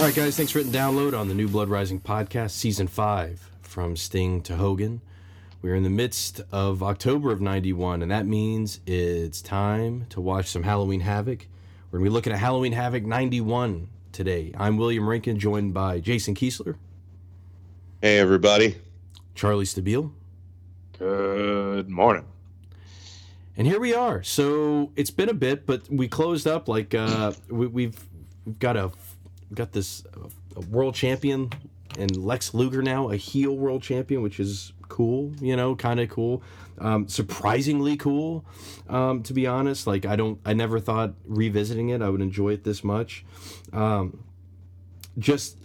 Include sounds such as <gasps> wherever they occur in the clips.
All right, guys, thanks for hitting download on the New Blood Rising podcast, season five, from Sting to Hogan. We're in the midst of October of 91, and that means it's time to watch some Halloween Havoc. We're going to be looking at Halloween Havoc 91 today. I'm William Rankin, joined by Jason Kiesler, Hey, everybody. Charlie Stabile, Good morning. and here we are. So it's been a bit, but we closed up like uh, <clears throat> we, we've we've got a we've got this uh, a world champion and Lex Luger now a heel world champion, which is cool. You know, kind of cool, um, surprisingly cool. Um, to be honest, like I don't, I never thought revisiting it I would enjoy it this much. Um, just,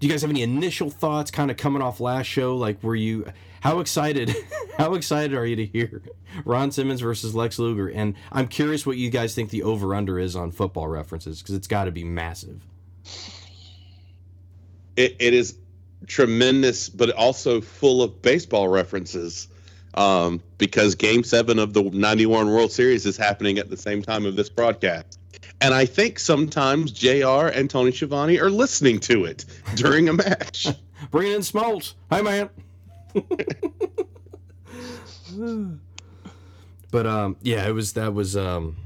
do you guys have any initial thoughts, kind of coming off last show? Like, were you how excited? <laughs> how excited are you to hear <laughs> Ron Simmons versus Lex Luger? And I'm curious what you guys think the over under is on football references because it's got to be massive. It, it is tremendous, but also full of baseball references um, because game seven of the 91 World Series is happening at the same time of this broadcast. And I think sometimes JR and Tony Schiavone are listening to it <laughs> during a match. <laughs> Bring in Smoltz. Hi, man. <laughs> but um, yeah, it was that was um,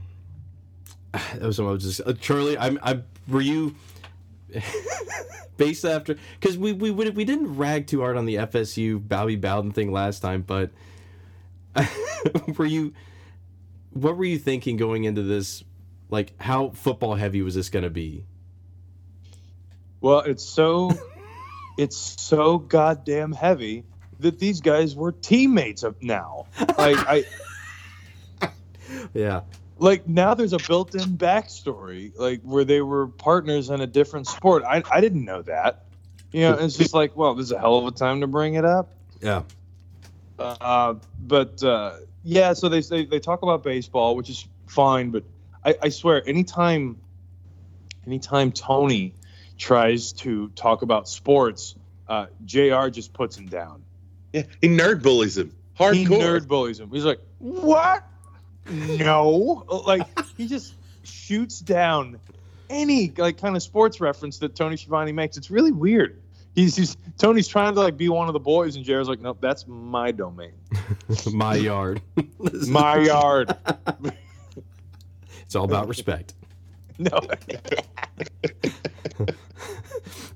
that was what I was just uh, Charlie. I'm I were you based after because we we we we didn't rag too hard on the FSU Bobby Bowden thing last time, but <laughs> were you what were you thinking going into this? Like, how football heavy was this going to be? Well, it's so it's so goddamn heavy that these guys were teammates of now. Like I Yeah, like now there's a built-in backstory, like where they were partners in a different sport. I I didn't know that. You know, it's just like, well, this is a hell of a time to bring it up. yeah, Uh, but uh, yeah, so they, they they talk about baseball, which is fine. But I, I swear, anytime, anytime Tony tries to talk about sports, uh, Jr. just puts him down. Yeah, he nerd bullies him. Hardcore. He nerd bullies him. He's like, "What? No!" <laughs> like he just shoots down any like kind of sports reference that Tony Schiavone makes. It's really weird. He's, he's Tony's trying to like be one of the boys, and JR's like, "Nope, that's my domain, <laughs> my yard. <laughs> my yard." It's all about respect. <laughs> No.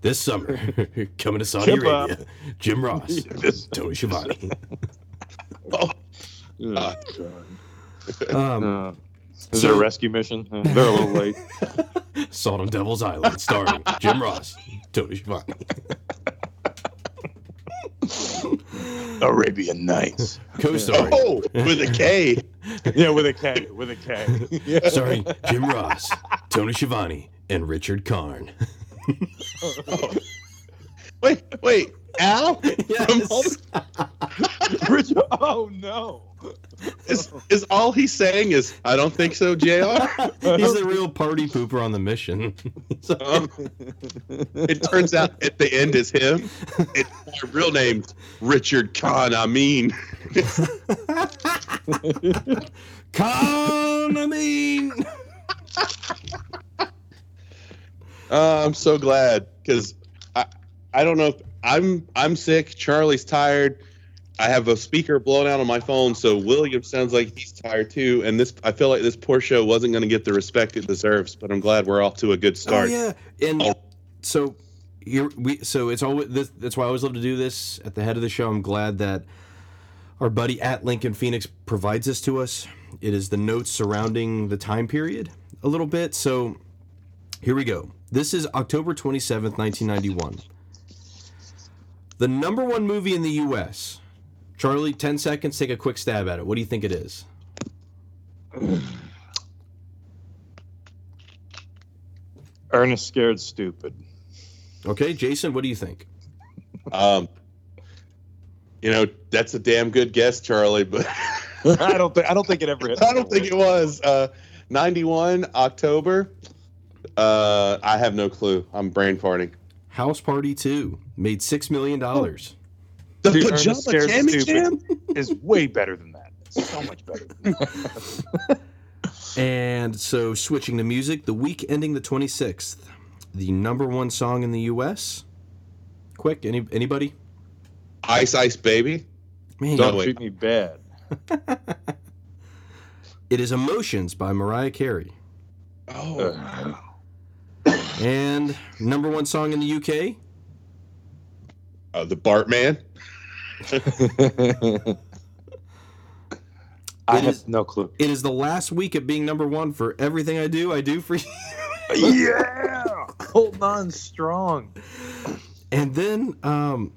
This summer, coming to Saudi Jim Bob. Arabia, Jim Ross, Yes. Tony Schiavone. Oh, Uh, Um, uh, is it a rescue mission? Uh, they're a little late. <laughs> Salt on Devil's Island, starring Jim Ross, Tony Schiavone. Arabian Nights. Co-starring, oh, with a K. <laughs> Yeah, with a K. With a K. Yeah. starring Jim Ross, Tony Schiavone, and Richard Karn. <laughs> Wait, wait. Al? Yes. Rich- oh no. is, is all he's saying is, I don't think so, JR? He's the real party pooper on the mission. <laughs> So- Um, it turns out at the end is him. It's my real name's Richard Khan mean, Karn, I mean. Uh, I'm so glad because I I don't know if I'm I'm sick. Charlie's tired. I have a speaker blown out on my phone, so William sounds like he's tired too. And this I feel like this poor show wasn't going to get the respect it deserves. But I'm glad we're off to a good start. Oh yeah, and Oh. so here we so it's always this, that's why I always love to do this at the head of the show. I'm glad that our buddy at Lincoln Phoenix provides this to us. It is the notes surrounding the time period a little bit. So here we go. This is October 27th, 1991. The number one movie in the U.S. Charlie, 10 seconds, take a quick stab at it. What do you think it is? Ernest scared stupid. Okay, Jason, what do you think? Um, you know that's a damn good guess, Charlie. But <laughs> I don't think I don't think it ever <laughs> hit. I don't think it was. Uh, 91 October. Uh, I have no clue. I'm brain farting. House Party 2 made $6 million. The Dude, pajama Ernest Scared jam. Is way better than that. So much better. Than that. <laughs> And so, switching to music, the week ending the 26th, the number one song in the U.S. Quick, any anybody? Ice Ice Baby. Man, Don't Don't wait. treat me bad. <laughs> it is "Emotions" by Mariah Carey. Oh, Uh, And number one song in the UK, uh, the Bartman. I It have is- no clue. it is the last week of being number one for everything I do. I do for you. yeah, <laughs> holding on strong. And then, um,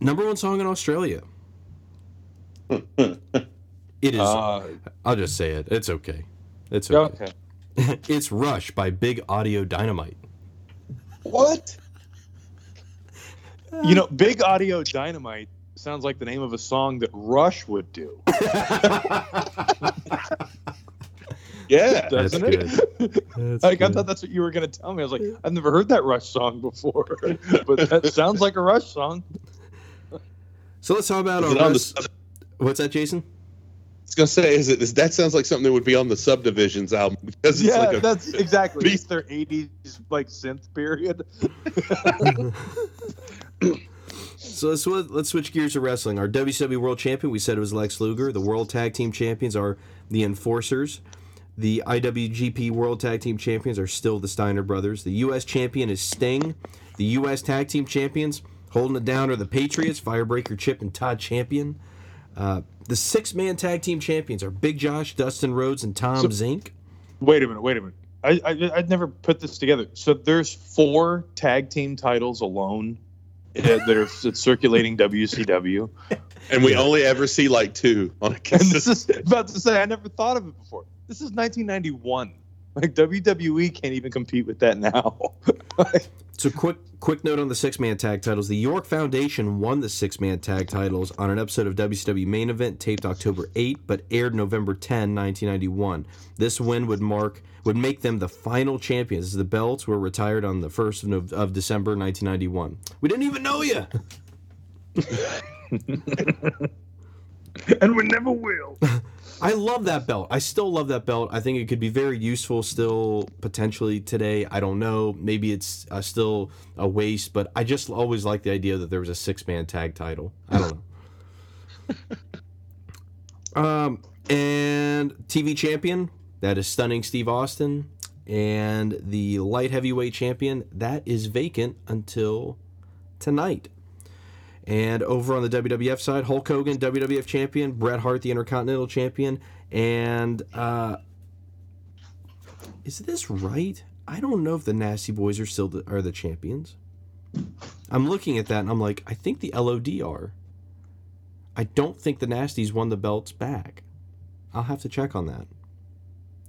number one song in Australia. <laughs> It is. Uh, I'll just say it. It's okay. It's okay. okay. <laughs> it's Rush by Big Audio Dynamite. What? You know, Big Audio Dynamite sounds like the name of a song that Rush would do. <laughs> Yeah. That's Doesn't it? good. <laughs> That's Like I thought that's what you were gonna tell me. I was like, I've never heard that Rush song before, but that sounds like a Rush song. So let's talk about Is our it on the What's that, Jason? I was gonna say, is it? Is, that sounds like something that would be on the Subdivisions album because it's yeah, like a that's exactly. beat. It's their '80s like synth period. <laughs> So let's let's switch gears to wrestling. Our WCW World Champion, we said it was Lex Luger. The World Tag Team Champions are the Enforcers. The IWGP World Tag Team Champions are still the Steiner Brothers. The U.S. Champion is Sting. The U.S. Tag Team Champions holding it down are the Patriots, Firebreaker Chip, and Todd Champion. Uh, the six-man tag team champions are Big Josh, Dustin Rhodes, and Tom So- Zenk. Wait a minute. Wait a minute. I, I I'd never put this together. So there's four tag team titles alone uh, that are <laughs> circulating WCW, and we Yeah. only ever see like two <laughs> on a and this is about to say I never thought of it before. This is 1991. Like WWE can't even compete with that now. <laughs> So quick quick note on the six man tag titles. The York Foundation won the six man tag titles on an episode of WCW main event taped October 8 but aired November 10, 1991. This win would mark would make them the final champions. The belts were retired on the 1st of, of December 1991. We didn't even know you. <laughs> and we never will. <laughs> I love that belt. I still love that belt. I think it could be very useful still potentially today. I don't know. Maybe it's uh, still a waste, but I just always like the idea that there was a six man tag title. I don't know. <laughs> um, and TV champion that is stunning Steve Austin, and the light heavyweight champion that is vacant until tonight. And over on the WWF side, Hulk Hogan, WWF champion, Bret Hart, the Intercontinental champion, and uh, is this right? I don't know if the Nasty Boys are still the, are the champions. I'm looking at that and I'm like, I think the LOD are. I don't think the Nasties won the belts back. I'll have to check on that.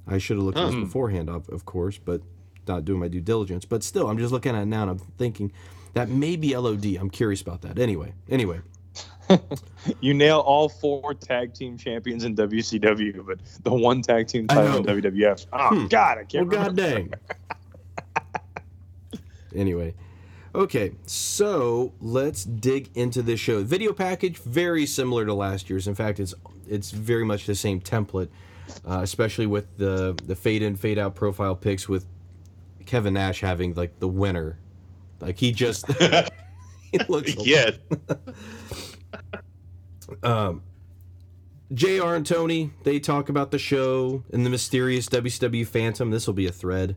I should have looked at this Hmm. beforehand, of, of course, but not doing my due diligence. But still, I'm just looking at it now and I'm thinking that may be LOD. I'm curious about that. Anyway, anyway. <laughs> You nail all four tag team champions in WCW, but the one tag team title in. WWF. Oh Hmm. God, I can't. god remember. dang. <laughs> anyway, okay, so let's dig into this show. Video package very similar to last year's. In fact, it's it's very much the same template, uh, especially with the the fade in fade out profile pics with Kevin Nash having like the winner, like he just <laughs> <laughs> he looks yeah, <laughs> um, JR and Tony, they talk about the show and the mysterious WCW Phantom. This will be a thread.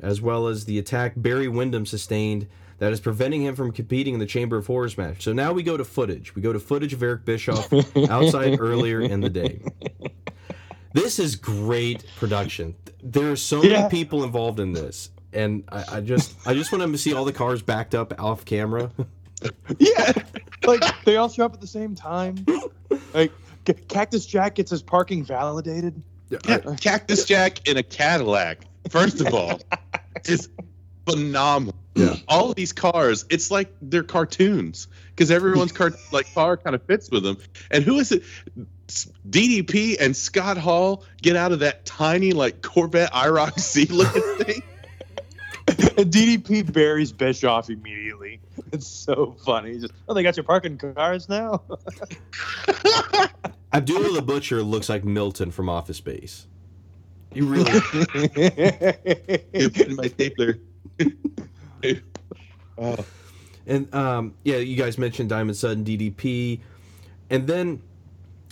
As well as the attack Barry Windham sustained that is preventing him from competing in the Chamber of Horrors match. So now we go to footage. We go to footage of Eric Bischoff outside earlier in the day. This is great production. There are so many people involved in this. And I, I just I just want them to see all the cars backed up off camera. <laughs> Yeah, like they all show up at the same time. Like C- Cactus Jack gets his parking validated. yeah, Cactus Jack in a Cadillac. First of all, <laughs> is phenomenal. Yeah. All of these cars, it's like they're cartoons because everyone's car <laughs> like car kind of fits with them. And who is it? DDP and Scott Hall get out of that tiny like Corvette IROC C looking thing. <laughs> And DDP buries Bischoff immediately. <laughs> It's so funny. Just, oh, they got your parking cars now. <laughs> Abdullah the Butcher looks like Milton from Office Space. You really. It's my stapler. oh, And um, yeah, you guys mentioned Diamond Sudden DDP, and then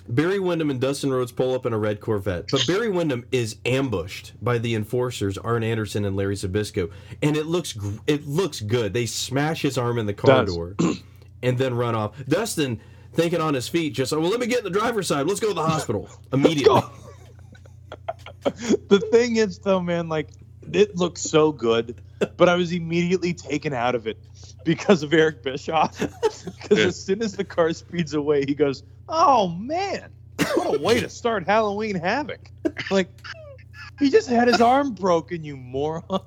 Barry Windham and Dustin Rhodes pull up in a red Corvette. But Barry Windham is ambushed by the enforcers, Arn Anderson and Larry Zbyszko, and it looks it looks good. They smash his arm in the car Does. door, and then run off. Dustin, thinking on his feet, just oh, well, let me get in the driver's side. Let's go to the hospital <laughs> immediately. <laughs> the thing is, though, man, like it looks so good, but I was immediately taken out of it because of Eric Bischoff. <laughs> Because as soon as the car speeds away, he goes, "Oh man, what a way to start Halloween Havoc!" Like he just had his arm broken, you moron. all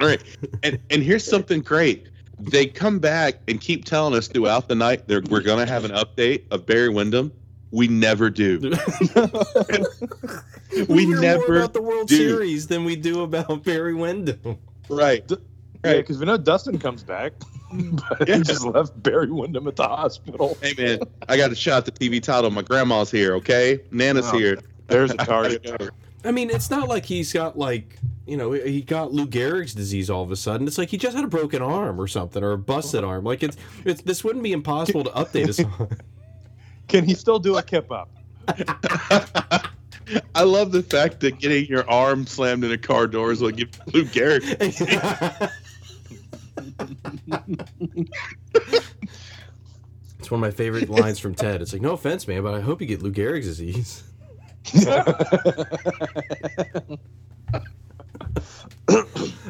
right. And and here's something great. They come back and keep telling us throughout the night that we're gonna have an update of Barry Windham. We never do. <laughs> We hear more never about the World do. Series than we do about Barry Windham. Right. Yeah, Right. because we know Dustin comes back, <laughs> but Yeah. he just left Barry Windham at the hospital. Hey man, I got a shot the TV title. My grandma's here, okay? Nana's Oh, here. There's a <laughs> target. go. I mean, it's not like he's got like you know he got Lou Gehrig's disease all of a sudden. It's like he just had a broken arm or something or a busted uh-huh. arm. Like it's it's this wouldn't be impossible to update us on. Can he still do a kip up? <laughs> I love the fact that getting your arm slammed in a car door is what gives Lou Gehrig. <laughs> <laughs> it's one of my favorite lines from Ted. It's like, no offense, man, but I hope you get Lou Gehrig's disease.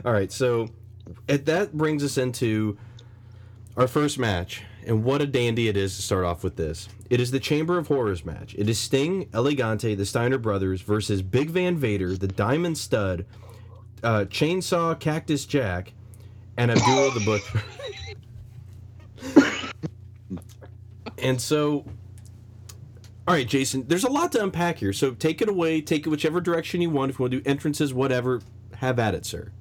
All right, so that brings us into our first match, and what a dandy it is to start off with this. It is the Chamber of Horrors match. It is Sting, El Gigante, the Steiner brothers versus Big Van Vader, the Diamond Stud, uh, Chainsaw Cactus Jack, and Abdullah the Butcher. <laughs> and so, all right, Jason, there's a lot to unpack here. So take it away, take it whichever direction you want. If you want to do entrances, whatever, have at it, sir.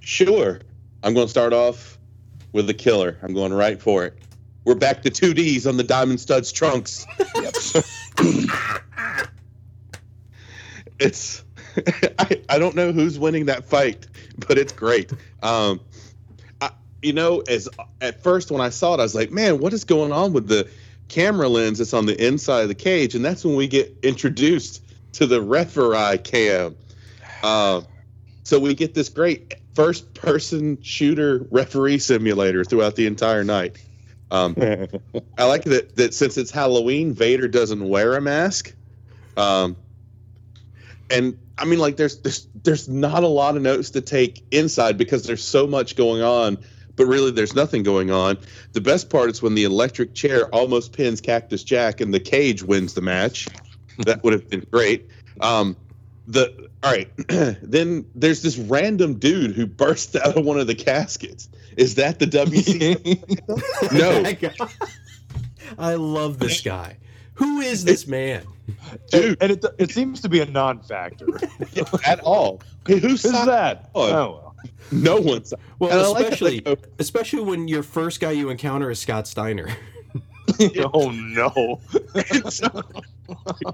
Sure. I'm going to start off with the killer. I'm going right for it. We're back to two Ds on the Diamond Studs trunks. <laughs> it's <laughs> I, I don't know who's winning that fight, but it's great. Um, I, you know, as at first when I saw it, I was like, man, what is going on with the camera lens that's on the inside of the cage? And that's when we get introduced to the referee cam. Uh, so we get this great first person shooter referee simulator throughout the entire night. Um, I like that that since it's Halloween, Vader doesn't wear a mask. Um, and I mean, like, there's there's there's not a lot of notes to take inside because there's so much going on, but really there's nothing going on. The best part is when the electric chair almost pins Cactus Jack and the cage wins the match. That would have been great. Um, the all right, <clears throat> then there's this random dude who bursts out of one of the caskets. Is that the WC? <laughs> No. <laughs> I love this guy. Who is this <laughs> man? Dude. and, and it, it seems to be a non-factor. at all. Hey, who's Who's that? Oh. Oh, well. No one's. Well, And I like especially especially when your first guy you encounter is Scott Steiner. oh no!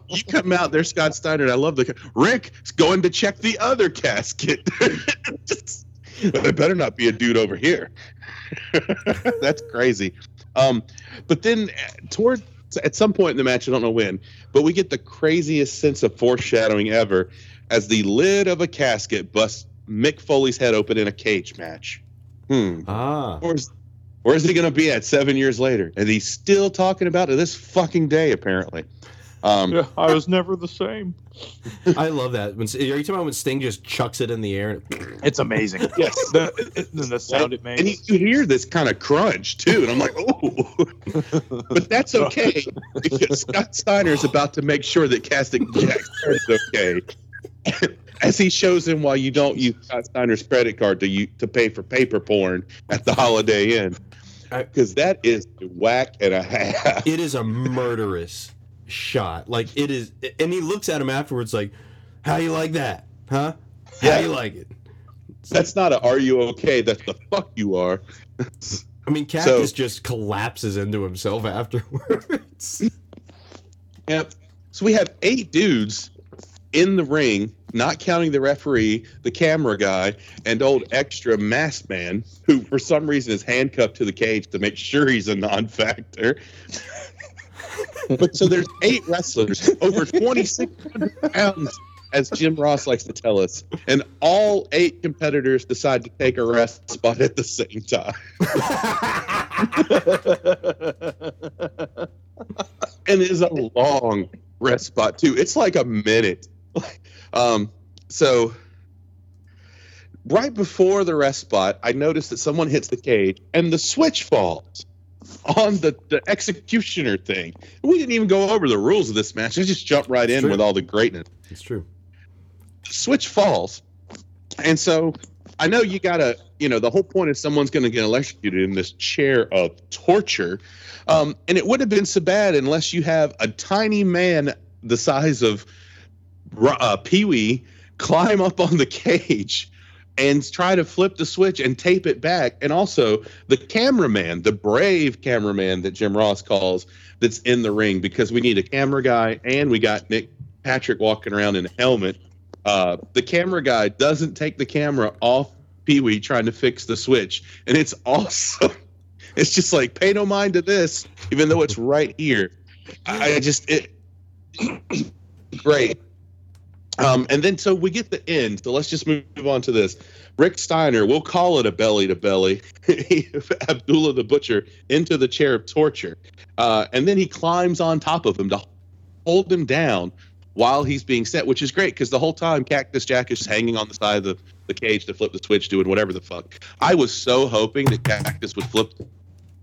You come out there's Scott Steiner. I love the Rick's going to check the other casket. <laughs> Just- but it better not be a dude over here. <laughs> That's crazy. Um, but then uh, toward at some point in the match, I don't know when, but we get the craziest sense of foreshadowing ever as the lid of a casket busts Mick Foley's head open in a cage match. Hmm. Ah, Where's where's he gonna be at seven years later? And he's still talking about it this fucking day, apparently. Um, Yeah, I was never the same. <laughs> I love that. When are you talking about when Sting just chucks it in the air? And, It's amazing. <laughs> Yes, the, it- the, the sound it makes. and you, you hear this kind of crunch too, and I'm like, oh, <laughs> but that's okay because Scott Steiner is about to make sure that Cactus Jack is okay. As he shows him why you don't use Scott Steiner's credit card to you to pay for paper porn at the Holiday Inn, because that is whack and a half. it is a murderous shot. Like it is, and he looks at him afterwards, like, "How you like that, huh? How Yeah. you like it?" That's not a "Are you okay?" That's the "fuck you are." I mean, Cactus just collapses into himself afterwards. <laughs> Yep. So we have eight dudes in the ring, not counting the referee, the camera guy, and old extra mask man, who for some reason is handcuffed to the cage to make sure he's a non-factor. But so there's eight wrestlers, over 2,600 pounds, as Jim Ross likes to tell us, and all eight competitors decide to take a rest spot at the same time. <laughs> and it is a long rest spot too. It's like a minute. Um, so right before the rest spot, I noticed that someone hits the cage and the switch falls on the, the executioner thing. We didn't even go over the rules of this match. I just jumped right in True. with all the greatness. it's true. Switch falls, and so I know you gotta. You know, the whole point is someone's going to get electrocuted in this chair of torture, um, and it wouldn't have been so bad unless you have a tiny man the size of uh, Pee Wee climb up on the <laughs> cage and try to flip the switch and tape it back. And also the cameraman, the brave cameraman that Jim Ross calls, that's in the ring because we need a camera guy and we got Nick Patrick walking around in a helmet. Uh, the camera guy doesn't take the camera off Pee Wee trying to fix the switch, and it's <laughs> awesome. It's just like pay no mind to this, even though it's right here. I just it <clears throat> great. Um, and then so we get the end. So let's just move on to this. Rick Steiner, we'll call it a belly to belly. <laughs> Abdullah the Butcher into the chair of torture. Uh, and then he climbs on top of him to hold him down while he's being set, which is great because the whole time Cactus Jack is just hanging on the side of the, the cage to flip the switch, doing whatever the fuck. I was so hoping that Cactus would flip the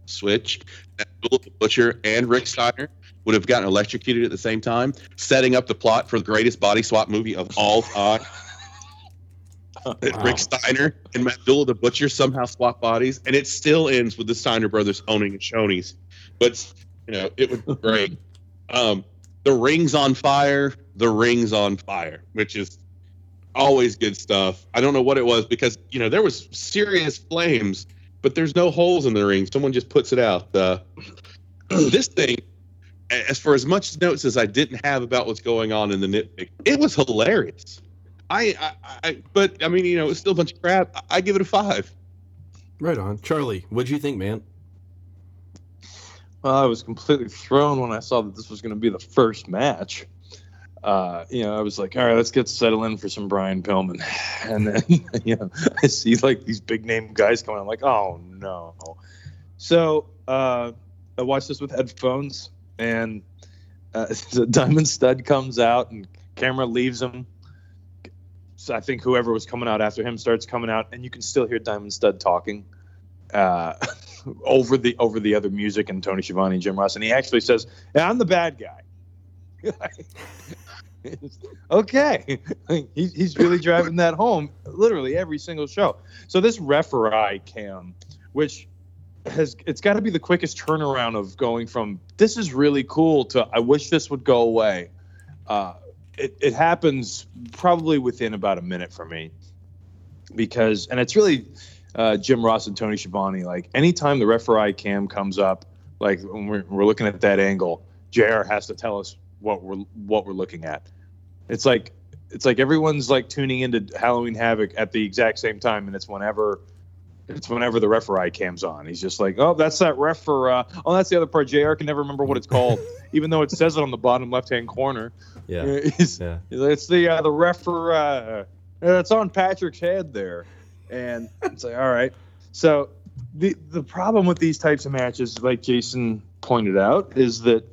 switch, Abdullah the Butcher and Rick Steiner would have gotten electrocuted at the same time, setting up the plot for the greatest body swap movie of all time. <laughs> Rick Steiner and Abdullah the Butcher somehow swap bodies, and it still ends with the Steiner brothers owning Shoney's. But you know, it was great. <laughs> Um, the ring's on fire. The ring's on fire, which is always good stuff. I don't know what it was because you know there was serious flames, but there's no holes in the ring. Someone just puts it out. Uh, <clears throat> this thing, as for as much notes as I didn't have about what's going on in the nitpick, it was hilarious. I, I, I but I mean, you know, it's still a bunch of crap. I, I give it a five. Right on, Charlie. What'd you think, man? Well, I was completely thrown when I saw that this was going to be the first match. Uh, you know, I was like, all right, let's get settled in for some Brian Pillman. <sighs> And then, <laughs> you know, I see like these big name guys coming. I'm like, oh no. So uh, I watched this with headphones, and uh, <laughs> Diamond Stud comes out, and camera leaves him. So I think whoever was coming out after him starts coming out, and you can still hear Diamond Stud talking. Uh, <laughs> over the over the other music and Tony Schiavone and Jim Ross, and he actually says, yeah, "I'm the bad guy." <laughs> okay, he's, he's really driving that home, literally every single show. So this referee cam, which has it's got to be the quickest turnaround of going from this is really cool to I wish this would go away. Uh, it, it happens probably within about a minute for me because, and it's really uh, Jim Ross and Tony Schiavone. Like anytime the referee cam comes up, like when we're, we're looking at that angle, Jr. has to tell us what we're what we're looking at. It's like it's like everyone's like tuning into Halloween Havoc at the exact same time, and it's whenever it's whenever the referee cam's on. He's just like, oh, that's that ref for. Uh, oh, that's the other part. Jr. can never remember what it's called, <laughs> even though it says it on the bottom left hand corner. Yeah, <laughs> He's- yeah. it's the uh, the ref for uh, it's on Patrick's head there, and it's like all right. So the the problem with these types of matches, like Jason pointed out, is that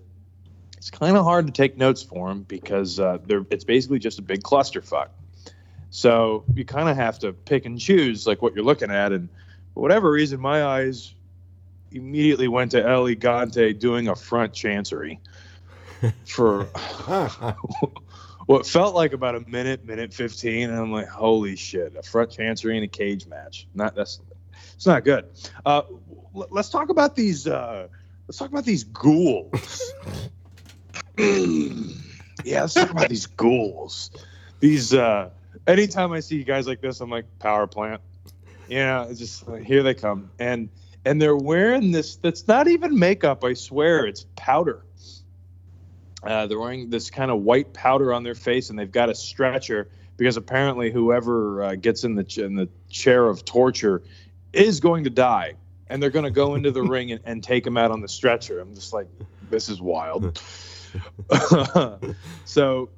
it's kind of hard to take notes for them because uh, they're it's basically just a big clusterfuck. So you kind of have to pick and choose like what you're looking at, and for whatever reason, my eyes immediately went to El Gigante doing a front chancery <laughs> for <laughs> what felt like about a minute, minute fifteen, and I'm like, holy shit, a front chancery in a cage match. Not that's it's not good. Uh, l- let's talk about these. Uh, let's talk about these ghouls. <laughs> <clears throat> yeah, let's talk about these ghouls. These uh anytime I see guys like this, I'm like power plant. Yeah, it's just like, here they come, and and they're wearing this. That's not even makeup. I swear, it's powder. Uh, they're wearing this kind of white powder on their face, and they've got a stretcher because apparently whoever uh, gets in the ch- in the chair of torture is going to die, and they're going to go into the <laughs> ring and, and take him out on the stretcher. I'm just like, this is wild. <laughs> <laughs> so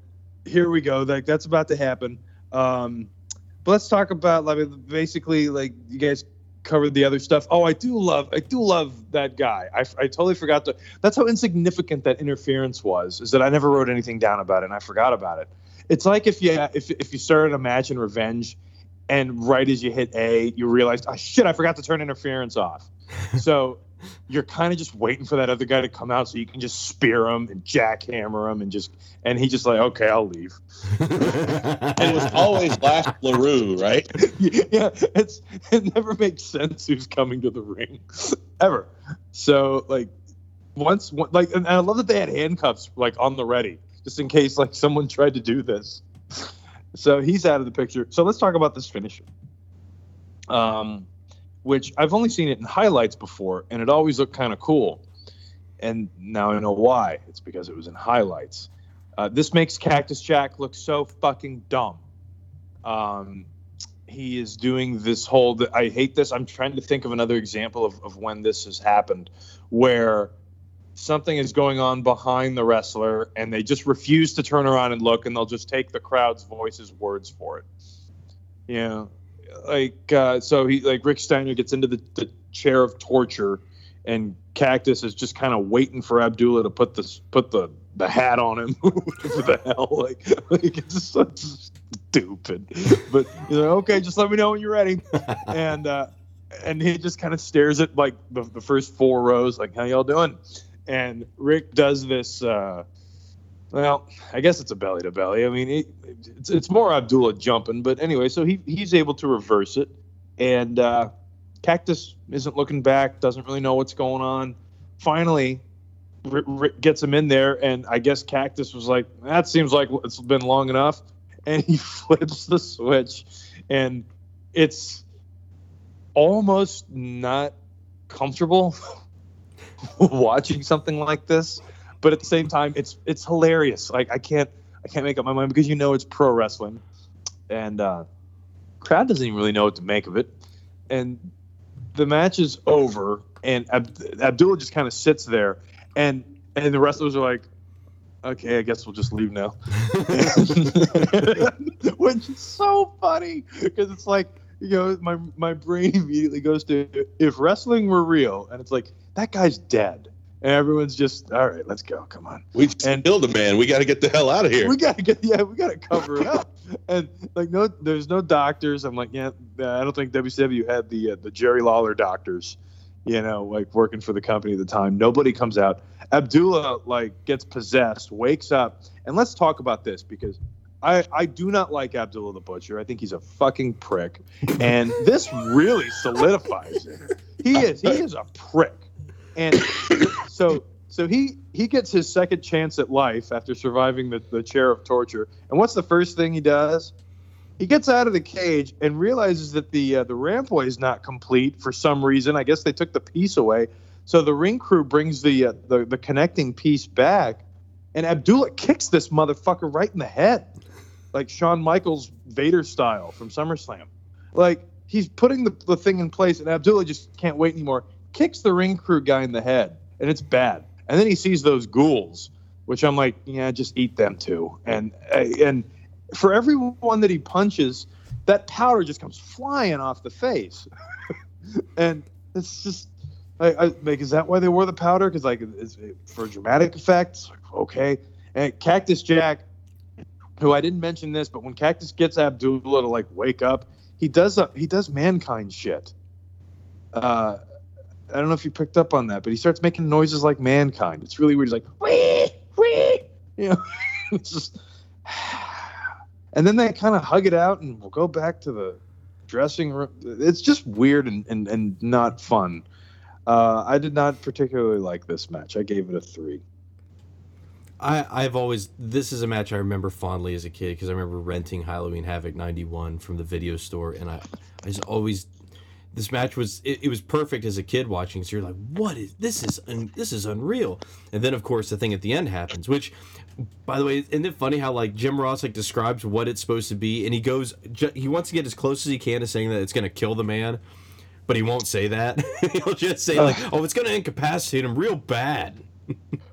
here we go. Like that's about to happen. Um, but let's talk about like basically like you guys covered the other stuff. Oh, I do love I do love that guy. I, I totally forgot to. That's how insignificant that interference was. Is that I never wrote anything down about it and I forgot about it. It's like if you if if you started a match in Revenge, and right as you hit A, you realized, oh shit, I forgot to turn interference off. <laughs> So you're kind of just waiting for that other guy to come out so you can just spear him and jackhammer him and just and he just like okay I'll leave. and it was always Lash LeRoux, right? <laughs> yeah, it's it never makes sense who's coming to the ring ever. So like once like and I love that they had handcuffs like on the ready just in case like someone tried to do this. So he's out of the picture. So let's talk about this finisher. Um which I've only seen it in highlights before, and it always looked kind of cool. And now I know why. It's because it was in highlights. Uh, this makes Cactus Jack look so fucking dumb. Um, he is doing this whole. I hate this. I'm trying to think of another example of, of when this has happened, where something is going on behind the wrestler, and they just refuse to turn around and look, and they'll just take the crowd's voices words for it. Know, like uh, so he like Rick Steiner gets into the, the chair of torture, and Cactus is just kind of waiting for Abdullah to put this put the the hat on him. <laughs> for the hell, like like it's so stupid. But he's like, okay, just let me know when you're ready, <laughs> and uh, and he just kind of stares at like the, the first four rows, like how y'all doing? And Rick does this. Uh, well, I guess it's a belly to belly. I mean, it, it's it's more Abdullah jumping, but anyway, so he he's able to reverse it, and uh, Cactus isn't looking back, doesn't really know what's going on. Finally, r- r- gets him in there, and I guess Cactus was like, "That seems like it's been long enough," <laughs> and he <laughs> flips the switch, and it's almost not comfortable <laughs> watching something like this but at the same time, it's it's hilarious. Like I can't I can't make up my mind because you know it's pro wrestling, and uh, crowd doesn't even really know what to make of it. And the match is over, and Ab- Abdullah just kind of sits there, and and the wrestlers are like, okay, I guess we'll just leave now. <laughs> Which is so funny because it's like, you know, my my brain <laughs> immediately goes to if wrestling were real, and it's like that guy's dead and everyone's just all right let's go come on we and killed a man we got to get the hell out of here we got to get yeah we got to cover it up <laughs> and like no there's no doctors i'm like yeah i don't think wcw had the uh, the jerry lawler doctors you know like working for the company at the time nobody comes out abdullah like gets possessed wakes up and let's talk about this because I, I do not like Abdullah the Butcher. I think he's a fucking prick. And this really solidifies it. He is. He is a prick. And so so he he gets his second chance at life after surviving the, the chair of torture. And what's the first thing he does? He gets out of the cage and realizes that the uh, the rampway is not complete for some reason. I guess they took the piece away. So the ring crew brings the uh, the, the connecting piece back, and Abdullah kicks this motherfucker right in the head, like Shawn Michaels Vader style from SummerSlam. Like he's putting the, the thing in place, and Abdullah just can't wait anymore. Kicks the ring crew guy in the head and it's bad. And then he sees those ghouls, which I'm like, yeah, just eat them too. And and for everyone that he punches, that powder just comes flying off the face, <laughs> and it's just. I, I, like, is that why they wore the powder? Because like, it's for dramatic effects. okay, and Cactus Jack, who I didn't mention this, but when Cactus gets Abdullah to like wake up, he does a, he does mankind shit. Uh, I don't know if you picked up on that, but he starts making noises like mankind. It's really weird. He's like, wee, wee. You know, <laughs> it's just. <sighs> And then they kind of hug it out, and we'll go back to the dressing room. It's just weird and, and, and not fun. Uh, I did not particularly like this match. I gave it a three. I, I've always this is a match I remember fondly as a kid because I remember renting Halloween Havoc '91 from the video store, and I, I just always this match was it, it was perfect as a kid watching. So you're like, what is this is un, this is unreal, and then of course the thing at the end happens, which. By the way, isn't it funny how like Jim Ross like describes what it's supposed to be, and he goes, ju- he wants to get as close as he can to saying that it's going to kill the man, but he won't say that. <laughs> He'll just say like, uh. "Oh, it's going to incapacitate him real bad."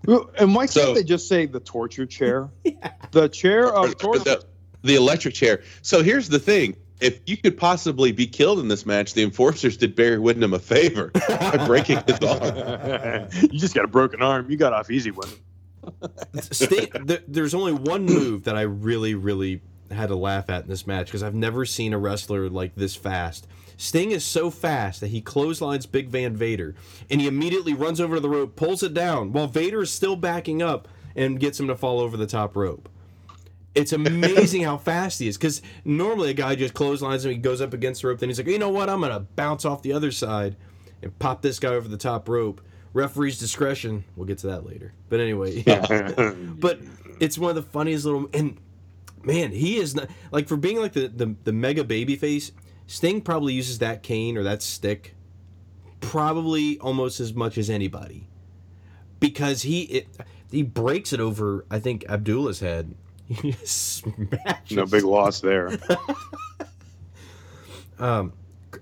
And why can't So- they just say the torture chair? <laughs> The chair of torture. the, the electric chair. So here's the thing: if you could possibly be killed in this match, the enforcers did Barry Windham a favor by breaking his arm. <laughs> you just got a broken arm. You got off easy one. <laughs> Sting, there's only one move that I really, really had to laugh at in this match because I've never seen a wrestler like this fast. Sting is so fast that he clotheslines Big Van Vader, and he immediately runs over to the rope, pulls it down, while Vader is still backing up and gets him to fall over the top rope. It's amazing how fast he is because normally a guy just clotheslines him, he goes up against the rope, then he's like, you know what, I'm gonna bounce off the other side and pop this guy over the top rope. Referee's discretion. We'll get to that later. But anyway, yeah. <laughs> but it's one of the funniest little and man he is not like for being like the the, the mega baby face sting probably uses that cane or that stick probably almost as much as anybody because he it, he breaks it over i think abdullah's head he just smashes no big loss there. <laughs> um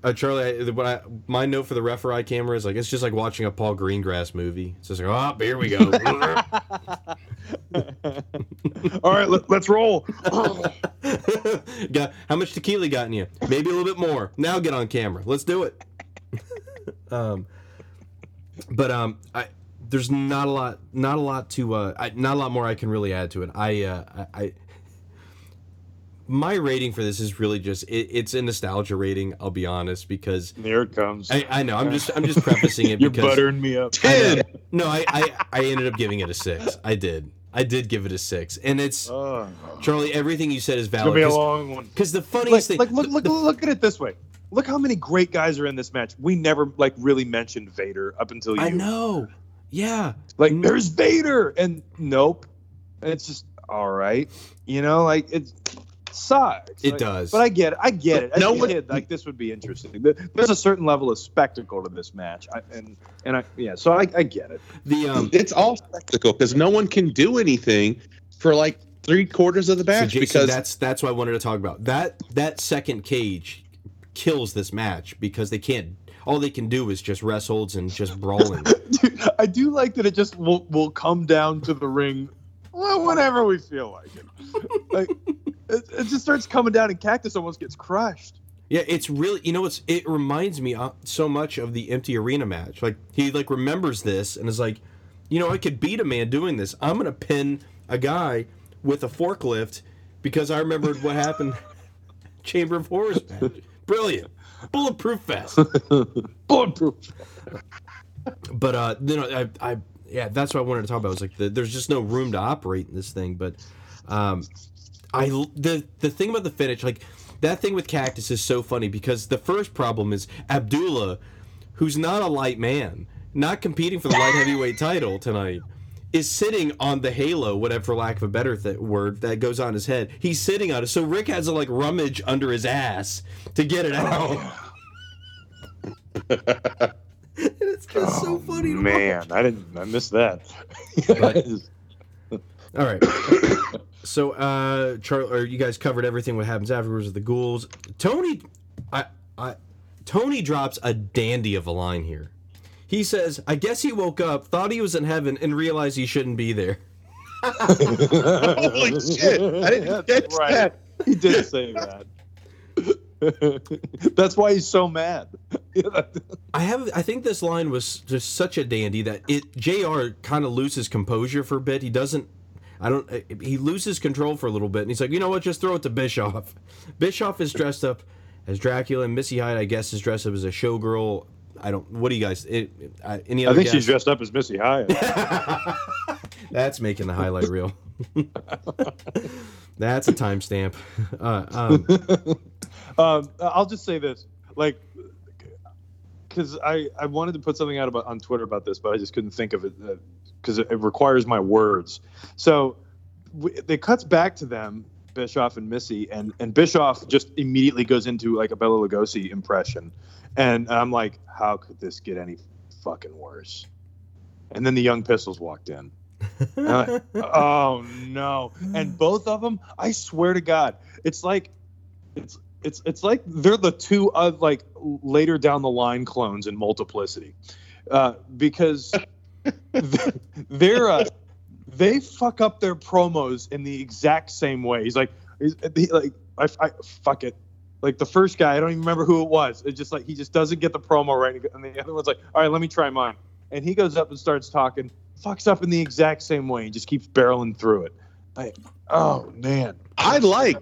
uh, Charlie, I, what I, my note for the referee camera is like it's just like watching a Paul Greengrass movie. It's just like, oh, here we go. <laughs> All right, let, let's roll. <laughs> got how much tequila got in you? Maybe a little bit more. Now get on camera. Let's do it. um, but um, I there's not a lot, not a lot to, uh, I, not a lot more I can really add to it. I, uh, I, I my rating for this is really just it, it's a nostalgia rating. I'll be honest because There it comes. I, I know I'm just I'm just prefacing it <laughs> You're because buttering me up. Ten. no I, I I ended up giving it a six. I did. I did give it a six, and it's Oh. Charlie. Everything you said is It's gonna be valid. a long one. Because the Like, funniest thing, like look, look, look at it this way. Look how many great guys are in this match. We never like really mentioned Vader up until you. I know. Yeah. Like Mm. there's Vader, and nope. And it's just all right. You know, like it sucks. It Like, does. But I get it. I get it. As No a one- kid, like this would be interesting. There's a certain level of spectacle to this match, I, and and I yeah. So I, I get it. The um. It's all spectacle because no one can do anything for like three quarters of the So match Jason, because that's that's what I wanted to talk about. That that second cage kills this match because they can't. All they can do is just wrestles and just <laughs> brawling. Dude, I do like that it just will will come down to the ring well, whenever we feel like it. Like <laughs> it, it just starts coming down, and Cactus almost gets crushed. Yeah, it's really you know it's it reminds me uh, so much of the empty arena match. Like he like remembers this and is like, you know, I could beat a man doing this. I'm gonna pin a guy with a forklift because I remembered what happened. <laughs> Chamber of Horrors match. Brilliant, bulletproof vest. <laughs> Bulletproof. But uh, you know, I, I yeah, that's what I wanted to talk about. Was like the, there's just no room to operate in this thing. But um, I the the thing about the finish, like that thing with Cactus is so funny because the first problem is Abdullah, who's not a light man, not competing for the light heavyweight title tonight. Is sitting on the halo, whatever, for lack of a better th- word, that goes on his head. He's sitting on it, so Rick has to like rummage under his ass to get it out. <laughs> and it's just so funny. to watch. Man, I didn't. I missed that. <laughs> All right. So, uh, Charlie, or you guys covered everything. What happens afterwards with the ghouls? Tony, I, I, Tony drops a dandy of a line here. He says, "I guess he woke up, thought he was in heaven, and realized he shouldn't be there." <laughs> holy shit! I didn't That's catch right. that. He did say that. <laughs> That's why he's so mad. I have. I think this line was just such a dandy that it. Jr. kind of loses composure for a bit. He doesn't. I don't. He loses control for a little bit, and he's like, you know what? Just throw it to Bischoff. Bischoff is dressed up as Dracula, and Missy Hyatt, I guess, is dressed up as a showgirl. I don't. What do you guys? It, uh, any other? I think guess? she's dressed up as Missy Hyatt. <laughs> That's making the highlight reel. <laughs> That's a timestamp. <laughs> Uh, um, um, I'll just say this, like, because I I wanted to put something out about on Twitter about this, but I just couldn't think of it because it, it requires my words. So w- it cuts back to them, Bischoff and Missy, and and Bischoff just immediately goes into like a Bela Lugosi impression, and I'm like, how could this get any fucking worse? And then the Young Pistols walked in. Like, <laughs> oh no! And both of them, I swear to God, it's like, it's it's it's like they're the two of like later down the line clones in Multiplicity, uh, because <laughs> they're uh, they fuck up their promos in the exact same way. He's like, he's, he, like I, I fuck it. Like the first guy, I don't even remember who it was. It's just like he just doesn't get the promo right, and the other one's like, all right, let me try mine. And he goes up and starts talking, fucks up in the exact same way, and just keeps barreling through it. Like, oh man, I like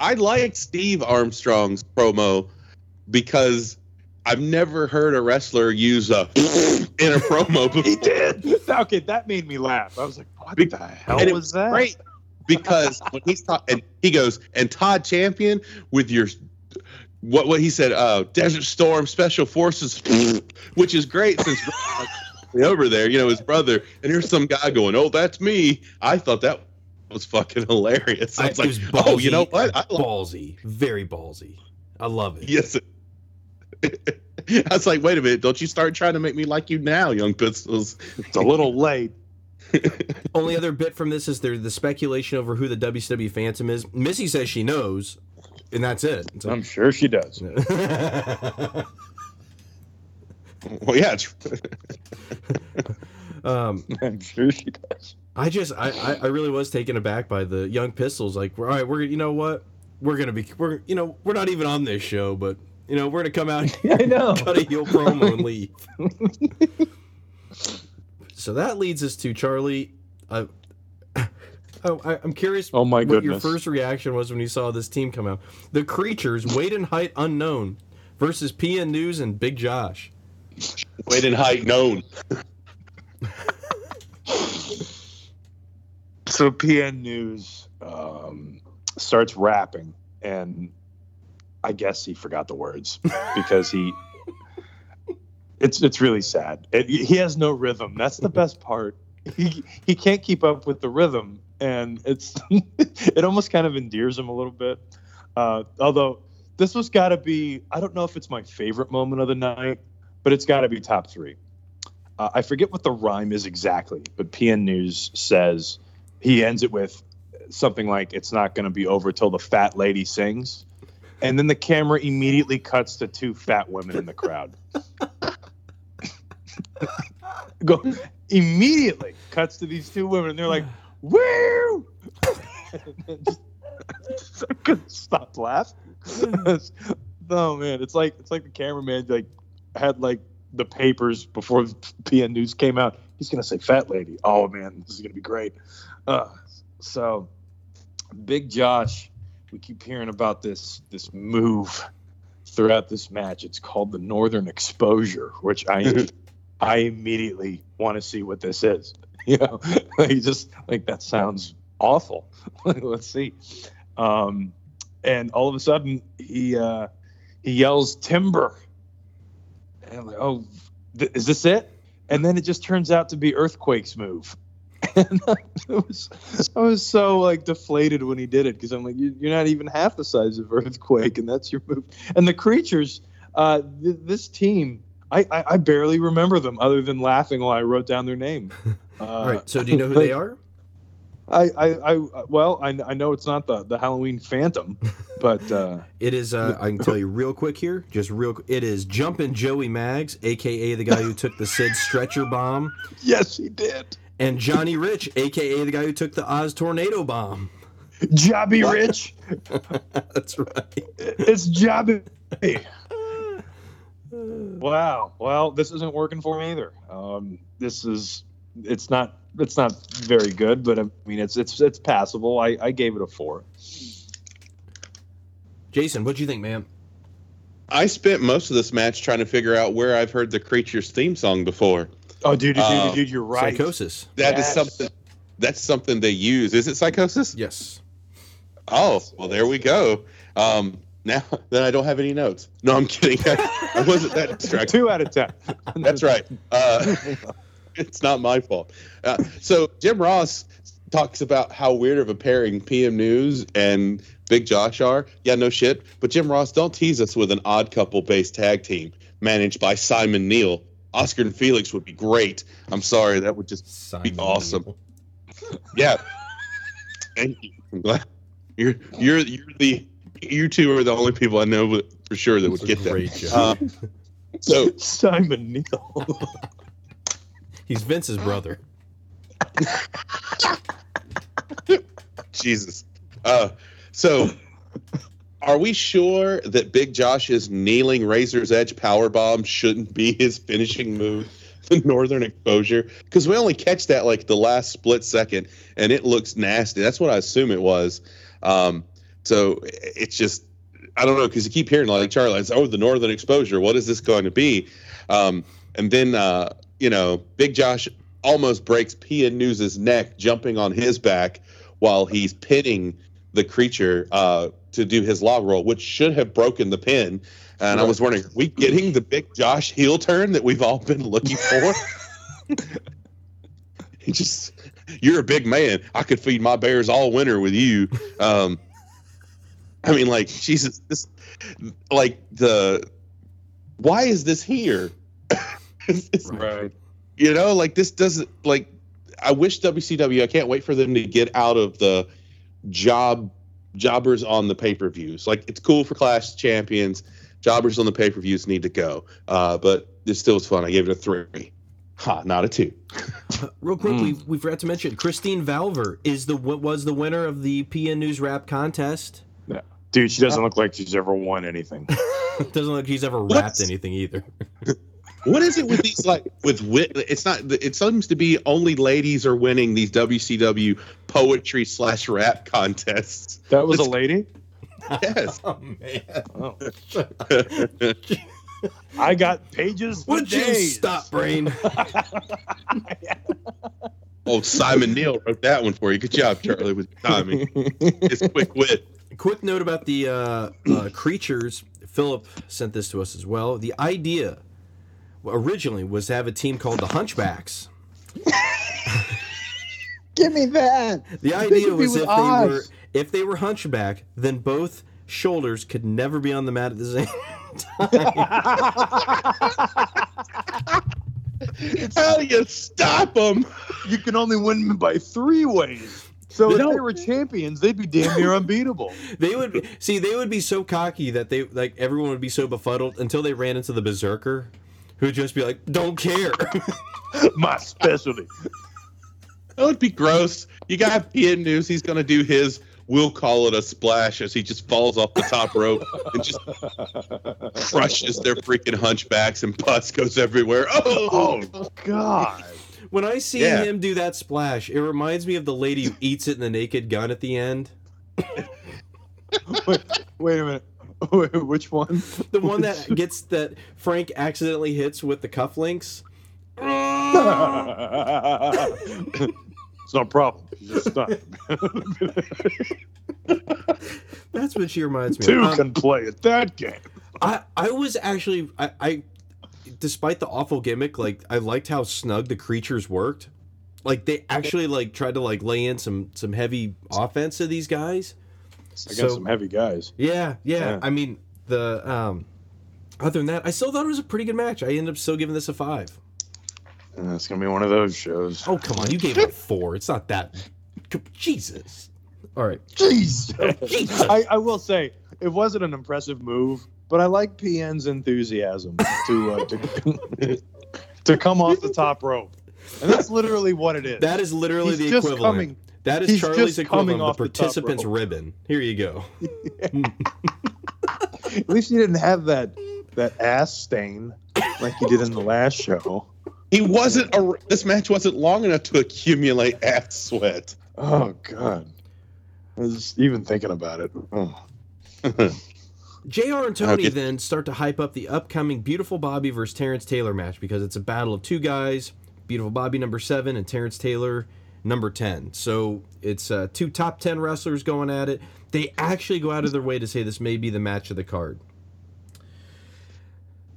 I like Steve Armstrong's promo because I've never heard a wrestler use a <laughs> in a promo before. he did. <laughs> Okay, that made me laugh. I was like, what Be- the hell and it was that? Great because when he's talking, and he goes, and Todd Champion with your what what he said, uh, Desert Storm Special Forces, which is great since <laughs> over there, you know, his brother, and here's some guy going, oh, that's me. I thought that was fucking hilarious. I I- was it like, was oh, you know ballsy- what? I like ballsy, very ballsy. I love it. Yes. <laughs> I was like, wait a minute, don't you start trying to make me like you now, young pistols. It's a little late. Only other bit from this is there the speculation over who the WCW Phantom is. Missy says she knows, and that's it. It's I'm sure she does. <laughs> Well, yeah, it's, <laughs> um, I'm sure she does. I just I, I I really was taken aback by the Young Pistols. Like, all right, we're you know what we're gonna be we're you know we're not even on this show, but you know we're gonna come out <laughs> I know. cut a heel promo and leave. So that leads us to Charlie. Uh, <coughs> oh, I, I'm curious. Oh my what your first reaction was when you saw this team come out. The Creatures, weight and height unknown, versus PN News and Big Josh. weight and height known. <laughs> So PN News um, starts rapping, and I guess he forgot the words because he. It's it's really sad. It, he has no rhythm. That's the best part. He he can't keep up with the rhythm, and it's <laughs> it almost kind of endears him a little bit. Uh, although this was got to be I don't know if it's my favorite moment of the night, but it's got to be top three. Uh, I forget what the rhyme is exactly, but PN News says he ends it with something like it's not going to be over till the fat lady sings and then the camera immediately cuts to two fat women in the crowd <laughs> go immediately cuts to these two women and they're like woo just- I couldn't stop laughing <laughs> oh man it's like it's like the cameraman like had like the papers before the PN News came out. He's gonna say "fat lady." Oh man, this is gonna be great. Uh, so, Big Josh, we keep hearing about this this move throughout this match. It's called the Northern Exposure, which I <laughs> I immediately want to see what this is. <laughs> You know, like just like that sounds awful. <laughs> Let's see. Um, and all of a sudden, he uh, he yells timber, and I'm like, oh, th- is this it? And then it just turns out to be Earthquake's move. <laughs> And it was, I was so like deflated when he did it because I'm like, you, you're not even half the size of Earthquake, and that's your move. And the creatures, uh, th- this team, I, I, I barely remember them other than laughing while I wrote down their name. Uh, <laughs> All right. So do you know who they are? I, I, I, well, I, I know it's not the, the Halloween Phantom, <laughs> but uh, It is. Uh, I can tell you real quick here, just real. It is Jumpin' Joey Maggs, aka the guy who took the Sid stretcher bomb, <laughs> yes, he did. and Johnny Rich, aka the guy who took the Oz tornado bomb. Jobby Rich, That's right. it's Jobby. Wow. Well, this isn't working for me either. Um, this is it's not it's not very good, but I mean it's it's it's passable. I, I gave it a four. Jason, what do you think, man? I spent most of this match trying to figure out where I've heard the Creatures theme song before. Oh, dude, dude, Uh, dude, dude, you're right. Psicosis. That is Yes. something. That's something they use. Is it Psicosis? Yes. Oh, well, there we go. Um, now, <laughs> then I don't have any notes. No, I'm kidding. I, <laughs> I wasn't that distracted. Two out of ten. <laughs> That's right. Uh, it's not my fault. Uh, so Jim Ross talks about how weird of a pairing PN News and Big Josh are. Yeah, no shit. But Jim Ross, don't tease us with an odd couple based tag team managed by Simon Neil. Oscar and Felix would be great. I'm sorry, that would just Simon be awesome. Neil. Yeah. Thank you. I'm glad you're you're you're the you two are the only people I know for sure that would get that. great job. Uh, so <laughs> Simon Neil. He's Vince's brother. Jesus. Uh, so, are we sure that Big Josh's kneeling Razor's Edge power bomb shouldn't be his finishing move? The Northern Exposure, because we only catch that like the last split second, and it looks nasty. That's what I assume it was. Um, so it's just I don't know because you keep hearing like Charlie, it's, oh, the Northern Exposure. What is this going to be? Um, and then uh, you know, Big Josh almost breaks PN News's neck jumping on his back while he's pinning the creature uh, to do his log roll, which should have broken the pin. And I was wondering, are we getting the Big Josh heel turn that we've all been looking for? <laughs> he just, you're a big man. I could feed my bears all winter with you. Um, I mean, like, Jesus, this, like, the, why is this here? It's- <laughs> it's- right. you know, like this doesn't like. I wish WCW. I can't wait for them to get out of the job jobbers on the pay per views. Like it's cool for Clash Champions. Jobbers on the pay per views need to go. Uh, but this still was fun. I gave it a three. Ha, not a two. <laughs> Real quick, Mm. we, we forgot to mention Christine Valver is the what was the winner of the PN News Rap contest. Dude, she doesn't look like she's ever won anything. <laughs> Doesn't look like she's ever What? rapped anything either. <laughs> What is it with these like with wit? It's not. It seems to be only ladies are winning these WCW poetry slash rap contests. That was a Let's- lady? Yes. <laughs> Oh man! Oh. I got pages Would you stop, brain? Old Simon Neil wrote that one for you. Good job, Charlie, with timing. His quick wit. Quick note about the uh, uh, creatures. Philip sent this to us as well. The idea originally was to have a team called the Hunchbacks. <laughs> Give me that. The idea was with if they were if they were hunchback, then both shoulders could never be on the mat at the <laughs> same time. How do you stop them? you can only win by three ways. So if No. they were champions, they'd be damn near unbeatable. <laughs> They would be, see. They would be so cocky that they like everyone would be so befuddled until they ran into the berserker, who'd just be like, "Don't care." <laughs> <laughs> My specialty. That would be gross. You got PN News. He's going to do his. We'll call it a splash as he just falls off the top rope and just crushes their freaking hunchbacks and pus goes everywhere. Oh, Oh God. When I see Yeah. him do that splash, it reminds me of the lady who eats it in the Naked Gun at the end. Wait, wait a minute. <laughs> Wait, which one? The one that gets that Frank accidentally hits with the cufflinks. it's no problem. You just stop. That's what she reminds me Two of. Um, can play at that game. I, I was actually I, I despite the awful gimmick, like I liked how snug the creatures worked. Like they actually like tried to like lay in some some heavy offense to these guys. I got So- some heavy guys. Yeah, yeah. Yeah. I mean the um other than that, I still thought it was a pretty good match. I ended up still giving this a five. And It's gonna be one of those shows. Oh come on, you gave it a four. It's not that Jesus. All right. Jeez. Jesus. I, I will say it wasn't an impressive move, but I like PN's enthusiasm to uh, to, <laughs> to come off the top rope, and that's literally what it is. That is literally He's the just equivalent. coming. that is he's Charlie's just coming equivalent off of the the participant's rope. ribbon. Here you go. <laughs> At least he didn't have that that ass stain like he did in the last show. he wasn't. A, this match wasn't long enough to accumulate ass sweat. Oh God. I was even thinking about it. Oh. <laughs> JR and Tony Okay. then start to hype up the upcoming Beautiful Bobby versus Terrence Taylor match because it's a battle of two guys, Beautiful Bobby number seven and Terrence Taylor number 10. So it's uh, two top 10 wrestlers going at it. They actually go out of their way to say this may be the match of the card.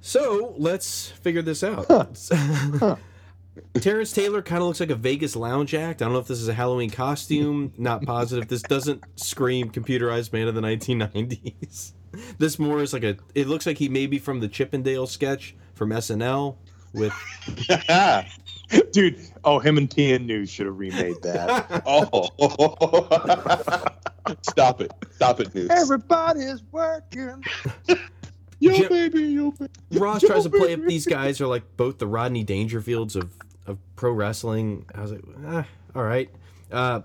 So let's figure this out. <laughs> Terrence Taylor kind of looks like a Vegas lounge act. I don't know if this is a Halloween costume. Not positive. This doesn't scream computerized man of the 1990s. <laughs> This more is like a. It looks like he may be from the Chippendale sketch from SNL with. <laughs> Dude, oh, him and PN News should have remade that. <laughs> oh, stop it! Stop it, news. Everybody's working. Yo, Jim- baby, yo, baby. Ross tries to play up these guys are like both the Rodney Dangerfields of, of pro wrestling. I was like, ah, all right. Uh,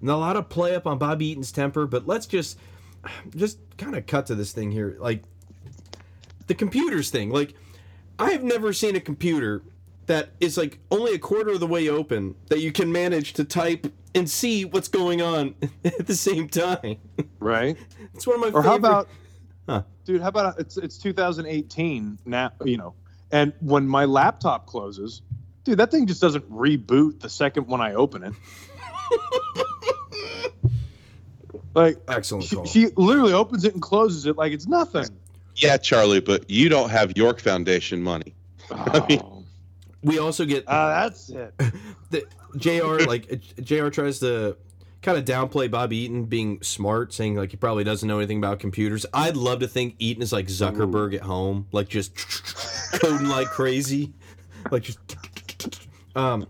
and a lot of play up on Bobby Eaton's temper, but let's just <sighs> just kind of cut to this thing here. Like the computers thing. Like I have never seen a computer that is like only a quarter of the way open that you can manage to type and see what's going on <laughs> at the same time. Right? <laughs> It's one of my Or favorite. how about, <laughs> Huh. dude? How about it's it's 2018 now? You know, and when my laptop closes, dude, that thing just doesn't reboot the second when I open it. Like excellent she, call. she literally opens it and closes it like it's nothing. Yeah, Charlie, but you don't have York Foundation money. <laughs> I mean- Oh. we also get Ah, that's it. <laughs> the JR. like uh, JR. tries to kind of downplay Bobby Eaton being smart, saying like he probably doesn't know anything about computers. I'd love to think Eaton is like Zuckerberg at home, like just <laughs> coding like crazy, like just. Um,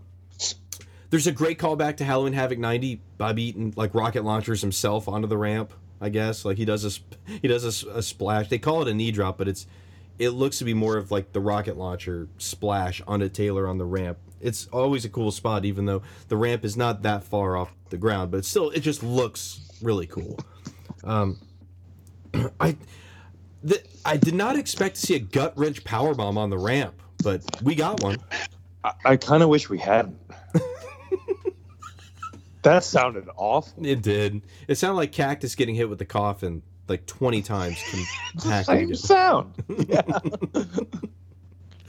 there's a great callback to Halloween Havoc '90. Bobby Eaton like rocket launchers himself onto the ramp. I guess like he does a he does a a, splash. They call it a knee drop, but it's it looks to be more of like the rocket launcher splash onto Taylor on the ramp. It's always a cool spot, even though the ramp is not that far off the ground, but it's still it just looks really cool. Um, <clears throat> I I did not expect to see a gut wrench power bomb on the ramp, but we got one. I, I kind of wish we hadn't. <laughs> that sounded awful. It did. It sounded like Cactus getting hit with the coffin like twenty times. compacted <laughs> Same sound. <laughs> Yeah.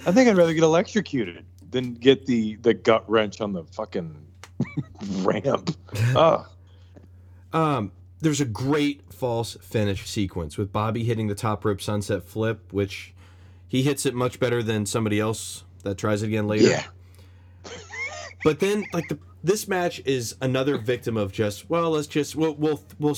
I think I'd rather get electrocuted than get the the gut wrench on the fucking <laughs> ramp. Oh, Um, there's a great false finish sequence with Bobby hitting the top rope sunset flip, which he hits it much better than somebody else that tries it again later. yeah. But then, like the this match is another victim of just well, let's just we'll we'll we'll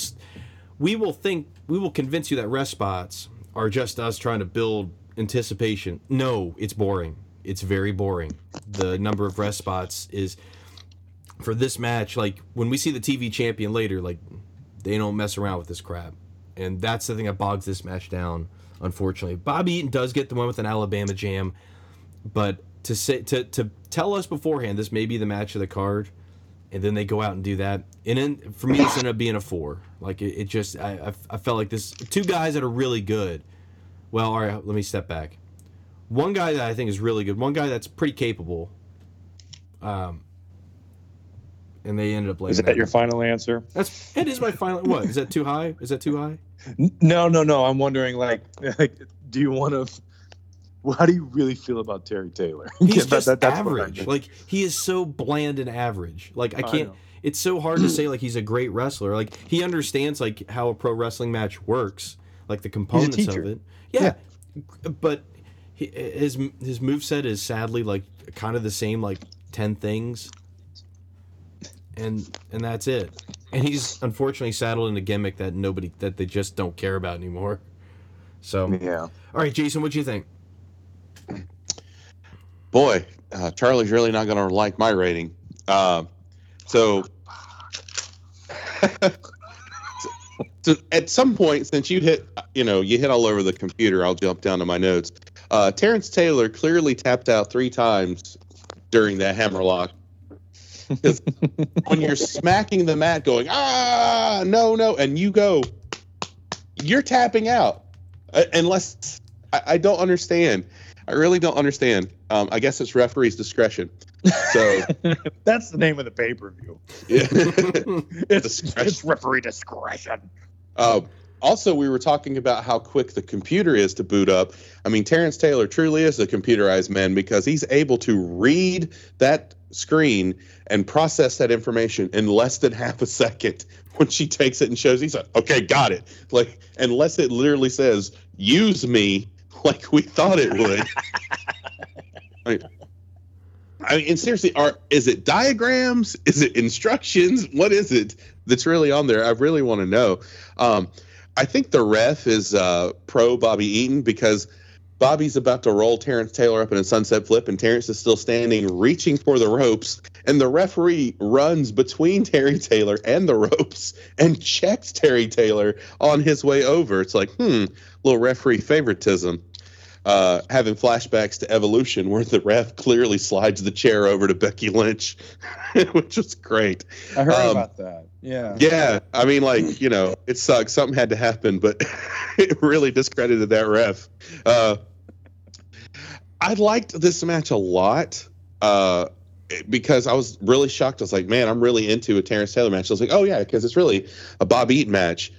we will think we will convince you that rest spots are just us trying to build anticipation. No, it's boring. It's very boring. The number of rest spots is for this match. Like when we see the TV champion later, like they don't mess around with this crap, and that's the thing that bogs this match down. Unfortunately, Bobby Eaton does get the one with an Alabama jam, but to say to to tell us beforehand this may be the match of the card, and then they go out and do that, and then for me this ended up being a four. Like it, it just I, I I felt like this two guys that are really good. Well, all right, let me step back. One guy that I think is really good, one guy that's pretty capable. Um, and they ended up Is laying that your final answer? That's it is my final. What is that too high? Is that too high? No, no, no. I'm wondering, like, <laughs> like do you want to? Well, how do you really feel about Terry Taylor? <laughs> He's That- just that- that's average. Like he is so bland and average. Like I I can't. know. it's so hard to say like he's a great wrestler. Like he understands like how a pro wrestling match works, like the components of it. Yeah, but he, his his moveset is sadly like kind of the same like ten things, and and that's it. And he's unfortunately saddled in a gimmick that nobody that they just don't care about anymore. So, yeah. all right, Jason, what do you think? Boy, uh, Charlie's really not going to like my rating. Uh, so, <laughs> so at some point, since you hit, you know, you hit all over the computer, I'll jump down to my notes. Uh, Terrence Taylor clearly tapped out three times during that hammerlock. 'Cause <laughs> when you're smacking the mat, going ah no no, and you go, you're tapping out, uh, unless I, I don't understand. I really don't understand. Um, I guess it's referee's discretion. So <laughs> That's the name of the pay per view. yeah. <laughs> It's, it's referee discretion. Uh, also, we were talking about how quick the computer is to boot up. I mean, Terrence Taylor truly is a computerized man because he's able to read that screen and process that information in less than half a second. <laughs> When she takes it and shows, he's like, "Okay, got it." Like, unless it literally says "use me," like we thought it would. I mean, and seriously, are is it diagrams? Is it instructions? What is it that's really on there? I really want to know. Um, I think the ref is uh, pro Bobby Eaton because Bobby's about to roll Terrence Taylor up in a sunset flip, and Terrence is still standing, reaching for the ropes, and the referee runs between Terry Taylor and the ropes and checks Terry Taylor on his way over. It's like, hmm, little referee favoritism uh, having flashbacks to Evolution, where the ref clearly slides the chair over to Becky Lynch, <laughs> which was great. I heard um, about that. Yeah. Yeah. I mean, like, you know, it sucks. Something had to happen, but <laughs> it really discredited that ref. Uh, I liked this match a lot uh, because I was really shocked. I was like, man, I'm really into a Terrence Taylor match. I was like, oh, yeah, because it's really a Bob Eaton match.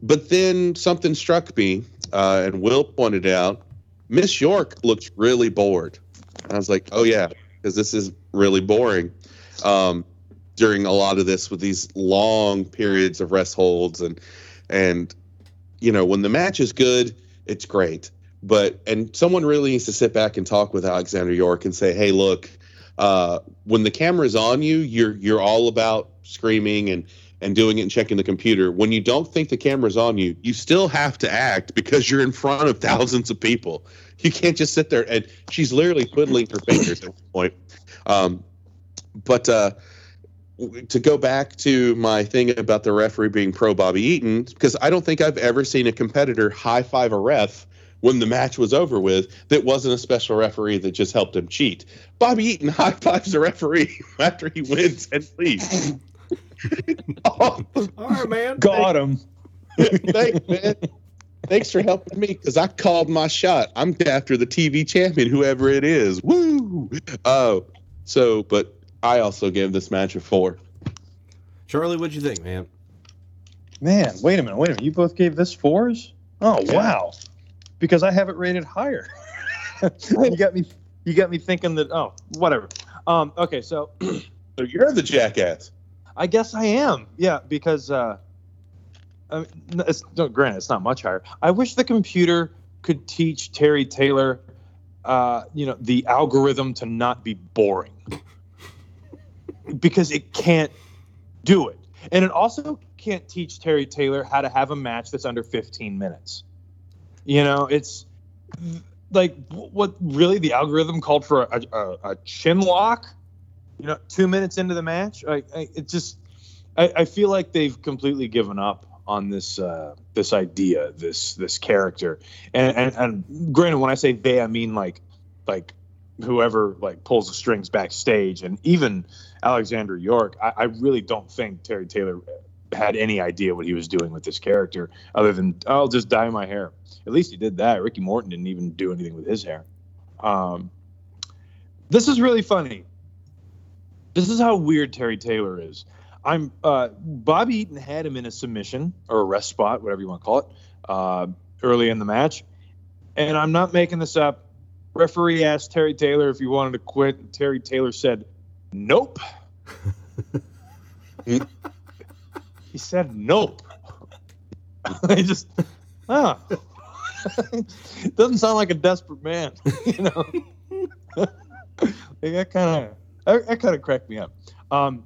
But then something struck me, uh, and Will pointed out Miss York looked really bored. I was like, oh yeah, because this is really boring. Um, during a lot of this with these long periods of rest holds and and you know when the match is good, it's great. But and someone really needs to sit back and talk with Alexandra York and say, hey, look, uh, when the camera's on you, you're you're all about screaming and and doing it and checking the computer. When you don't think the camera's on you, you still have to act because you're in front of thousands of people. You can't just sit there and she's literally twiddling her fingers at one point. Um, but uh, to go back to my thing about the referee being pro Bobby Eaton, because I don't think I've ever seen a competitor high five a ref when the match was over with that wasn't a special referee that just helped him cheat. Bobby Eaton high fives a referee <laughs> after he wins and leaves. <laughs> <laughs> oh, All right, man. Got him. Thanks, man. Thanks for helping me because I called my shot. I'm after the TV champion, whoever it is. Woo! Oh, so, but I also gave this match a four. Charlie, what'd you think, man? Man, wait a minute, wait a minute. You both gave this fours? Oh yeah. wow! Because I have it rated higher. <laughs> you got me. You got me thinking that. Oh, whatever. Um, okay, so. <clears throat> so you're the jackass. I guess I am. Yeah, because uh, I mean, it's, no, granted, it's not much higher. I wish the computer could teach Terry Taylor, uh, you know, the algorithm to not be boring, because it can't do it, and it also can't teach Terry Taylor how to have a match that's under 15 minutes. You know, it's like what really the algorithm called for a, a, a chin lock you know, two minutes into the match, it just, I, I, feel like they've completely given up on this uh, this idea, this this character, and, and and granted, when I say they, I mean like like whoever like pulls the strings backstage, and even Alexandra York. I, I really don't think Terry Taylor had any idea what he was doing with this character, other than I'll just dye my hair. At least he did that. Ricky Morton didn't even do anything with his hair. Um, this is really funny this is how weird Terry Taylor is. I'm uh, Bobby Eaton had him in a submission or a rest spot, whatever you want to call it, uh, early in the match, and I'm not making this up. Referee asked Terry Taylor if he wanted to quit. And Terry Taylor said, "Nope." <laughs> he said, "Nope." <laughs> I just, ah, <laughs> doesn't sound like a desperate man, you know. that kind of that, that kind of cracked me up. Um,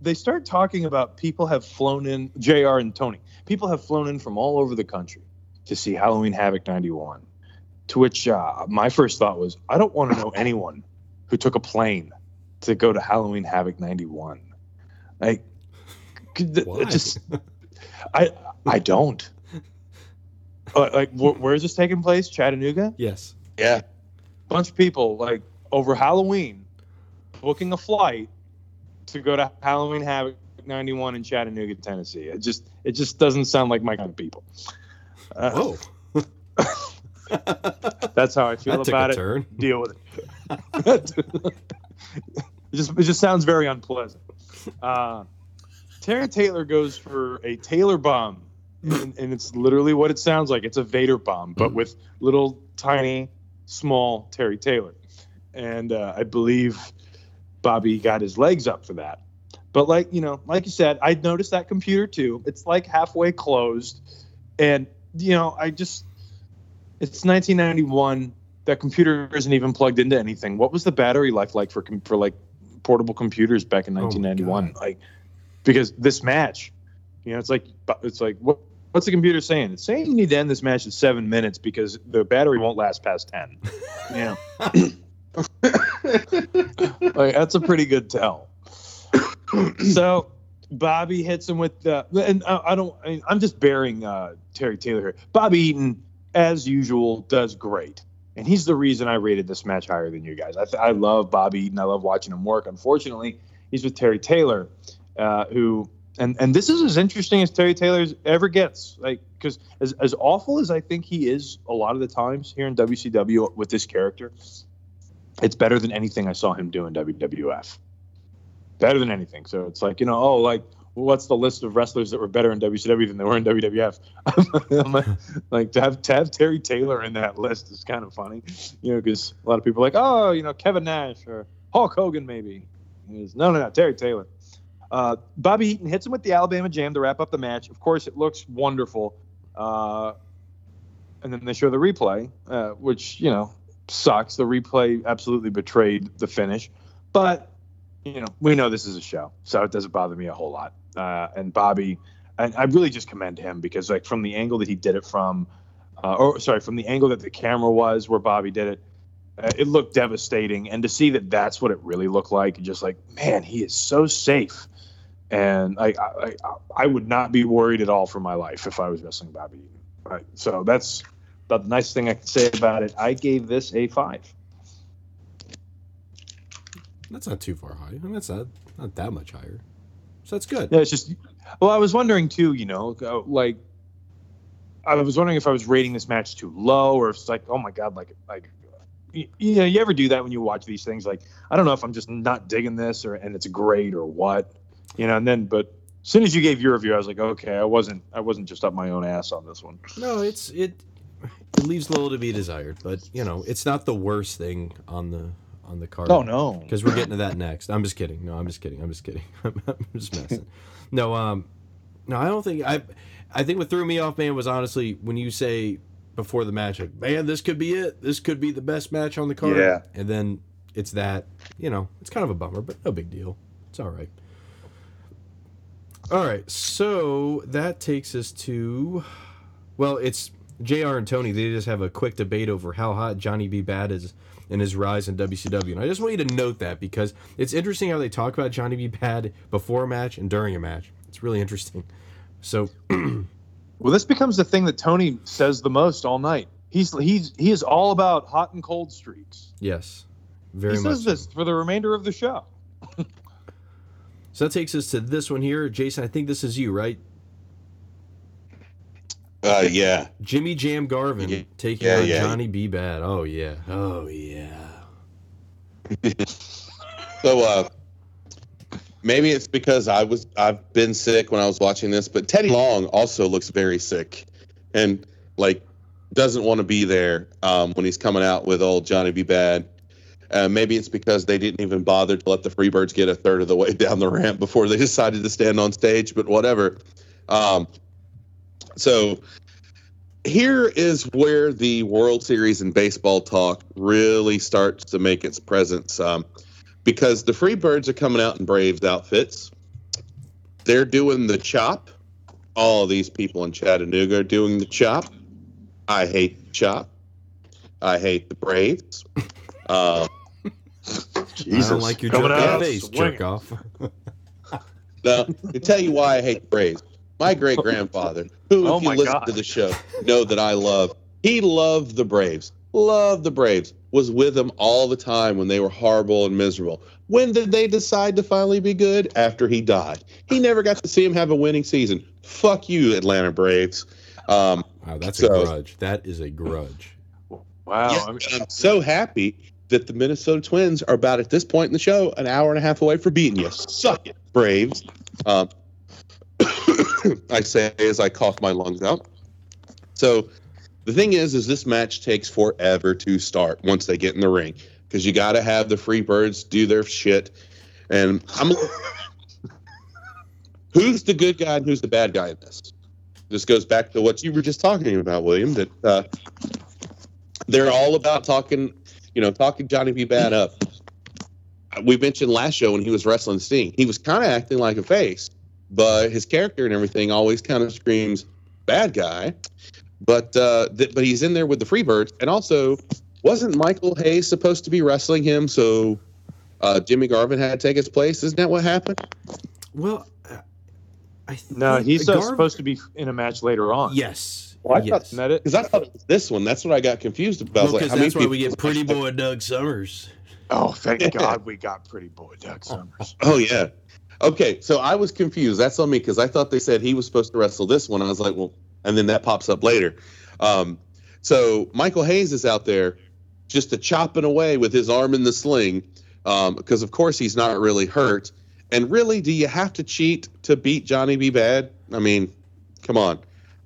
they start talking about people have flown in, JR and Tony, people have flown in from all over the country to see Halloween Havoc 91. To which uh, my first thought was, I don't want to know anyone who took a plane to go to Halloween Havoc 91. Like, Why? just, I, I don't. Uh, like, wh- where is this taking place? Chattanooga? Yes. Yeah. Bunch of people, like, over Halloween booking a flight to go to Halloween Havoc 91 in Chattanooga, Tennessee. It just it just doesn't sound like my kind of people. Uh, oh. <laughs> that's how I feel about it. Turn. Deal with it. <laughs> it just it just sounds very unpleasant. Uh, Terry Taylor goes for a Taylor bomb, and, and, it's literally what it sounds like. It's a Vader bomb, but with little tiny, small Terry Taylor. And uh, I believe Bobby got his legs up for that. But like you know, like you said, I noticed that computer too. It's like halfway closed, and you know, I just it's 1991. that computer isn't even plugged into anything. What was the battery life like for for like portable computers back in Oh 1991? God. like, because this match, you know, it's like it's like what what's the computer saying? It's saying you need to end this match in seven minutes because the battery won't last past ten. <laughs> Yeah, <laughs> <laughs> like that's a pretty good tell. so Bobby hits him with the, and I, I don't, I mean, I'm just bearing uh, Terry Taylor here. Bobby Eaton, as usual, does great. And he's the reason I rated this match higher than you guys. I, th- I love Bobby Eaton. I love watching him work. Unfortunately, he's with Terry Taylor, uh, who, and, and this is as interesting as Terry Taylor ever gets. Like, because as, as awful as I think he is a lot of the times here in WCW with this character, it's better than anything I saw him do in WWF better than anything. So it's like, you know, oh, like, what's the list of wrestlers that were better in WCW than they were in WWF? <laughs> Like, to have to have Terry Taylor in that list is kind of funny, you know, because a lot of people are like, oh, you know, Kevin Nash or Hulk Hogan maybe. Goes, no, no, no, Terry Taylor. Uh, Bobby Eaton hits him with the Alabama Jam to wrap up the match. Of course, it looks wonderful. Uh, and then they show the replay, uh, which you know sucks. The replay absolutely betrayed the finish, but you know, we know this is a show, so it doesn't bother me a whole lot. Uh, and Bobby, and I really just commend him because, like, from the angle that he did it from, uh, or sorry, from the angle that the camera was where Bobby did it, uh, it looked devastating. And to see that that's what it really looked like, just like, man, he is so safe. And I, I, I, I would not be worried at all for my life if I was wrestling Bobby. Right. So that's about the nice thing I can say about it. I gave this a five. That's not too far high. I mean, that's not not that much higher. So that's good. Yeah, it's just. Well, I was wondering too. You know, uh, like, I was wondering if I was rating this match too low, or if it's like, oh my god, like, like, you, you know, you ever do that when you watch these things? Like, I don't know if I'm just not digging this, or and it's great, or what, you know. And then, but as soon as you gave your review, I was like, okay, I wasn't, I wasn't just up my own ass on this one. No, it's it. It leaves little to be desired, but you know, it's not the worst thing on the on the card. Oh no, because we're getting to that next. I'm just kidding. No, I'm just kidding. I'm just kidding. <laughs> I'm just messing. No, um, no, I don't think I. I think what threw me off, man, was honestly when you say before the match, like, man, this could be it. This could be the best match on the card. Yeah. And then it's that. You know, it's kind of a bummer, but no big deal. It's all right. All right, so that takes us to, well, it's JR. and Tony. They just have a quick debate over how hot Johnny B. Bad is in his rise in WCW. And I just want you to note that because it's interesting how they talk about Johnny B. Bad before a match and during a match. It's really interesting. So, <clears throat> Well, this becomes the thing that Tony says the most all night. He's he's he is all about hot and cold streaks. yes, very he says so. this for the remainder of the show. <laughs> So that takes us to this one here. Jason, I think this is you, right? Uh, yeah. Jimmy Jam Garvin Yeah, taking yeah, on yeah. Johnny B. Bad. Oh, yeah. Oh, yeah. <laughs> So uh, maybe it's because I was I've been sick when I was watching this, but Teddy Long also looks very sick, and like doesn't want to be there um, when he's coming out with old Johnny B. Bad. Uh, maybe it's because they didn't even bother to let the Freebirds get a third of the way <laughs> down the ramp before they decided to stand on stage. But whatever. Um, so here is where the World Series and baseball talk really starts to make its presence. Um, because the Freebirds are coming out in Braves outfits. They're doing the chop. All these people in Chattanooga are doing the chop. I hate the chop. I hate the Braves. <laughs> Uh, I don't like your Coming jerk out face, swinging. jerk off. now, to tell you why I hate the Braves, my <laughs> great grandfather, who, Oh if you listen God. to the show, know that I love, he loved the Braves. Loved the Braves. Was with them all the time when they were horrible and miserable. When did they decide to finally be good? After he died. He never got to see him have a winning season. Fuck you, Atlanta Braves. Um, Wow, that's So- a grudge. That is a grudge. Wow. Yeah, I mean, and I'm so happy that the Minnesota Twins are about at this point in the show an hour and a half away from beating you. Suck it, Braves. Um, <laughs> I say as I cough my lungs out. So the thing is, is this match takes forever to start once they get in the ring because you got to have the free birds do their shit. And I'm <laughs> who's the good guy and who's the bad guy in this? This goes back to what you were just talking about, William. That uh, they're all about talking, you know, talking Johnny B. Bad up. We mentioned last show when he was wrestling Sting, he was kind of acting like a face, but his character and everything always kind of screams bad guy. But uh, th- but he's in there with the Freebirds, and also wasn't Michael Hayes supposed to be wrestling him? So uh, Jimmy Garvin had to take his place. Isn't that what happened? Well, uh, I No, he's uh, Garv- supposed to be in a match later on. Yes. Well, I yes. thought- that it? Because I thought it was this one. That's what I got confused about. I Well, like, because that's why we get Pretty Boy Doug Somers. Oh, thank <laughs> Yeah. God we got Pretty Boy Doug Somers. Oh yeah. Okay, so I was confused. That's on me because I thought they said he was supposed to wrestle this one. I was like, well, and then that pops up later. Um, so Michael Hayes is out there just a chopping away with his arm in the sling because, of course, he's not really hurt. And really, do you have to cheat to beat Johnny B. Bad? I mean, come on.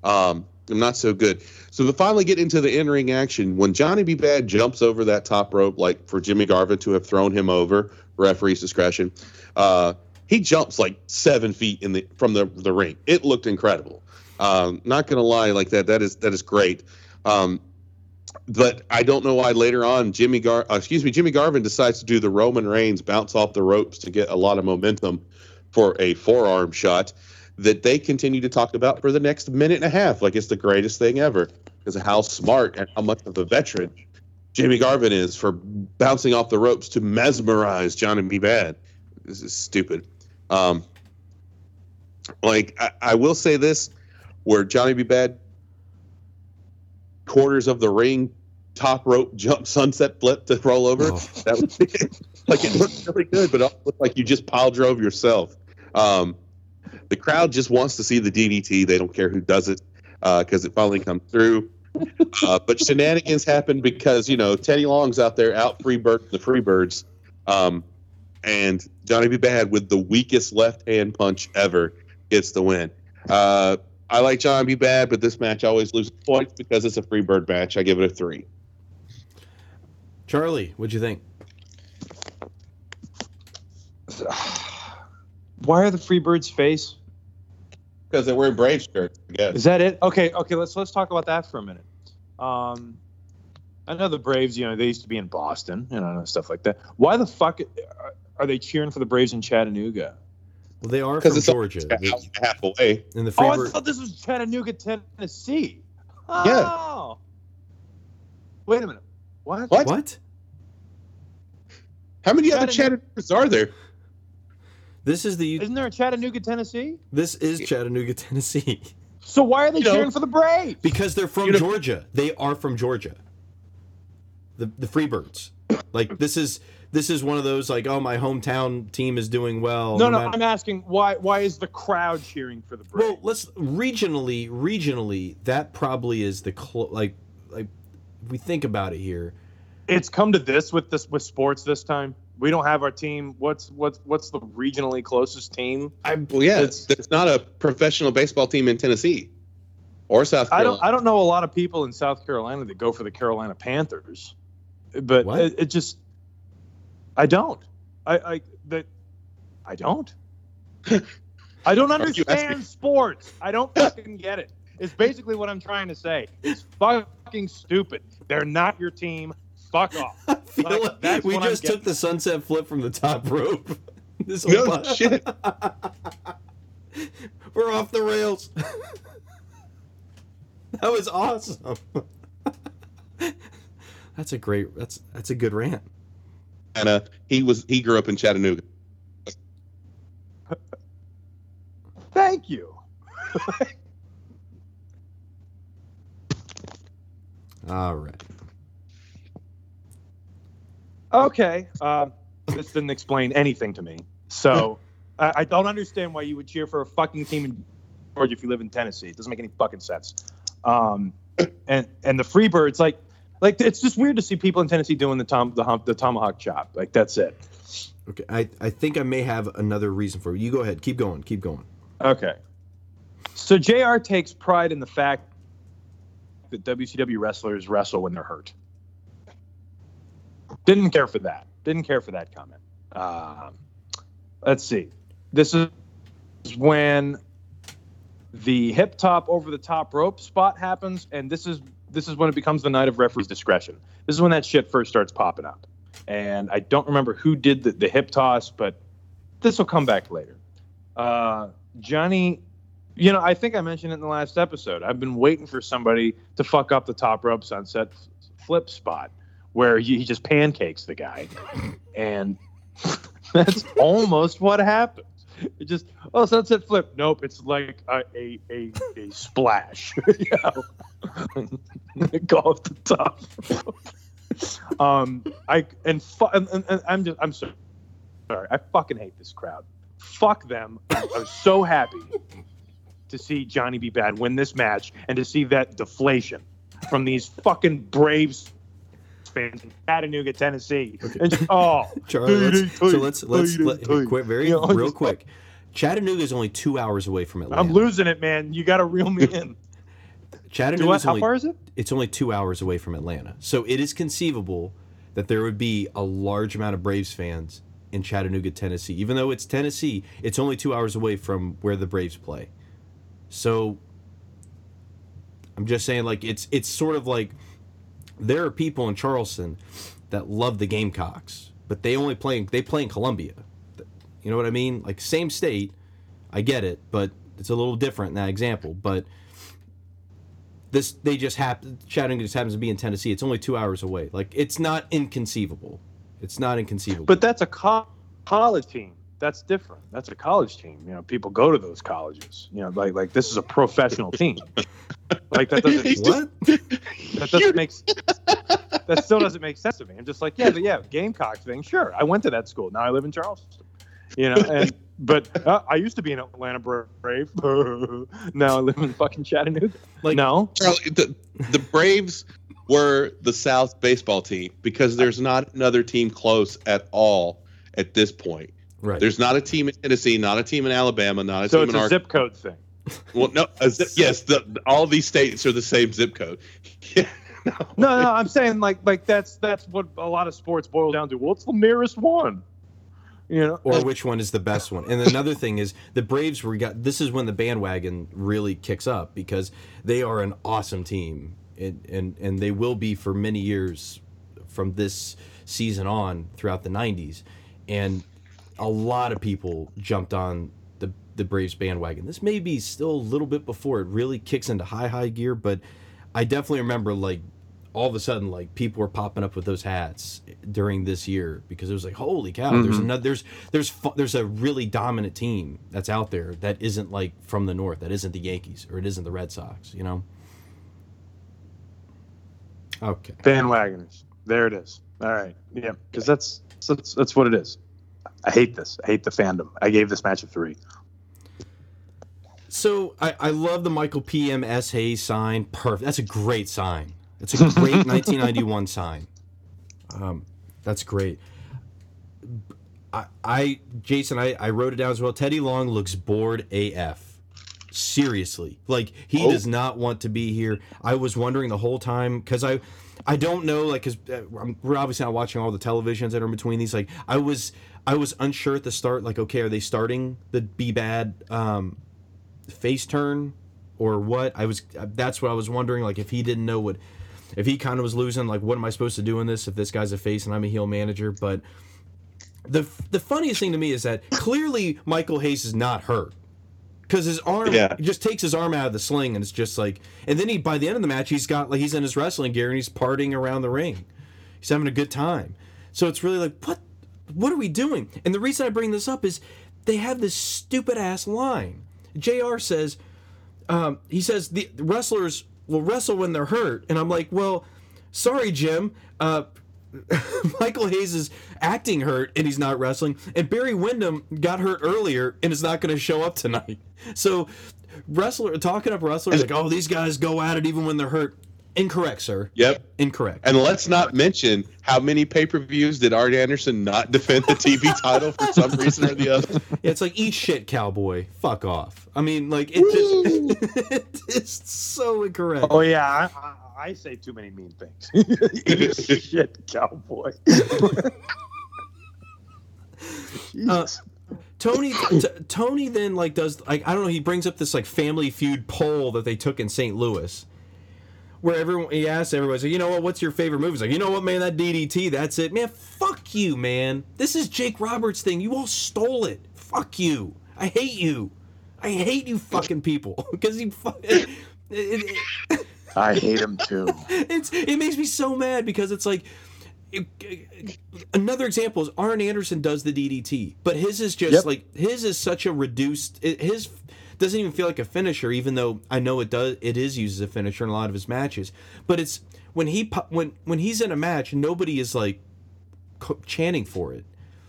Um, I'm not so good. So we finally get into the in-ring action when Johnny B. Bad jumps over that top rope, like for Jimmy Garvin to have thrown him over. Referee's discretion. Uh, he jumps like seven feet in the from the the ring. It looked incredible. Um, not gonna lie, like that. That is that is great. Um, but I don't know why later on Jimmy Gar, uh, excuse me, Jimmy Garvin decides to do the Roman Reigns bounce off the ropes to get a lot of momentum for a forearm shot that they continue to talk about for the next minute and a half, like it's the greatest thing ever because of how smart and how much of a veteran Jimmy Garvin is for bouncing off the ropes to mesmerize Johnny B. Bad. This is stupid. Um, like I, I will say this, where Johnny B. Bad quarters of the ring, top rope jump <laughs> sunset flip to roll over. Oh. That was <laughs> like it looked really good, but it looked like you just pile drove yourself. Um, the crowd just wants to see the DDT. They don't care who does it because it finally comes through. Uh, but shenanigans happen because you know Teddy Long's out there out free bird the Freebirds, um, and Johnny B. Bad with the weakest left hand punch ever gets the win. Uh, I like Johnny B. Bad, but this match always loses points because it's a Freebird match. I give it a three. Charlie, what'd you think? <sighs> Why are the Freebirds face? Because they're wearing Brave shirts, I guess. Is that it? Okay, okay. Let's let's talk about that for a minute. Um, I know the Braves. You know, they used to be in Boston. You know, stuff like that. Why the fuck are- are they cheering for the Braves in Chattanooga? Well, they are Because from it's Georgia. Georgia. They- hour and a half away. and Oh, I thought this was Chattanooga, Tennessee. Yeah. Oh. Wait a minute. What? What? what? How many other Chattanooga- Chattanoogas are there? This is the Isn't there a Chattanooga, Tennessee? this is Chattanooga, Tennessee. So why are they You know- cheering for the Braves? Because they're from You know- Georgia. They are from Georgia. The the Freebirds. Like this is this is one of those like oh my hometown team is doing well. no, no, matter- I'm asking why. Why is the crowd cheering for the Braves? Well, let's regionally, regionally, that probably is the clo- like like if we think about it here. it's come to this with this with sports this time. We don't have our team. What's what's what's the regionally closest team? I Well, yeah, It's- it's, it's not a professional baseball team in Tennessee or South I Carolina. don't I don't know a lot of people in South Carolina that go for the Carolina Panthers, but it, it just I don't. I I that I don't. I don't <laughs> Are you asking- understand sports. I don't fucking get it. It's basically what I'm trying to say. It's fucking stupid. They're not your team. Fuck off. <laughs> Like, like that's we just took the sunset flip from the top rope. <laughs> this whole No pod- shit. We're off the rails. that was awesome. that's a great. That's that's a good rant. And uh, he was he grew up in Chattanooga. Thank you. <laughs> All right. Okay. Um, this didn't explain anything to me. So I, I don't understand why you would cheer for a fucking team in Georgia if you live in Tennessee. It doesn't make any fucking sense. Um, and and the Freebirds, like, like it's just weird to see people in Tennessee doing the tom the hump the tomahawk chop. Like that's it. Okay. I I think I may have another reason for it. You go ahead. Keep going. Keep going. Okay. So JR takes pride in the fact that WCW wrestlers wrestle when they're hurt. Didn't care for that. Didn't care for that comment. Um, let's see. This is when the hip top over the top rope spot happens, and this is this is when it becomes the night of referee's discretion. This is when that shit first starts popping up. And I don't remember who did the, the hip toss, but this will come back later. Uh, Johnny, you know, I think I mentioned it in the last episode. I've been waiting for somebody to fuck up the top rope sunset flip spot where he, he just pancakes the guy. And <laughs> that's almost what happens. It just oh sunset flip. Nope, it's like a a, a, a splash. <laughs> <laughs> Go off the top. <laughs> um, I and, fu- and, and, and I'm just I'm sorry. Sorry, I fucking hate this crowd. Fuck them. I was so happy to see Johnny B. Bad win this match and to see that deflation from these fucking Braves fans in Chattanooga, Tennessee. And just, oh, <laughs> Charlie, let's, so let's let's let, very You know, real quick. Chattanooga is only two hours away from Atlanta. I'm losing it, man. You got to reel me in. Chattanooga How only far is it? it's only two hours away from Atlanta, so it is conceivable that there would be a large amount of Braves fans in Chattanooga, Tennessee. Even though it's Tennessee, it's only two hours away from where the Braves play. So I'm just saying, like it's it's sort of like there are people in Charleston that love the Gamecocks, but they only play they play in Columbia. You know what I mean? Like same state, I get it, but it's a little different in that example. But this they just happen Chattanooga just happens to be in Tennessee. It's only two hours away. Like it's not inconceivable. It's not inconceivable. But that's a co- college team. That's different. That's a college team. You know, people go to those colleges. You know, like like this is a professional team. Like that doesn't <laughs> what? that doesn't make s- that still doesn't make sense to me. I'm just like, yeah, but yeah, Gamecock thing. Sure, I went to that school. Now I live in Charleston. You know, and but uh, I used to be an Atlanta Brave. <laughs> now I live in fucking Chattanooga. Like- no, Charlie, the, the Braves were the South baseball team because there's not another team close at all at this point. Right. There's not a team in Tennessee, not a team in Alabama, not a so team it's in a Arkansas. zip code thing. <laughs> Well, no, a zip, yes, the, all these states are the same zip code. <laughs> Yeah, no. No, no, I'm saying like like that's that's what a lot of sports boil down to. What's the nearest one? You know, or which one is the best one. And another thing is the Braves were got this is when the bandwagon really kicks up because they are an awesome team and and, and they will be for many years from this season on throughout the 90s and a lot of people jumped on the the Braves bandwagon. This may be still a little bit before it really kicks into high high gear, but I definitely remember like all of a sudden like people were popping up with those hats during this year because it was like holy cow there's Mm-hmm. another there's there's there's a really dominant team that's out there that isn't like from the north that isn't the Yankees or it isn't the Red Sox you know okay bandwagoners. There it is. All right, yeah, because that's that's that's what it is. I hate this. I hate the fandom. I gave this match a three. So I, I love the Michael P. M. S. Hayes sign. Perfect. That's a great sign. It's a <laughs> great 1991 sign. Um, that's great. I, I Jason, I, I wrote it down as well. Teddy Long looks bored AF. Seriously, like he Oh. does not want to be here. I was wondering the whole time because I, I don't know, like, because we're obviously not watching all the televisions that are in between these. Like, I was, I was unsure at the start. Like, okay, are they starting the B. Bad um, face turn or what? I was, that's what I was wondering. Like, if he didn't know what, if he kind of was losing, like, what am I supposed to do in this if this guy's a face and I'm a heel manager? But the the funniest thing to me is that clearly Michael Hayes is not hurt because his arm Yeah. just takes his arm out of the sling and it's just like and then he by the end of the match he's got like he's in his wrestling gear and he's partying around the ring he's having a good time so it's really like what what are we doing and the reason i bring this up is they have this stupid ass line JR says um, he says the wrestlers will wrestle when they're hurt and i'm like well sorry jim uh, <laughs> Michael Hayes is acting hurt and he's not wrestling, and Barry Windham got hurt earlier and is not going to show up tonight. <laughs> So, wrestler talking up wrestlers like, oh, these guys go at it even when they're hurt. Incorrect, sir. Yep. Incorrect. And let's not mention how many pay per views did Arn Anderson not <laughs> defend the TV title for some reason or the other. Yeah, <laughs> it's like eat shit, cowboy. Fuck off. I mean, like it just <laughs> it is so incorrect. Oh yeah, I, I, I say too many mean things. Eat shit, cowboy. Uh, Tony t- Tony then like does like I don't know he brings up this like family feud poll that they took in St. Louis where everyone he asks everybody, like, you know what, what's your favorite move? He's like, you know what, man, that DDT, that's it, man. Fuck you, man. This is Jake Roberts' thing. You all stole it. Fuck you. I hate you. I hate you, fucking people, <laughs> because he. Fu- <laughs> it, it, it, I hate him too. <laughs> it's it makes me so mad because it's like. another example is Arn Anderson does the DDT, but his is just Yep. like his is such a reduced. His doesn't even feel like a finisher, even though I know it does. It is used as a finisher in a lot of his matches. But it's when he when when he's in a match, nobody is like chanting for it.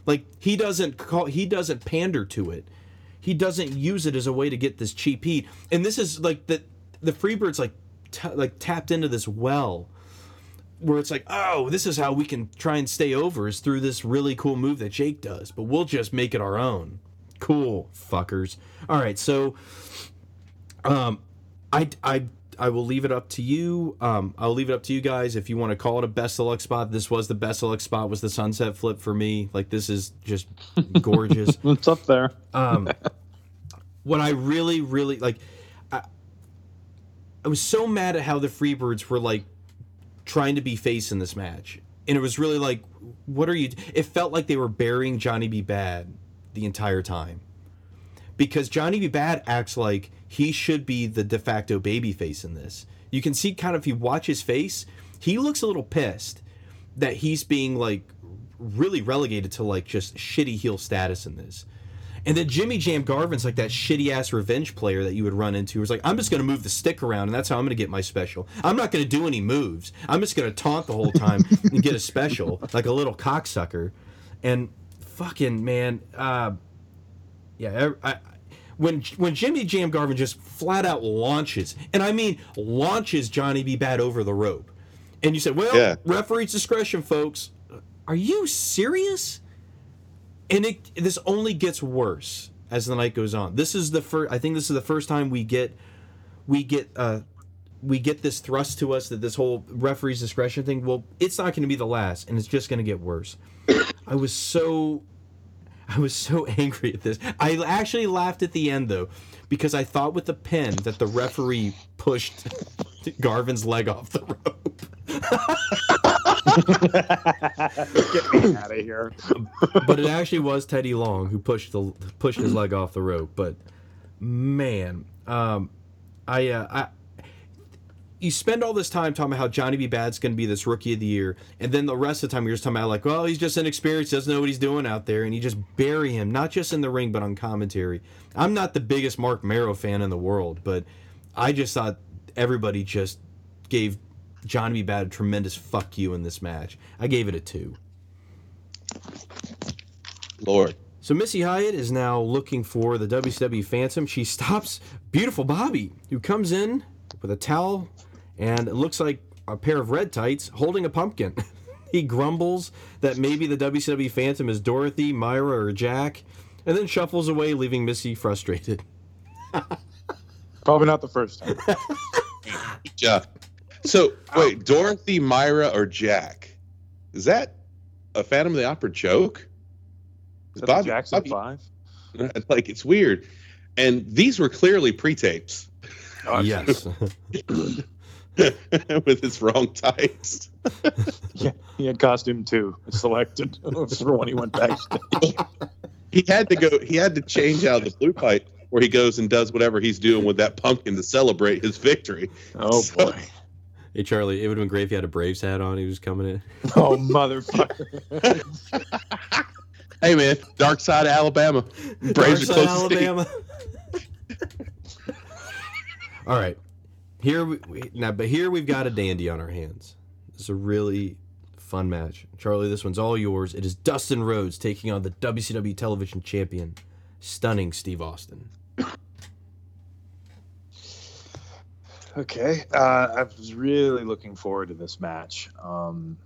Like he doesn't call he doesn't pander to it. He doesn't use it as a way to get this cheap heat. And this is like the the Freebirds like t- like tapped into this well where it's like, oh, this is how we can try and stay over is through this really cool move that Jake does, but we'll just make it our own. Cool, fuckers. All right, so um I I I will leave it up to you. Um, I'll leave it up to you guys if you want to call it a best of luck spot. This was the best of luck spot. Was the sunset flip for me? Like this is just <laughs> gorgeous. It's up there. Um, <laughs> what I really, really like, I, I was so mad at how the Freebirds were like trying to be face in this match, and it was really like, what are you? It felt like they were burying Johnny B. Bad the entire time, because Johnny B. Bad acts like he should be the de facto baby face in this. You can see kind of if you watch his face, he looks a little pissed that he's being like really relegated to like just shitty heel status in this. And then Jimmy Jam Garvin's like that shitty ass revenge player that you would run into. Who's like, I'm just gonna move the stick around, and that's how I'm gonna get my special. I'm not gonna do any moves. I'm just gonna taunt the whole time and get a special, <laughs> like a little cocksucker. And fucking man, uh, yeah, I, I, when when Jimmy Jam Garvin just flat out launches, and I mean launches Johnny B. Bad over the rope, and you said, well, Yeah. referee's discretion, folks. Are you serious? and it this only gets worse as the night goes on. This is the first. I think this is the first time we get we get uh we get this thrust to us that this whole referee's discretion thing. Well, it's not going to be the last, and it's just going to get worse. I was so I was so <laughs> angry at this. I actually laughed at the end though, because I thought with the pin that the referee pushed <laughs> Garvin's leg off the rope. Get me out of here. but it actually was Teddy Long who pushed the pushed his leg off the rope. But man, um, I, uh, I, you spend all this time talking about how Johnny B. Bad's going to be this rookie of the year, and then the rest of the time you're just talking about like, well, he's just inexperienced, doesn't know what he's doing out there, and you just bury him not just in the ring but on commentary. I'm not the biggest Marc Mero fan in the world, but I just thought everybody just gave Johnny B. Bad a tremendous fuck you in this match. I gave it a two. Lord. So Missy Hyatt is now looking for the WCW Phantom. She stops beautiful Bobby, who comes in with a towel and it looks like a pair of red tights holding a pumpkin. <laughs> he grumbles that maybe the WCW Phantom is Dorothy, Myra, or Jack, and then shuffles away, leaving Missy frustrated. <laughs> Probably not the first time. <laughs> Yeah. So wait, Dorothy, Myra, or Jack? Is that a Phantom of the Opera joke? Is that Bobby- Jackson Bobby- Five? like it's weird. And these were clearly pre-tapes oh, yes. <laughs> with his wrong tights. <laughs> Yeah, he had costume two selected for when he went backstage. <laughs> He had to go. He had to change out the blue pipe where he goes and does whatever he's doing with that pumpkin to celebrate his victory. Oh So- boy. hey Charlie, it would have been great if he had a Braves hat on. He was coming in. Oh motherfucker. Hey man, dark side of Alabama. Braves Dark side close to Alabama. All right, here we, now, but here we've got a dandy on our hands. It's a really fun match, Charlie. This one's all yours. It is Dustin Rhodes taking on the WCW Television Champion, stunning Steve Austin. Okay, uh, I was really looking forward to this match. Um,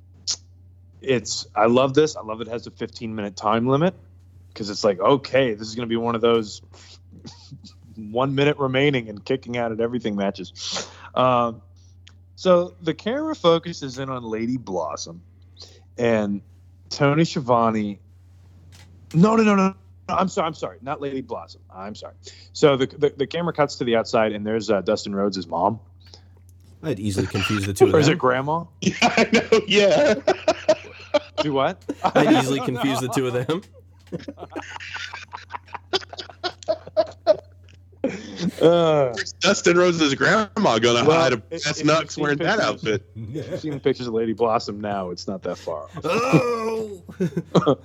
it's I love this. I love it has a 15 minute time limit because it's like okay, this is going to be one of those one minute remaining and kicking out at everything matches. Um, so the camera focuses in on Lady Blossom and Tony Schiavone. No, no, no, no. No, I'm sorry. I'm sorry. Not Lady Blossom. I'm sorry. So the, the, the camera cuts to the outside, and there's uh, Dustin Rhodes' mom. I'd easily confuse the two of them. Or is it grandma? <laughs> Yeah, I know. Yeah. Do what? I'd easily confuse the two of them. <laughs> Uh, Dustin Rhodes' grandma gonna Well, hide a if- that's if nuts wearing that pictures- outfit. I've seen pictures of Lady Blossom now. It's not that far. oh, <laughs>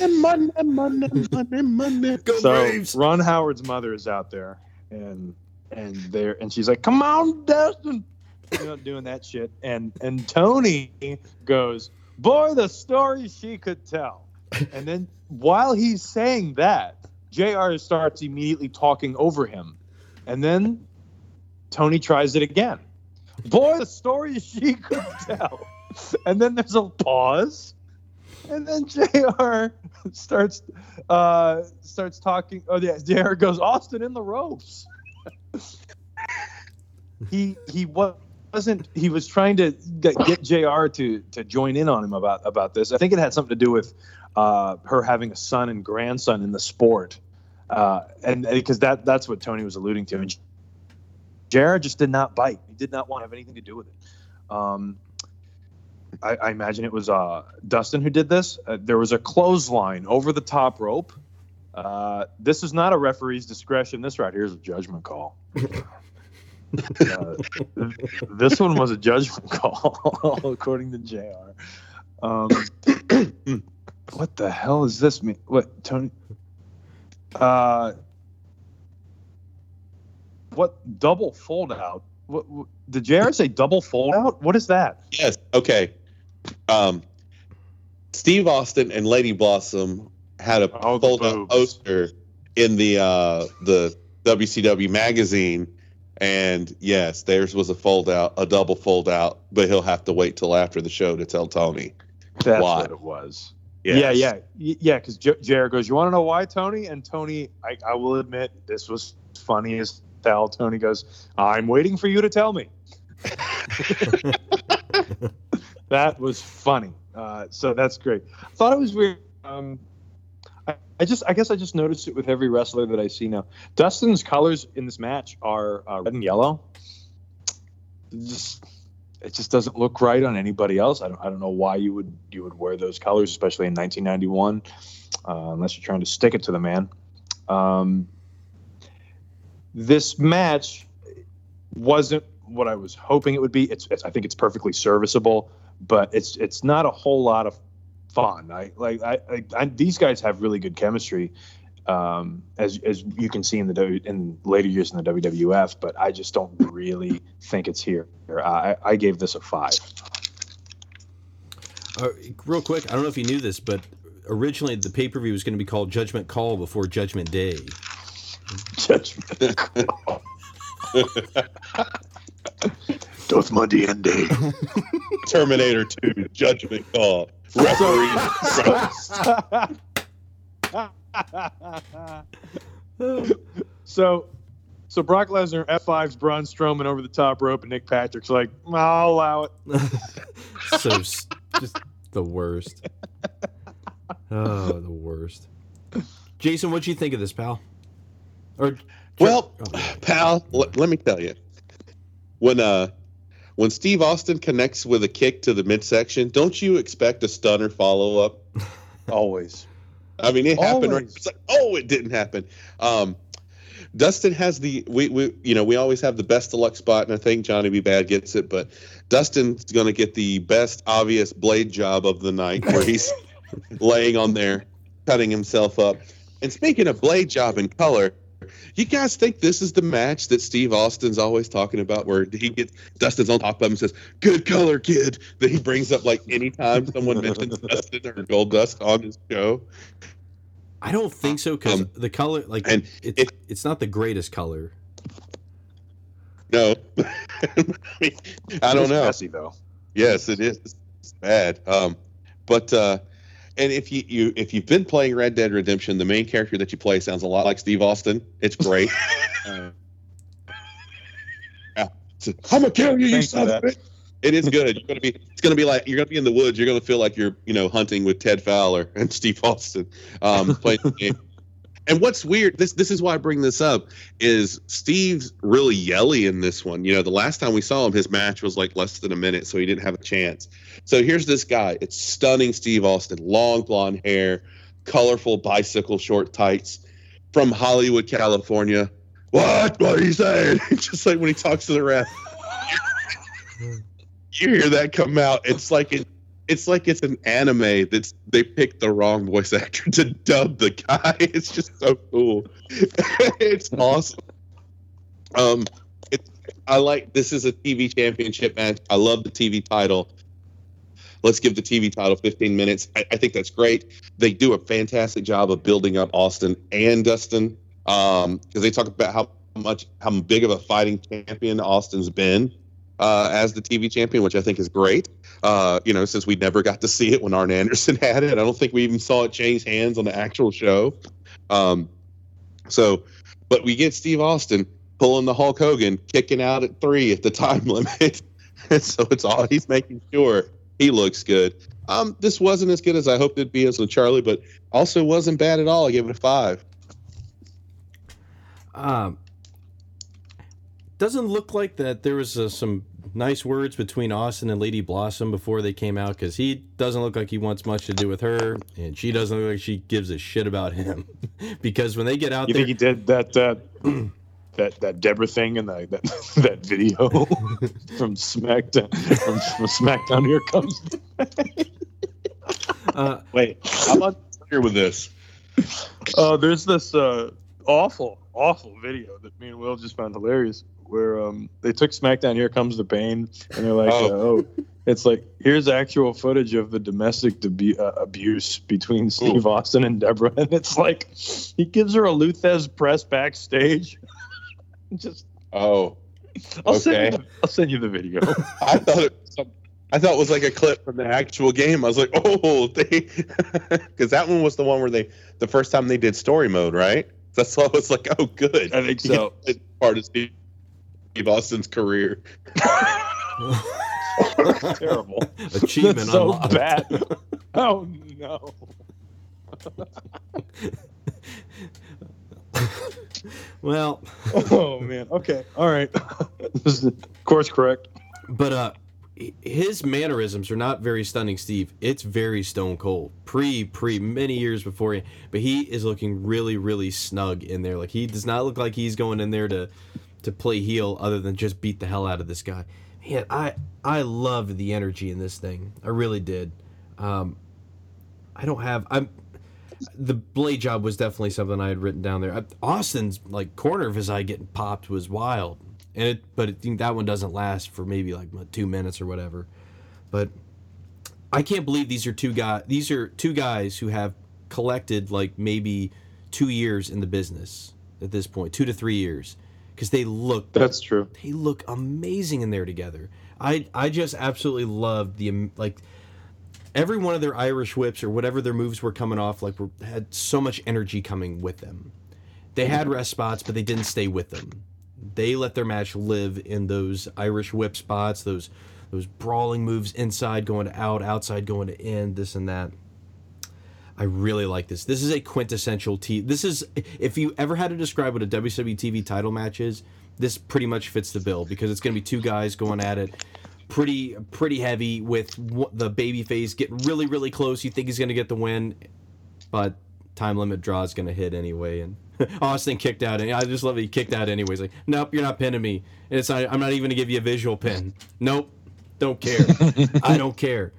money, money, money, money. go so Braves! Ron Howard's mother is out there, and and there, and she's like, "Come on, Dustin," you know, doing that shit, and and Tony goes, "Boy, the stories she could tell," and then while he's saying that, JR starts immediately talking over him, and then Tony tries it again. Boy, the stories <laughs> she could tell, and then there's a pause. And then JR starts uh, starts talking. Oh yeah, JR goes Austin in the ropes. <laughs> he he wasn't. He was trying to get, get JR to to join in on him about about this. I think it had something to do with uh, her having a son and grandson in the sport, uh, and because that that's what Tony was alluding to. And JR just did not bite. He did not want to have anything to do with it. Um, I, I imagine it was uh, Dustin who did this. Uh, there was a clothesline over the top rope. Uh, this is not a referee's discretion. This right here is a judgment call. Uh, this one was a judgment call, according to JR Um, what the hell is this? Mean? What Tony? Uh, what double fold out? What, what did JR say? Double fold out? What is that? Yes. Okay. Um, Steve Austin and Lady Blossom had a Oh, fold out poster in the uh, the WCW magazine, and yes, theirs was a fold out, a double fold out, but he'll have to wait till after the show to tell Tony. That's Why? what it was. Yes. Yeah, yeah, yeah. Because J- JR goes, "You want to know why, Tony?" And Tony, I, I will admit, this was funny as hell. Tony goes, "I'm waiting for you to tell me." <laughs> that was funny. Uh, so that's great. I thought it was weird. Um, I, I just, I guess, I just noticed it with every wrestler that I see now. Dustin's colors in this match are uh, red and yellow. Just, it just doesn't look right on anybody else. I don't, I don't know why you would, you would wear those colors, especially in 1991, uh, unless you're trying to stick it to the man. Um, this match wasn't what I was hoping it would be. It's, it's I think it's perfectly serviceable, but it's it's not a whole lot of fun. I like I, I, I these guys have really good chemistry, um, as as you can see in the W in later years in the WWF. But I just don't really think it's here. I, I gave this a five. Uh, real quick, I don't know if you knew this, but originally the pay per view was going to be called Judgment Call before Judgment Day. Judgment. Call. <laughs> Doth my D&D. <laughs> Terminator Two, Judgment Call, <laughs> referee. <laughs> so, so Brock Lesnar F5's Braun Strowman over the top rope, and Nick Patrick's like, I'll allow it. <laughs> so just the worst. <laughs> Oh, the worst. Jason, what'd you think of this, pal? Or Well, Oh, pal, l- let me tell you, when uh, when Steve Austin connects with a kick to the midsection, don't you expect a stunner follow up? Always. I mean, it happened. Right? It's like, oh, it didn't happen. Um, Dustin has the we, we you know we always have the best deluxe spot, and I think Johnny B. Bad gets it, but Dustin's going to get the best obvious blade job of the night, where he's <laughs> laying on there, cutting himself up. And speaking of blade job and color, you guys think this is the match that Steve Austin's always talking about, where he gets Dustin's on top of him and says, "Good color, kid." That he brings up like anytime someone <laughs> mentions Dustin or Goldust on his show. I don't think so because Um, the color, like, and it's it- it's not the greatest color. No, I, <laughs> mean, I don't It's know. Messy though. Yes, it is. It's bad. Um, but uh, and if you, you if you've been playing Red Dead Redemption, the main character that you play sounds a lot like Steve Austin. It's great. uh, <laughs> yeah. <laughs> So, I'm gonna kill you, you son of a bitch. It is good. You're gonna be. It's gonna be like you're gonna be in the woods. You're gonna feel like you're you know hunting with Ted Fowler and Steve Austin um, playing the game. And what's weird, this this is why I bring this up, is Steve's really yelly in this one. You know, the last time we saw him, his match was like less than a minute, so he didn't have a chance. So here's this guy. It's stunning Steve Austin, long blonde hair, colorful bicycle short tights from Hollywood, California. What? What are you saying? <laughs> Just like when he talks to the ref. <laughs> you hear that come out. It's like it it's like it's an anime that's they picked the wrong voice <laughs> actor to dub the guy. <laughs> It's just so cool. <laughs> it's awesome. Um, it, I like this is a TV championship match. I love the TV title. Let's give the TV title 15 minutes. I, I think that's great. They do a fantastic job of building up Austin and Dustin because um, they talk about how much how big of a fighting champion Austin's been uh, as the TV champion, which I think is great. Uh, you know, since we never got to see it when Arn Anderson <laughs> had it, I don't think we even saw it change hands on the actual show. Um, so, but we get Steve Austin pulling the Hulk Hogan, kicking out at three at the <laughs> time limit. <laughs> and so it's all he's making sure he looks good. Um, this wasn't as good as I hoped it'd be as with Charlie, but also wasn't bad at all. I gave it a five. Um, doesn't look like that there was uh, some nice words between Austin and Lady Blossom before they came out because he doesn't look like he wants much to do with her, and she doesn't look like she gives a shit about him. <laughs> because when they get out you there, think he did that uh, <clears throat> that that Deborah thing and that <laughs> that, that video <laughs> from SmackDown from, from SmackDown? Here comes. uh, Wait, I'm here with this. Uh, there's this uh, awful, awful video that me and Will just found hilarious where um, they took SmackDown Here Comes the Pain, and they're like, oh. oh it's like here's actual footage of the domestic debu- uh, abuse between Steve Ooh. Austin and Deborah, and it's like he gives her a Lou Thesz press backstage. <laughs> Just oh, I'll okay. send you the, I'll send you the video. <laughs> I thought it was I thought it was like a clip from the actual game. I was like, oh, <laughs> they, because that one was the one where they the first time they did story mode, right? That's why I was like, oh, good. I think so. Part of Steve Steve Austin's career. terrible. <laughs> Achievement That's so unlocked. bad. <laughs> Oh no. well. Oh man. Okay. All right. this is course correct. But uh, his mannerisms are not very stunning, Steve. It's very stone cold. Pre, pre, many years before he, but he is looking really, really snug in there. Like he does not look like he's going in there to to play heel other than just beat the hell out of this guy. Man, I I loved the energy in this thing. I really did. Um, I don't have I'm the blade job was definitely something I had written down there. Austin's like corner of his eye getting popped was wild, and it but I think that one doesn't last for maybe like two minutes or whatever. But I can't believe these are two guys. These are two guys who have collected like maybe two years in the business at this point, two to three years because they look that's true. they look amazing in there together. I i just absolutely loved the like every one of their irish whips or whatever their moves were coming off like were had so much energy coming with them. They had rest spots but they didn't stay with them. They let their match live in those irish whip spots those those brawling moves inside going to out outside going to in this and that I really like this. This is a quintessential T. This is if you ever had to describe what a WWE TV title match is, this pretty much fits the bill because it's going to be two guys going at it, pretty pretty heavy with the baby face getting really really close. You think he's going to get the win, but time limit draw is going to hit anyway. And <laughs> Austin kicked out, and I just love it. He kicked out anyways. Like, nope, you're not pinning me. And it's not, I'm not even going to give you a visual pin. Nope, don't care. <laughs> I don't care.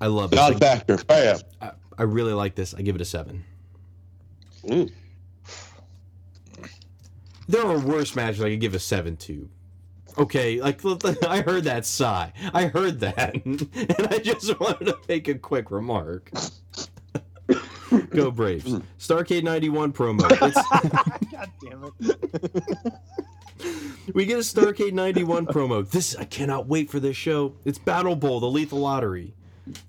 I love it. Non factor. Bam. I really like this. I give it a seven. Ooh. There are worse matches I could give a seven to. Okay, like <laughs> I heard that sigh. I heard that, <laughs> and I just wanted to make a quick remark. <laughs> Go Braves! Starcade '91 promo. God damn it! we get a Starcade '91 promo. This I cannot wait for this show. It's Battle Bowl, the Lethal Lottery,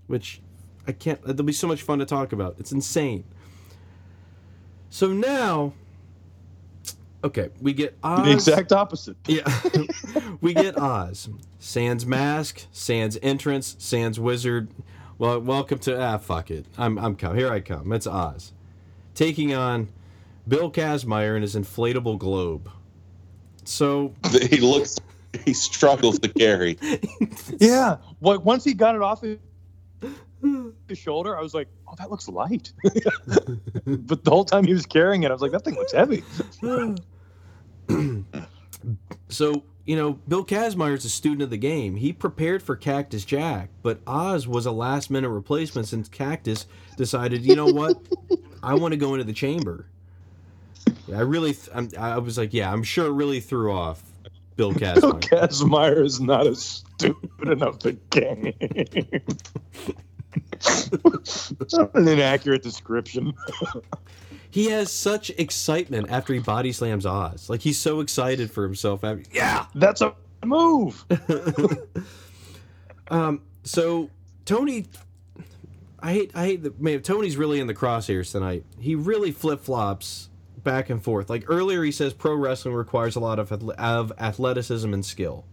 which I can't. There'll be so much fun to talk about. It's insane. So now, okay, we get Oz. The exact opposite. <laughs> Yeah, <laughs> we get Oz. Sans mask, Sans entrance, Sans wizard. Well, welcome to ah fuck it. I'm I'm come here. I come. It's Oz, taking on Bill Kazmaier and his inflatable globe. So <laughs> He looks, he struggles to carry. Yeah. Like once he got it off his, <laughs> his shoulder, I was like, "Oh, that looks light." <laughs> but the whole time he was carrying it, I was like, "That thing looks heavy." <laughs> <clears throat> So, you know, Bill Kazmaier is a student of the game. He prepared for Cactus Jack, but Oz was a last minute replacement since Cactus decided, you know what? I want to go into the chamber. I really, th- I'm, I was like, yeah, I'm sure it really threw off Bill Bill Kazmaier. Kazmaier is not as stupid enough the game. An inaccurate description. he has such excitement after he body slams Oz. Like, he's so excited for himself. After, yeah! That's a move. <laughs> Um, so Tony, I hate, I hate that. Man, Tony's really in the crosshairs tonight. He really flip flops back and forth. Like earlier, he says pro wrestling requires a lot of of athleticism and skill,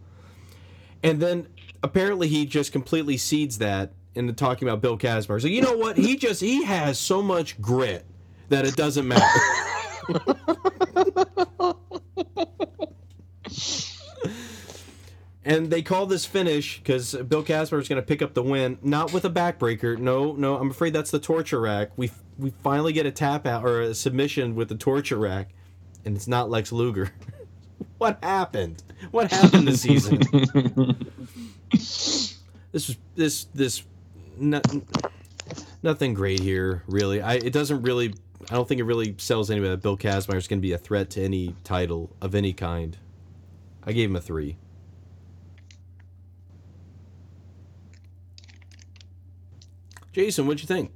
and then apparently he just completely cedes that into talking about Bill Kazmaier. So you know what? He just he has so much grit that it doesn't matter. <laughs> And they call this finish because Bill Casper is going to pick up the win, not with a backbreaker. No, no, I'm afraid that's the torture rack. We we finally get a tap out or a submission with the torture rack, and it's not Lex Luger. <laughs> what happened? What happened this season? <laughs> this was this this no, nothing great here really. I it doesn't really. I don't think it really sells anybody that Bill Kazmaier is going to be a threat to any title of any kind. I gave him a three. Jason, what'd you think?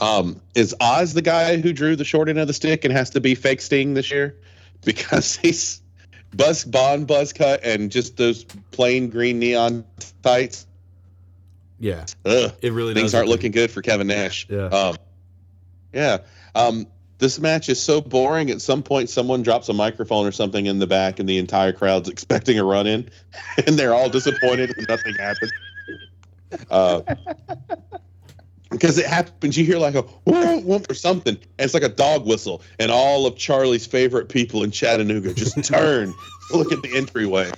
Um, is Oz the guy who drew the short end of the stick and has to be fake Sting this year? <laughs> Because he's buzz bond buzz cut and just those plain green neon tights. Yeah, Ugh, it really does. things aren't looking good for Kevin Nash. Yeah. Um, yeah. Um, this match is so boring. At some point, someone drops a microphone or something in the back, and the entire crowd's <laughs> expecting a run in, <laughs> and they're all disappointed when nothing happens. Uh, because it happens, you hear like a whoop, whoop or something, and it's like a dog whistle, and all of Charlie's favorite people in Chattanooga just <laughs> turn look at the entryway.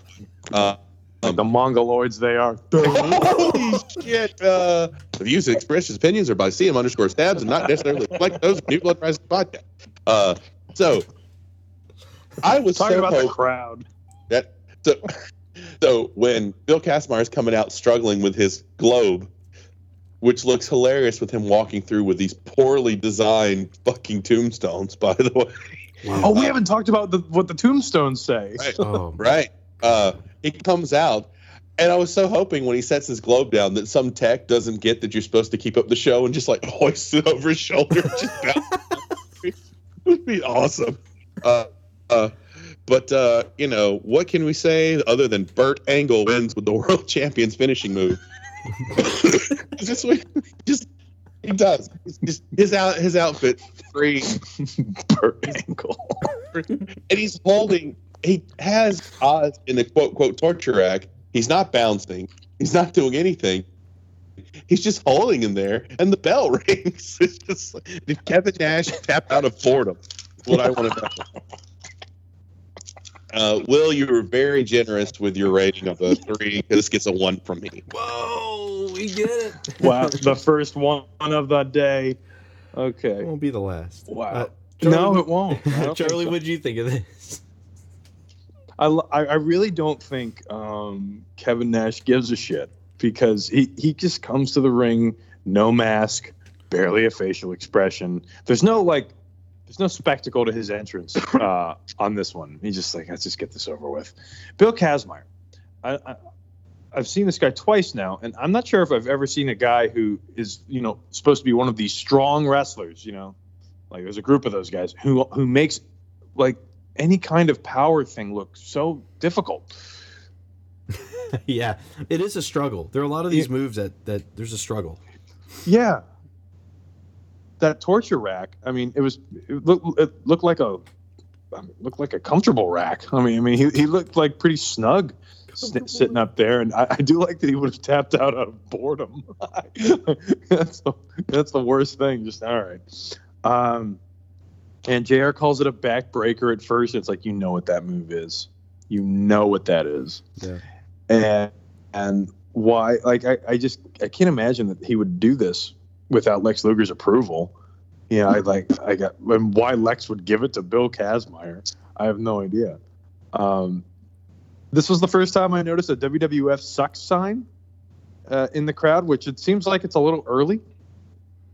Uh, Like the mongoloids they are. <laughs> Holy shit! Uh, the views and expressed opinions are by CM underscore stabs and not necessarily like those of New Blood Rising podcast. Uh, so I was Talking so about the crowd. that so <laughs> so when Bill Kazmaier is coming out struggling with his globe, which looks hilarious with him walking through with these poorly designed fucking tombstones. By the way, Oh, we haven't talked about the, what the tombstones say. Right. Oh, <laughs> right? Uh, he comes out, and I was so hoping when he sets his globe down that some tech doesn't get that you're supposed to keep up the show and just like <laughs> hoist it over his shoulder. and just <laughs> it would be awesome. Uh, uh, but uh, you know what can we say other than Burt Angle wins with the world champion's finishing move? <laughs> just, just he does. Just his out his outfit free Per ankle. and he's holding he has Oz in the quote quote torture rack. He's not bouncing. He's not doing anything. He's just holding him there, and the bell <laughs> rings. It's just like, did Kevin Nash tap out of boredom? What I want to know. Uh, Will, you were very generous with your rating of a three. This gets a one from me. whoa, we get it. <laughs> Wow, the first one of the day. Okay, It Okay. won't be the last. Wow. Uh, no, it won't. <laughs> I don't think Charlie, so. what'd you think of this? I, I really don't think um, Kevin Nash gives a shit because he, he just comes to the ring, no mask, barely a facial expression. There's no like, there's no spectacle to his entrance uh, <coughs> on this one. He's just like, let's just get this over with. Bill Kazmaier, I, I, I've seen this guy twice now, and I'm not sure if I've ever seen a guy who is you know supposed to be one of these strong wrestlers. You know, like there's a group of those guys who who makes like any kind of power thing look so difficult. <laughs> yeah, it is a struggle. There are a lot of these moves that that there's a struggle. Yeah. That torture rack. I mean, it was it looked it looked like a I mean, looked like a comfortable rack. I mean, I mean, he, he looked like pretty snug sit, sitting up there, and I, I do like that he would have tapped out out of boredom. <laughs> that's the that's the worst thing. Just all right. Um, and JR calls it a backbreaker at first. It's like you know what that move is. You know what that is. Yeah. And and why like I, I just I can't imagine that he would do this without Lex Luger's approval. Yeah, I <laughs> like I got and why Lex would give it to Bill Kazmaier. I have no idea. Um, this was the first time I noticed a WWF sucks sign uh, in the crowd, which it seems like it's a little early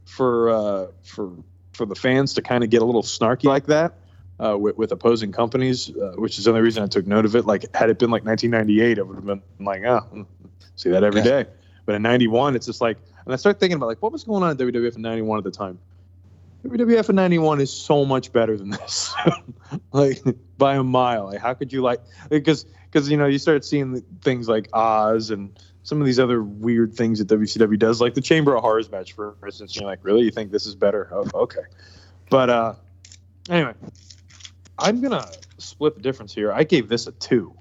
for uh, for for the fans to kind of get a little snarky like that uh, with, with opposing companies, uh, which is the only reason I took note of it. Like, had it been like 1998, I would have been like, ah, oh, see that every day. But in 91, it's just like, and I start thinking about like, what was going on at WWF in 91 at the time? WWF in 91 is so much better than this, <laughs> like by a mile. Like, how could you like, because, because, you know, you start seeing things like Oz and some of these other weird things that WCW does, like the Chamber of Horrors match, for instance. You're like, really? You think this is better? Oh, okay. But uh, anyway, I'm gonna split the difference here. I gave this a two.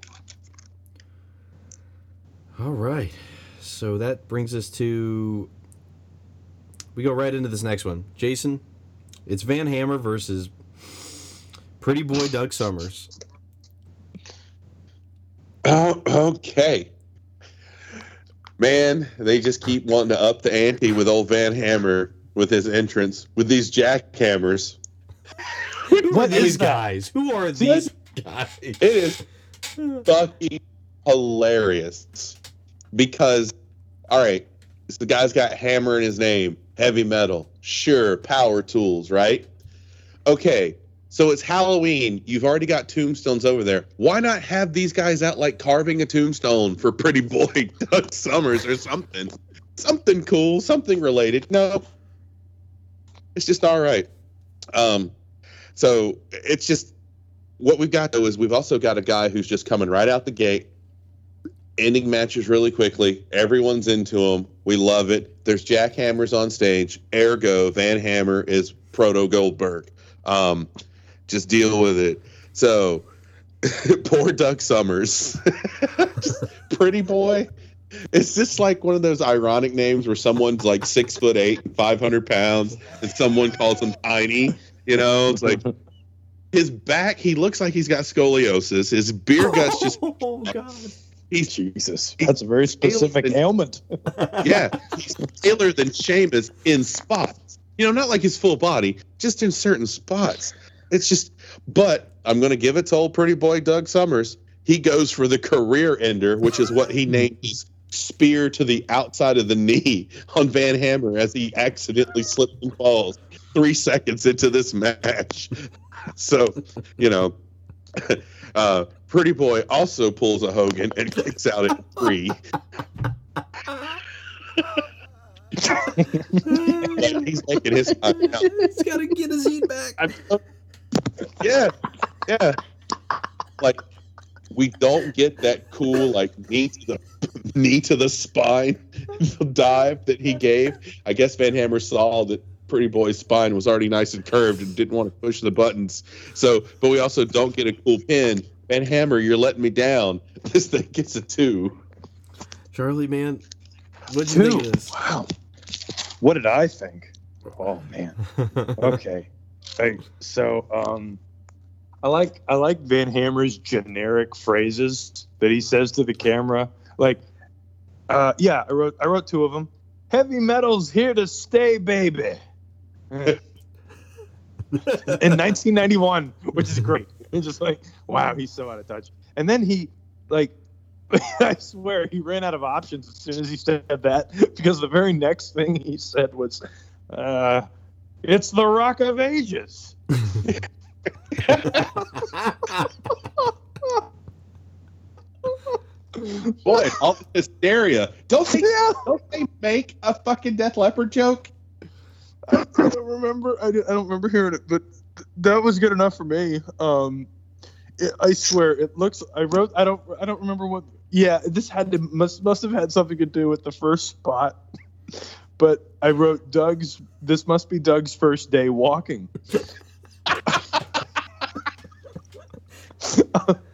All right. So that brings us to. We go right into this next one. Jason, it's Van Hammer versus Pretty Boy Doug Somers. Oh, okay. Man, they just keep wanting to up the ante with old Van Hammer with his entrance with these jackhammers. <laughs> Who are What these is that? guys? Who are these guys? It is fucking hilarious because, all right, so the guy's got hammer in his name, heavy metal, sure, power tools, right? Okay, so it's Halloween. You've already got tombstones over there. Why not have these guys out like carving a tombstone for Pretty Boy <laughs> Doug Somers or something? Something cool, something related. No, it's just all right. Um, so it's just what we've got though is we've also got a guy who's just coming right out the gate, ending matches really quickly. Everyone's into him. We love it. There's jackhammers on stage. Ergo, Van Hammer is Proto Goldberg. Um, just deal with it. So <laughs> poor Doug Somers, <laughs> pretty boy. Is this like one of those ironic names where someone's like six foot eight five hundred pounds, and someone calls him tiny? You know, it's like his back. He looks like he's got scoliosis. His beer guts just <laughs> Oh God! He's Jesus, that's a very specific Alien. ailment. <laughs> yeah, he's paler than Sheamus in spots. You know, not like his full body, just in certain spots. It's just, but I'm going to give it to old pretty boy Doug Somers. He goes for the career ender, which is what he <laughs> named his spear to the outside of the knee on Van Hammer as he accidentally slips and falls three seconds into this match. <laughs> So, you know, uh, Pretty Boy also pulls a Hogan and kicks out at three. <laughs> Yeah, he's making his time count. He's got to get his heat back. Yeah, yeah. Like we don't get that cool like knee to the knee to the spine dive that he gave. I guess Van Hammer saw that Pretty Boy's spine was already nice and curved and didn't want to push the buttons. So, but we also don't get a cool pin. Van Hammer, you're letting me down. <laughs> This thing gets a two. Charlie, man, what'd you think of this? Wow. What did I think? Oh man. <laughs> Okay. Hey, so um I like I like Van Hammer's generic phrases that he says to the camera. Like uh yeah, I wrote I wrote two of them. Heavy metal's here to stay, baby. <laughs> In 1991, which is great. It's <laughs> just like, wow, he's so out of touch. And then he like <laughs> I swear he ran out of options as soon as he said that because the very next thing he said was, uh, "It's the Rock of Ages." <laughs> Boy, all the hysteria. Don't they, Yeah, don't they make a fucking Def Leppard joke? I don't remember. I, don't- I don't remember hearing it, but that was good enough for me. Um, it, I swear, it looks. I wrote. I don't. I don't remember what. Yeah, this had to must must have had something to do with the first spot. <laughs> But I wrote Doug's. This must be Doug's first day walking. <laughs>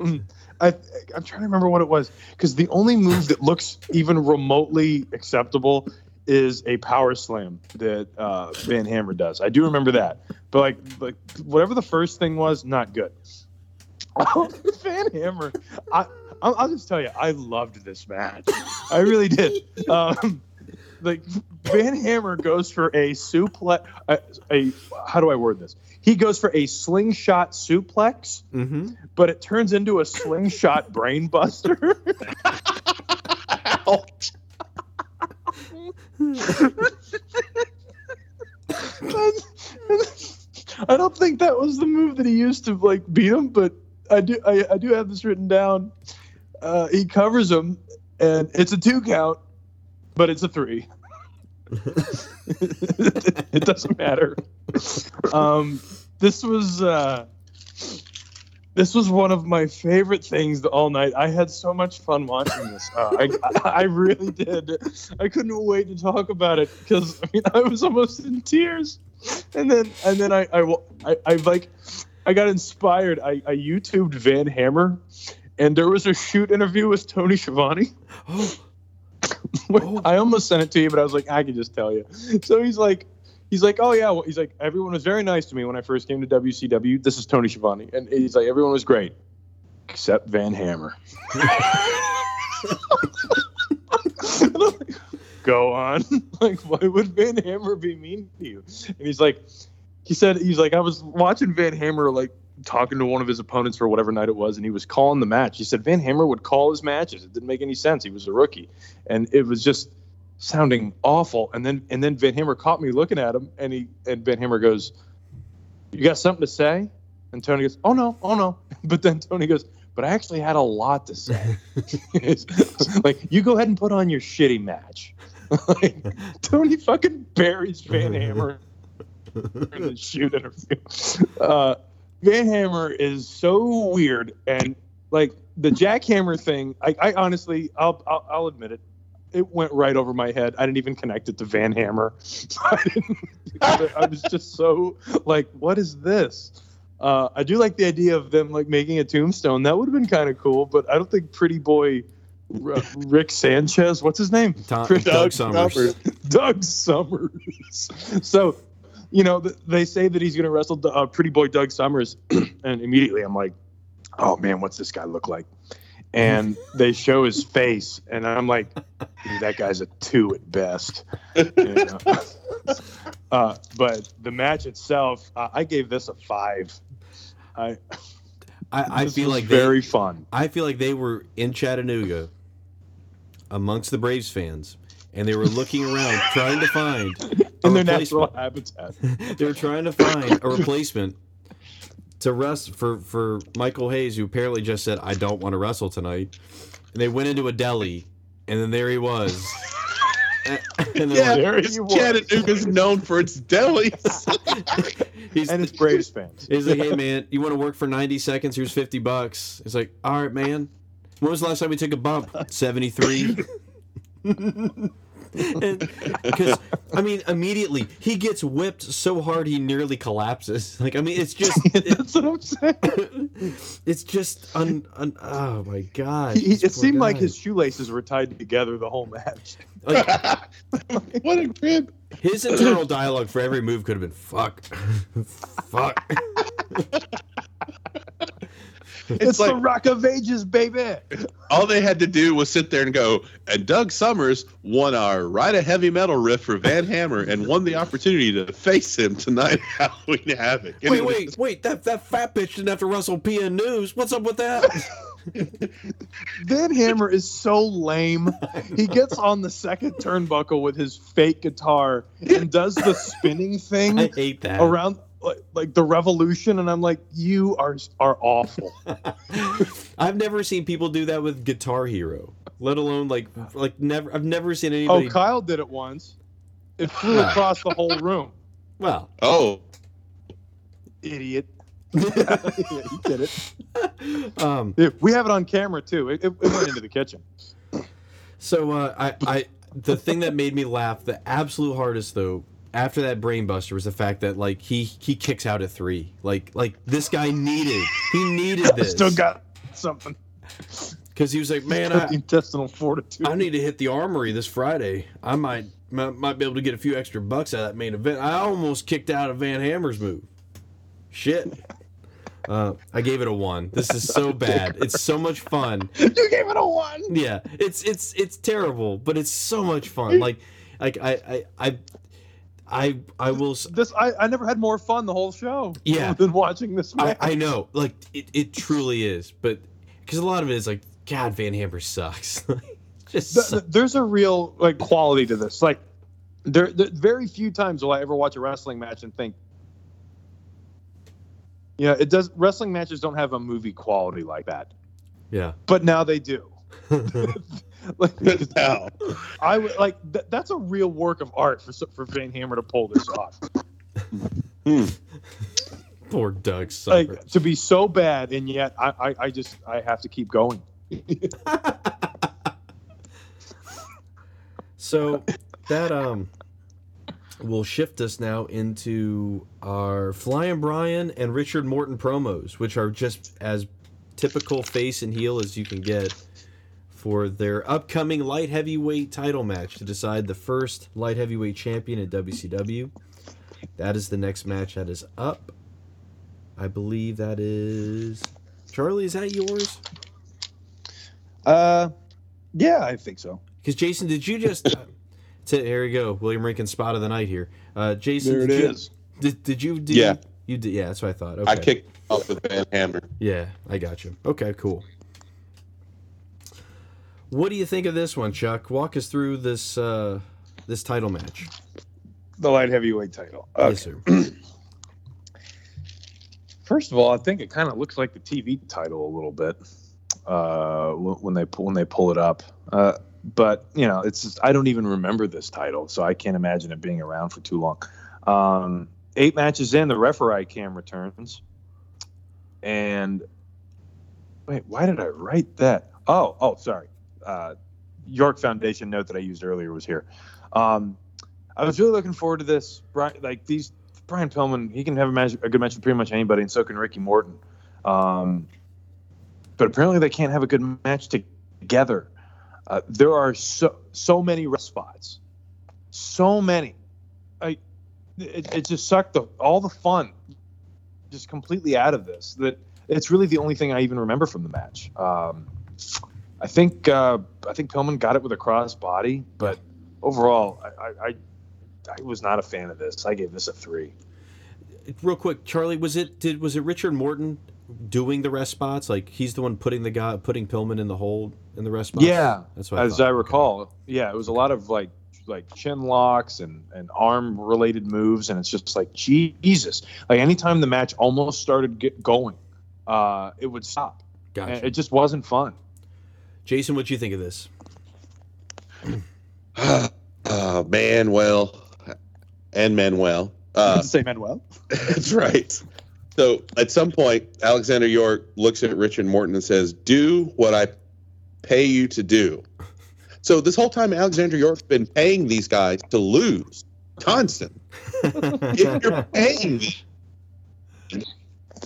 um, I, I'm trying to remember what it was because the only move that looks even remotely acceptable is a power slam that uh, Van Hammer does. I do remember that, but like like whatever the first thing was, not good. <laughs> Van Hammer, I I'll, I'll just tell you, I loved this match. I really did. Um, like Van Hammer goes for a suplex. A, a how do I word this? He goes for a slingshot suplex, Mm-hmm. but it turns into a slingshot brainbuster. <laughs> Ouch. <laughs> I don't think that was the move that he used to like beat him, but I do I, I do have this written down. Uh, he covers him, and it's a two count, but it's a three. <laughs> <laughs> it doesn't matter. Um, this was uh, this was one of my favorite things all night. I had so much fun watching this. Uh, I, <laughs> I really did. I couldn't wait to talk about it because I mean I was almost in tears, and then and then I I, I, I like I got inspired. I, I YouTubed Van Hammer, and there was a shoot interview with Tony Schiavone. <gasps> Oh, I almost sent it to you, but I was like, I can just tell you. So he's like, he's like, oh yeah, well, he's like, everyone was very nice to me when I first came to WCW. This is Tony Schiavone, and he's like, everyone was great except Van Hammer. Like, <laughs> Go on. <laughs> like, why would Van Hammer be mean to you? And he's like, he said, he's like, I was watching Van Hammer like talking to one of his opponents for whatever night it was, and he was calling the match. He said Van Hammer would call his matches. It didn't make any sense. He was a rookie, and it was just sounding awful. And then and then Van Hammer caught me looking at him, and he and Van Hammer goes, "You got something to say?" And Tony goes, "Oh no, oh no." <laughs> But then Tony goes, "But I actually had a lot to say." <laughs> <laughs> Like you go ahead and put on your shitty match. like Tony fucking buries Van Hammer in the shoot interview. Uh, Van Hammer is so weird, and like the jackhammer thing. I, I honestly, I'll, I'll I'll admit it. It went right over my head. I didn't even connect it to Van Hammer. <laughs> I, I was just so like, what is this? Uh, I do like the idea of them like making a tombstone. That would have been kind of cool, but I don't think Pretty Boy R- Rick Sanchez, what's his name? Tom, Doug, Doug Somers. Somers. Doug Somers. so, you know, th- they say that he's going to wrestle uh, Pretty Boy Doug Somers, <clears throat> and immediately I'm like, oh man, what's this guy look like? And they show his face, and I'm like, "Dude, that guy's a two at best. You know? <laughs> uh, but the match itself, uh, I gave this a five. I, I, I feel like they, very fun. I feel like they were in Chattanooga amongst the Braves fans, and they were looking around trying to find <laughs> In their natural habitat. <laughs> they were trying to find a replacement to rest for for Michael Hayes, who apparently just said, "I don't want to wrestle tonight." And they went into a deli, and then there he was. <laughs> and and Yeah, There it's he. Chattanooga's known for its delis. <laughs> he's, And it's Braves fans. He's like, hey man, you want to work for 90 seconds? Here's 50 bucks. He's like, all right, man. When was the last time we took a bump? 73. <laughs> <laughs> Because <laughs> I mean, immediately he gets whipped so hard he nearly collapses. <laughs> Like I mean, it's just, it- That's what I'm saying. it's just un, un oh my god. He, it seemed like his shoelaces were tied together the whole match. like what a crib. his internal dialogue for every move could have been fuck, fuck. It's, It's, like the Rock of Ages, baby. all they had to do was sit there and go, and Doug Somers won our Ride a Heavy Metal riff for Van Hammer and won the opportunity to face him tonight <laughs> at Halloween Havoc. And Wait, it was wait, wait! That that fat bitch didn't have to wrestle PN News. What's up with that? <laughs> Van Hammer is so lame. He gets on the second turnbuckle with his fake guitar and does the spinning thing I thing hate that. around like, like the revolution, and I'm like, you are are awful. <laughs> I've never seen people do that with Guitar Hero, let alone like like never. I've never seen anybody Oh, anybody. Kyle did it once. It flew across the whole room. well, Oh, Idiot. yeah, <laughs> he did it. um, Yeah, We have it on camera too. It, it, it went into the kitchen. so uh, I, I, the thing that made me laugh the absolute hardest though after that brainbuster was the fact that like he he kicks out at three. Like like this guy needed he needed <laughs> this Still got something. because he was like, man, I, intestinal fortitude. I need to hit the armory this Friday. I might might, might be able to get a few extra bucks out of that main event. I almost kicked out of Van Hammer's move. Shit. Uh, I gave it a one. This is so <laughs> bad. It's so much fun. you gave it a one. Yeah, it's it's it's terrible, but it's so much fun. Like, like I I I I, I will. This I, I never had more fun the whole show. Yeah. <laughs> than watching this I. I know, like it, it truly is, but because a lot of it is like, God, Van Hammer sucks. <laughs> Just Th- sucks. th- there's a real like quality to this. Like there, there very few times will I ever watch a wrestling match and think, you know, it does. Wrestling matches don't have a movie quality like that, yeah. but now they do. <laughs> like, Now, I would like th- that's a real work of art for for Van Hammer to pull this off. Poor Doug suffers. Like to be so bad, and yet I, I, I just I have to keep going. <laughs> So that um will shift us now into our Flying Brian and Richard Morton promos, which are just as typical face and heel as you can get for their upcoming light heavyweight title match to decide the first light heavyweight champion at WCW. That is the next match that is up. I believe that is Charlie. Is that yours? Uh, yeah, I think so. Because Jason, did you just? <coughs> Uh, t- here we go. William Rankin spot of the night here. Uh, Jason, There it did you- Did, did you? Did Yeah. You, you did. Yeah, that's what I thought. Okay. I kicked off with Van Hammer. Yeah, I got you. Okay, cool. What do you think of this one, Chuck? Walk us through this uh, this title match. The light heavyweight title. Yes, sir. <clears throat> First of all, I think it kind of looks like the TV title a little bit uh, when they pull, when they pull it up. Uh, but you know, it's just, I don't even remember this title, so I can't imagine it being around for too long. Um, eight matches in, the referee cam returns, and wait, why did I write that? Oh, oh, sorry. Uh, York Foundation note that I used earlier was here. Um, I was really looking forward to this. Brian, like these Brian Pillman, he can have a, match, a good match with pretty much anybody, and so can Ricky Morton. Um, but apparently, they can't have a good match together. Uh, there are so so many rest spots, so many. I, it, it just sucked the, all the fun, just completely out of this. That it's really the only thing I even remember from the match. Um, I think uh, I think Pillman got it with a cross body, but overall, I, I, I I was not a fan of this. I gave this a three. Real quick, Charlie, was it did was it Richard Morton doing the rest spots? Like he's the one putting the guy putting Pillman in the hole in the rest spots. Yeah, that's what As thought. I recall, yeah, it was a lot of like like chin locks and and arm related moves, and it's just like Jesus. Like anytime the match almost started get going, uh, it would stop. Gotcha. And it just wasn't fun. Jason, what do you think of this? oh, <clears throat> Manuel and Manuel. Uh, Say Manuel. <laughs> that's right. So at some point, Alexandra York looks at Richard Morton and says, "Do what I pay you to do." So this whole time, Alexandra York's been paying these guys to lose, constant. <laughs> if you're paying me,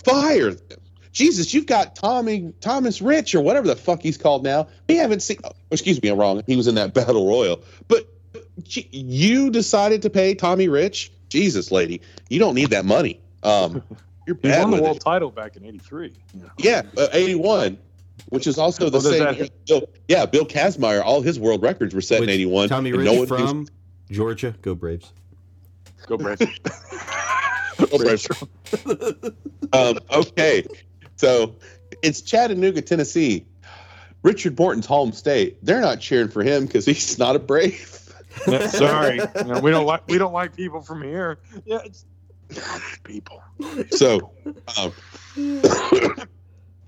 fire them. Jesus, you've got Tommy Thomas Rich or whatever the fuck he's called now. We haven't seen. Oh, excuse me, I'm wrong. He was in that <laughs> battle royal, but you decided to pay Tommy Rich. Jesus, lady, you don't need that money. Um, <laughs> you're He bad won the world it. title back in '83. Yeah, uh, 81, which is also the Oh, same. that- Bill, yeah, Bill Kazmaier, all his world records were set Which in 81. Tommy and Rich no one from Georgia. Go Braves. Go Braves. <laughs> Go Braves. um, okay, so it's Chattanooga, Tennessee. Richard Morton's home state. They're not cheering for him because he's not a Brave. Yeah, Sorry, You know, we don't like we don't like people from here. Yeah, it's people. So, um, <coughs>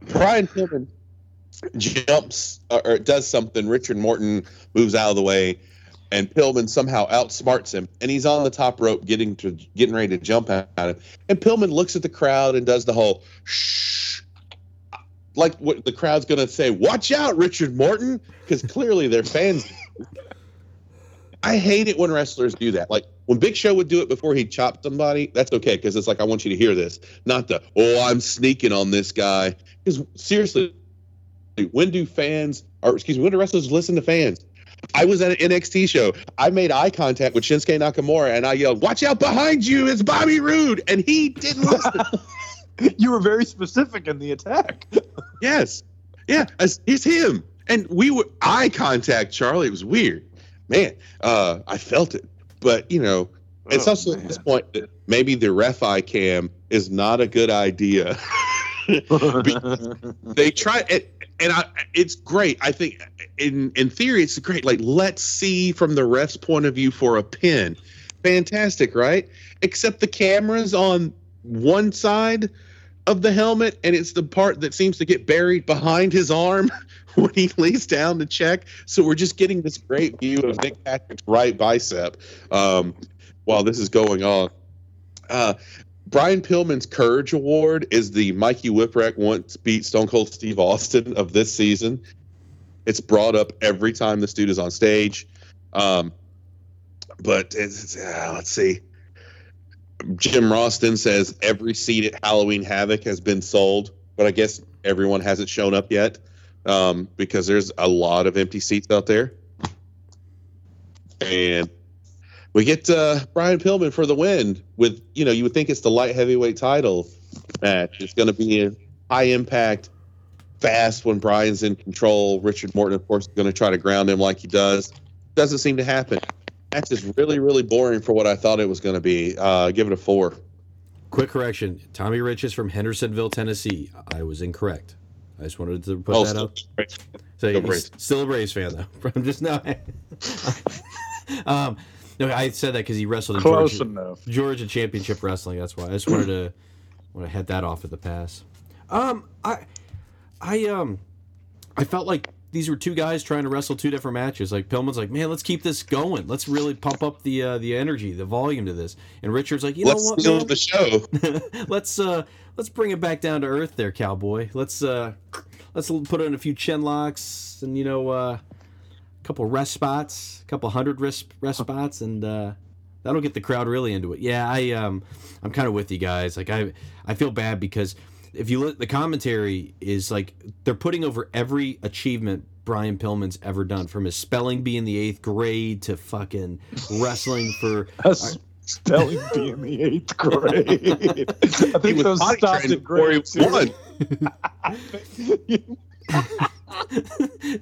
Brian Pillman jumps uh, or does something. Richard Morton moves out of the way, and Pillman somehow outsmarts him, and he's on the top rope, getting to getting ready to jump at him. And Pillman looks at the crowd and does the whole shh, like what the crowd's going to say. Watch out, Richard Morton, because clearly they're fans. I hate it when wrestlers do that. Like when Big Show would do it before he chopped somebody, that's okay because it's like I want you to hear this, not the oh I'm sneaking on this guy. Because seriously, when do fans or excuse me, when do wrestlers listen to fans? I was at an NXT show. I made eye contact with Shinsuke Nakamura and I yelled, "Watch out behind you! It's Bobby Roode!" And he didn't listen. <laughs> <laughs> you were very specific in the attack. yes, yeah, it's, him. And we were eye contact, Charlie. It was weird, man. Uh, I felt it, but you know, it's Oh, also man. at this point that maybe the ref eye cam is not a good idea. <laughs> they try it and I, it's great i think in in theory it's great like let's see from the ref's point of view for a pin fantastic right except the cameras on one side of the helmet and it's the part that seems to get buried behind his arm <laughs> when he lays down to check so we're just getting this great view of nick patrick's right bicep um, while this is going on uh, Brian Pillman's Courage Award is the Mikey Whipwreck once beat Stone Cold Steve Austin of this season. It's brought up every time this dude is on stage. Um, but uh, let's see. Jim Roston says every seat at Halloween Havoc has been sold, but I guess everyone hasn't shown up yet um, because there's a lot of empty seats out there. And we get uh, Brian Pillman for the win with, you know, you would think it's the light heavyweight title match. It's going to be a high impact, fast when Brian's in control. Richard Morton, of course, is going to try to ground him like he does. Doesn't seem to happen. Match is really, really boring for what I thought it was going to be. Uh, give it a four. Quick correction: Tommy Rich is from Hendersonville, Tennessee. I was incorrect. I just wanted to put Oh, that still- up. So Still he's Braves. still a Braves fan though. <laughs> I'm just now. <laughs> um, no, I said that because he wrestled in Close Georgia, enough. Georgia Championship Wrestling. That's why I just wanted to <laughs> want to head that off at the pass. Um, I, I um, I felt like these were two guys trying to wrestle two different matches. Like Pillman's like, man, let's keep this going. Let's really pump up the uh, the energy, the volume to this. And Richard's like, you know Let's what, man? the show. <laughs> let's uh let's bring it back down to earth there cowboy let's uh let's put in a few chin locks and you know uh a couple rest spots a couple hundred rest rest spots and uh that'll get the crowd really into it yeah i um i'm kind of with you guys like i i feel bad because if you look the commentary is like they're putting over every achievement Brian Pillman's ever done, from his spelling bee in the eighth grade to fucking wrestling for <laughs> spelling bee in the eighth grade. <laughs> I think those stopped at grade won. <laughs>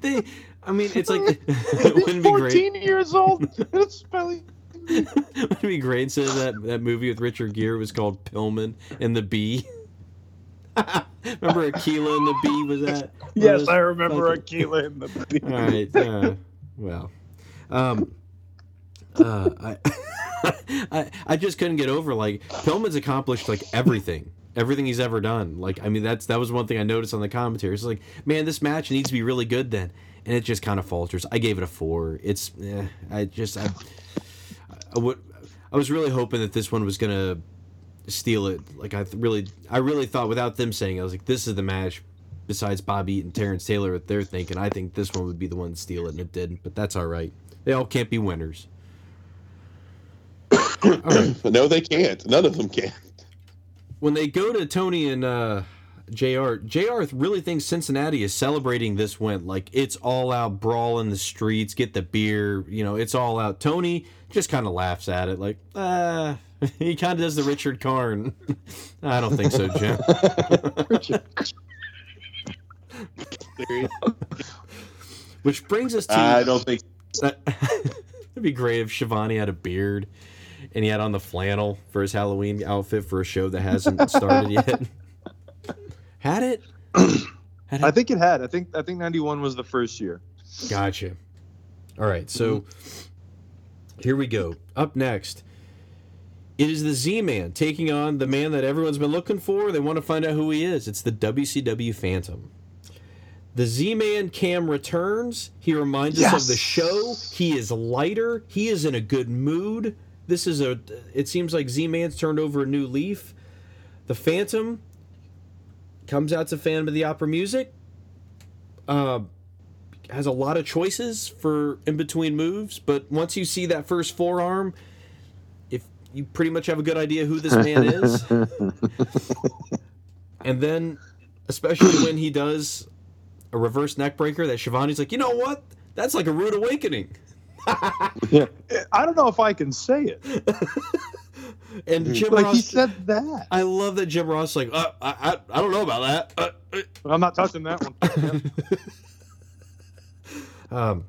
they, I mean, it's like it. 14 years old. it's spelling. Wouldn't it be great of that that movie with Richard Gere was called Pillman and the Bee. <laughs> Remember Akeelah and the Bee was that? Yes, was I remember fucking- Akeelah in the bee. All right. Uh, well, um, uh, I, <laughs> I, I just couldn't get over like Pillman's accomplished like everything, everything he's ever done. Like, I mean, that's that was one thing I noticed on the commentary. It's like, man, this match needs to be really good then, and it just kind of falters. I gave it a four. It's, eh, I just, I, I would, I was really hoping that this one was gonna steal it. Like, I th- really, I really thought without them saying, I was like, this is the match besides Bobby Eaton, Terrance Taylor, what they're thinking. I think this one would be the one to steal it, and it didn't. But that's all right. They all can't be winners. <coughs> right. no, they can't. None of them can. When they go to Tony and uh, JR. JR. really thinks Cincinnati is celebrating this win. Like it's all out brawl in the streets, get the beer. You know, it's all out. Tony just kind of laughs at it, like, ah. <laughs> He kind of does the Richard Karn. <laughs> I don't think so, Jim. <laughs> Which brings us to I don't think. It'd be great if Schiavone had a beard and he had on the flannel for his Halloween outfit for a show that hasn't started yet. Had it? <clears throat> Had I think it had. I think I think 91 was the first year. Gotcha. All right, so here we go. Up next, it is the Z Man taking on the man that everyone's been looking for. They want to find out who he is. It's the WCW Phantom. The Z Man cam returns. He reminds us of the show. He is lighter. He is in a good mood. This is a. It seems like Z Man's turned over a new leaf. The Phantom comes out to Phantom of the Opera music. Uh, has a lot of choices for in between moves, but once you see that first forearm, if you pretty much have a good idea who this man is, <laughs> and then especially when he does a reverse neck breaker, that Schiavone's like, you know what? That's like a rude awakening. <laughs> Yeah. I don't know if I can say it. <laughs> And Jim Like Ross, he said that. I love that Jim Ross like, uh, I, I, I don't know about that. Uh, uh, I'm not touching that one. <laughs> um,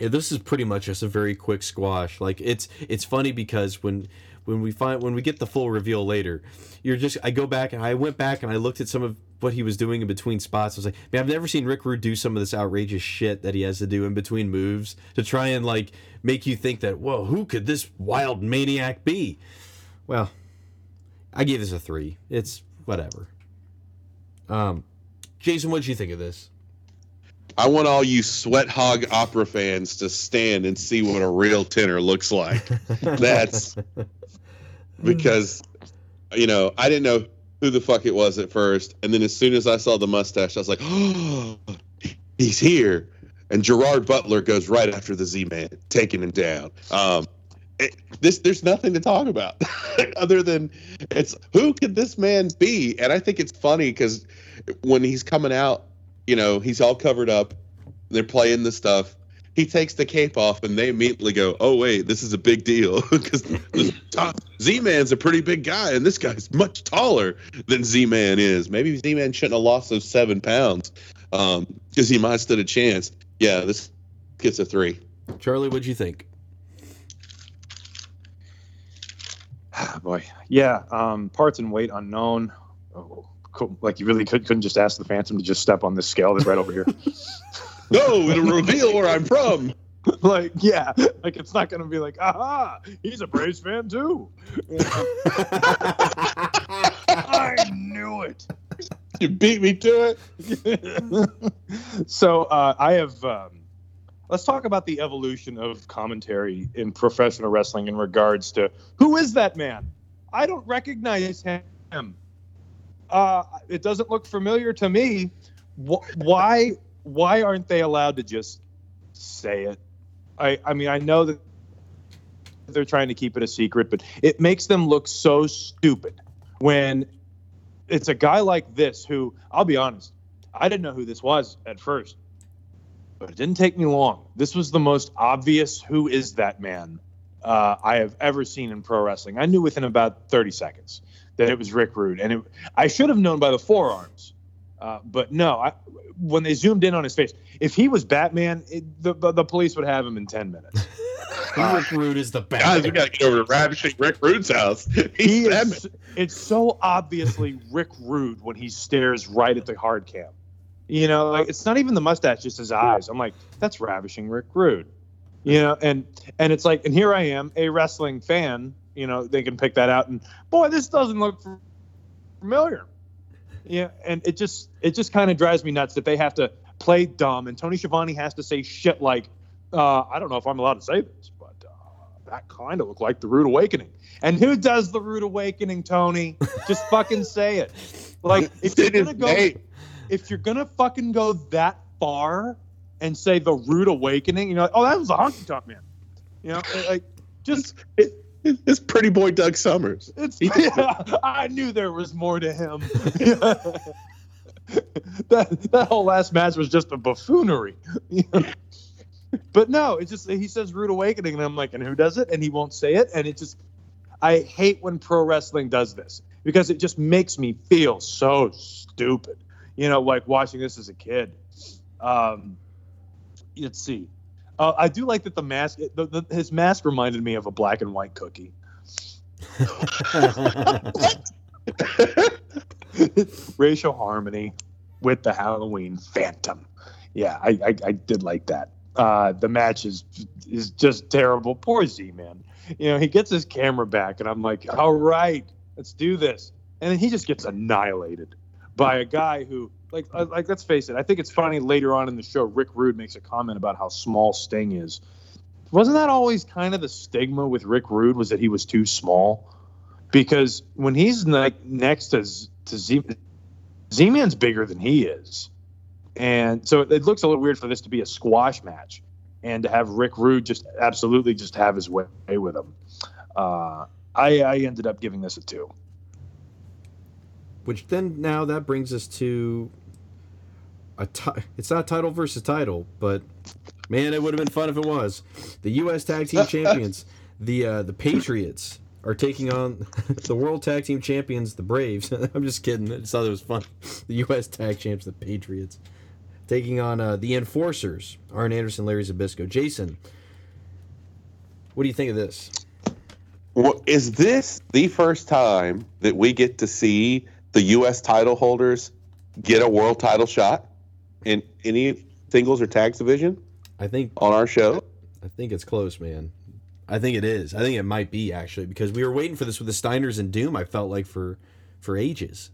yeah, this is pretty much just a very quick squash. Like it's it's funny because when when we find when we get the full reveal later, you're just I go back and I went back and I looked at some of what he was doing in between spots. I was like, man, I've never seen Rick Rude do some of this outrageous shit that he has to do in between moves to try and like make you think that whoa, who could this wild maniac be? Well, I gave this a three. It's whatever. Um, Jason, what'd you think of this? I want all you sweat hog opera fans to stand and see what a real tenor looks like. <laughs> That's because, you know, I didn't know who the fuck it was at first, and then as soon as I saw the mustache, I was like, oh, <gasps> he's here. And Gerard Butler goes right after the Z-Man, taking him down. Um, it, this there's nothing to talk about <laughs> other than it's who could this man be? And I think it's funny because when he's coming out, you know, he's all covered up. They're playing the stuff. He takes the cape off, and they immediately go, "Oh wait, this is a big deal <laughs> because <laughs> Z-Man's a pretty big guy, and this guy's much taller than Z-Man is. Maybe Z-Man shouldn't have lost those seven pounds because um, he might have stood a chance. Yeah, this gets a three. Charlie, what'd you think? Boy, yeah. Um, parts and weight unknown. Oh, cool. Like you really could, couldn't just ask the Phantom to just step on this scale that's right over here. <laughs> No, it'll reveal where I'm from. <laughs> like, yeah, like it's not gonna be like, aha, he's a Braves fan too. <laughs> I knew it. You beat me to it. so uh, I have. Um, let's talk about the evolution of commentary in professional wrestling in regards to who is that man? I don't recognize him. Uh, it doesn't look familiar to me. Wh- why? Why aren't they allowed to just say it? I, I mean, I know that they're trying to keep it a secret, but it makes them look so stupid when it's a guy like this who, I'll be honest, I didn't know who this was at first, it didn't take me long. This was the most obvious who is that man uh, I have ever seen in pro wrestling. I knew within about 30 seconds that it was Rick Rude, and it, I should have known by the forearms. Uh, but no, I, when they zoomed in on his face, if he was Batman, it, the, the, the police would have him in 10 minutes. <laughs> Rick Rude is the best. Guys, we gotta get over to Ravishing Rick Rude's house. <laughs> he is, it's so obviously Rick Rude when he stares right at the hard cam. You know, like it's not even the mustache, just his eyes. I'm like, that's ravishing Rick Rude. You know, and and it's like, and here I am, a wrestling fan. You know, they can pick that out, and boy, this doesn't look familiar. Yeah, and it just it just kind of drives me nuts that they have to play dumb, and Tony Schiavone has to say shit like, uh, I don't know if I'm allowed to say this, but uh, that kind of looked like the Rude Awakening. And who does the Rude Awakening, Tony? Just fucking say it. Like if you're gonna go. If you're gonna fucking go that far and say the Rude Awakening, you know, oh that was a honky tonk man. You know, like just It, it's pretty boy Doug Somers. it's yeah, <laughs> I knew there was more to him. <laughs> that that whole last match was just a buffoonery. <laughs> but no, it's just he says rude awakening, and I'm like, and who does it? And he won't say it, and it just I hate when pro wrestling does this because it just makes me feel so stupid. You know, like watching this as a kid. Um, let's see. Uh, I do like that the mask. The, the, his mask reminded me of a black and white cookie. <laughs> racial harmony with the Halloween Phantom. Yeah, I, I, I did like that. Uh, the match is is just terrible. Poor Z man. You know, he gets his camera back, and I'm like, all right, let's do this. And then he just gets annihilated by a guy who, like, uh, like let's face it. I think it's funny later on in the show. Rick Rude makes a comment about how small Sting is. Wasn't that always kind of the stigma with Rick Rude? Was that he was too small? Because when he's like next to Z- to Z, Z-Man's bigger than he is, and so it looks a little weird for this to be a squash match, and to have Rick Rude just absolutely just have his way with him. Uh, I, I ended up giving this a two. Which then now that brings us to a ti- it's not title versus title, but Man, it would have been fun if it was. The U.S. Tag Team <laughs> Champions, the uh, the Patriots, are taking on <laughs> the World Tag Team Champions, the Braves. <laughs> I'm just kidding. I just thought it was fun. The U.S. Tag Champs, the Patriots, taking on uh, the Enforcers, Arn Anderson, Larry Zbyszko. Jason, what do you think of this? Well, is this the first time that we get to see the U.S. title holders get a world title shot in any singles or tags division I think on our show? I think it's close, man. I think it is. I think it might be actually because we were waiting for this with the Steiners and Doom. I felt like for for ages.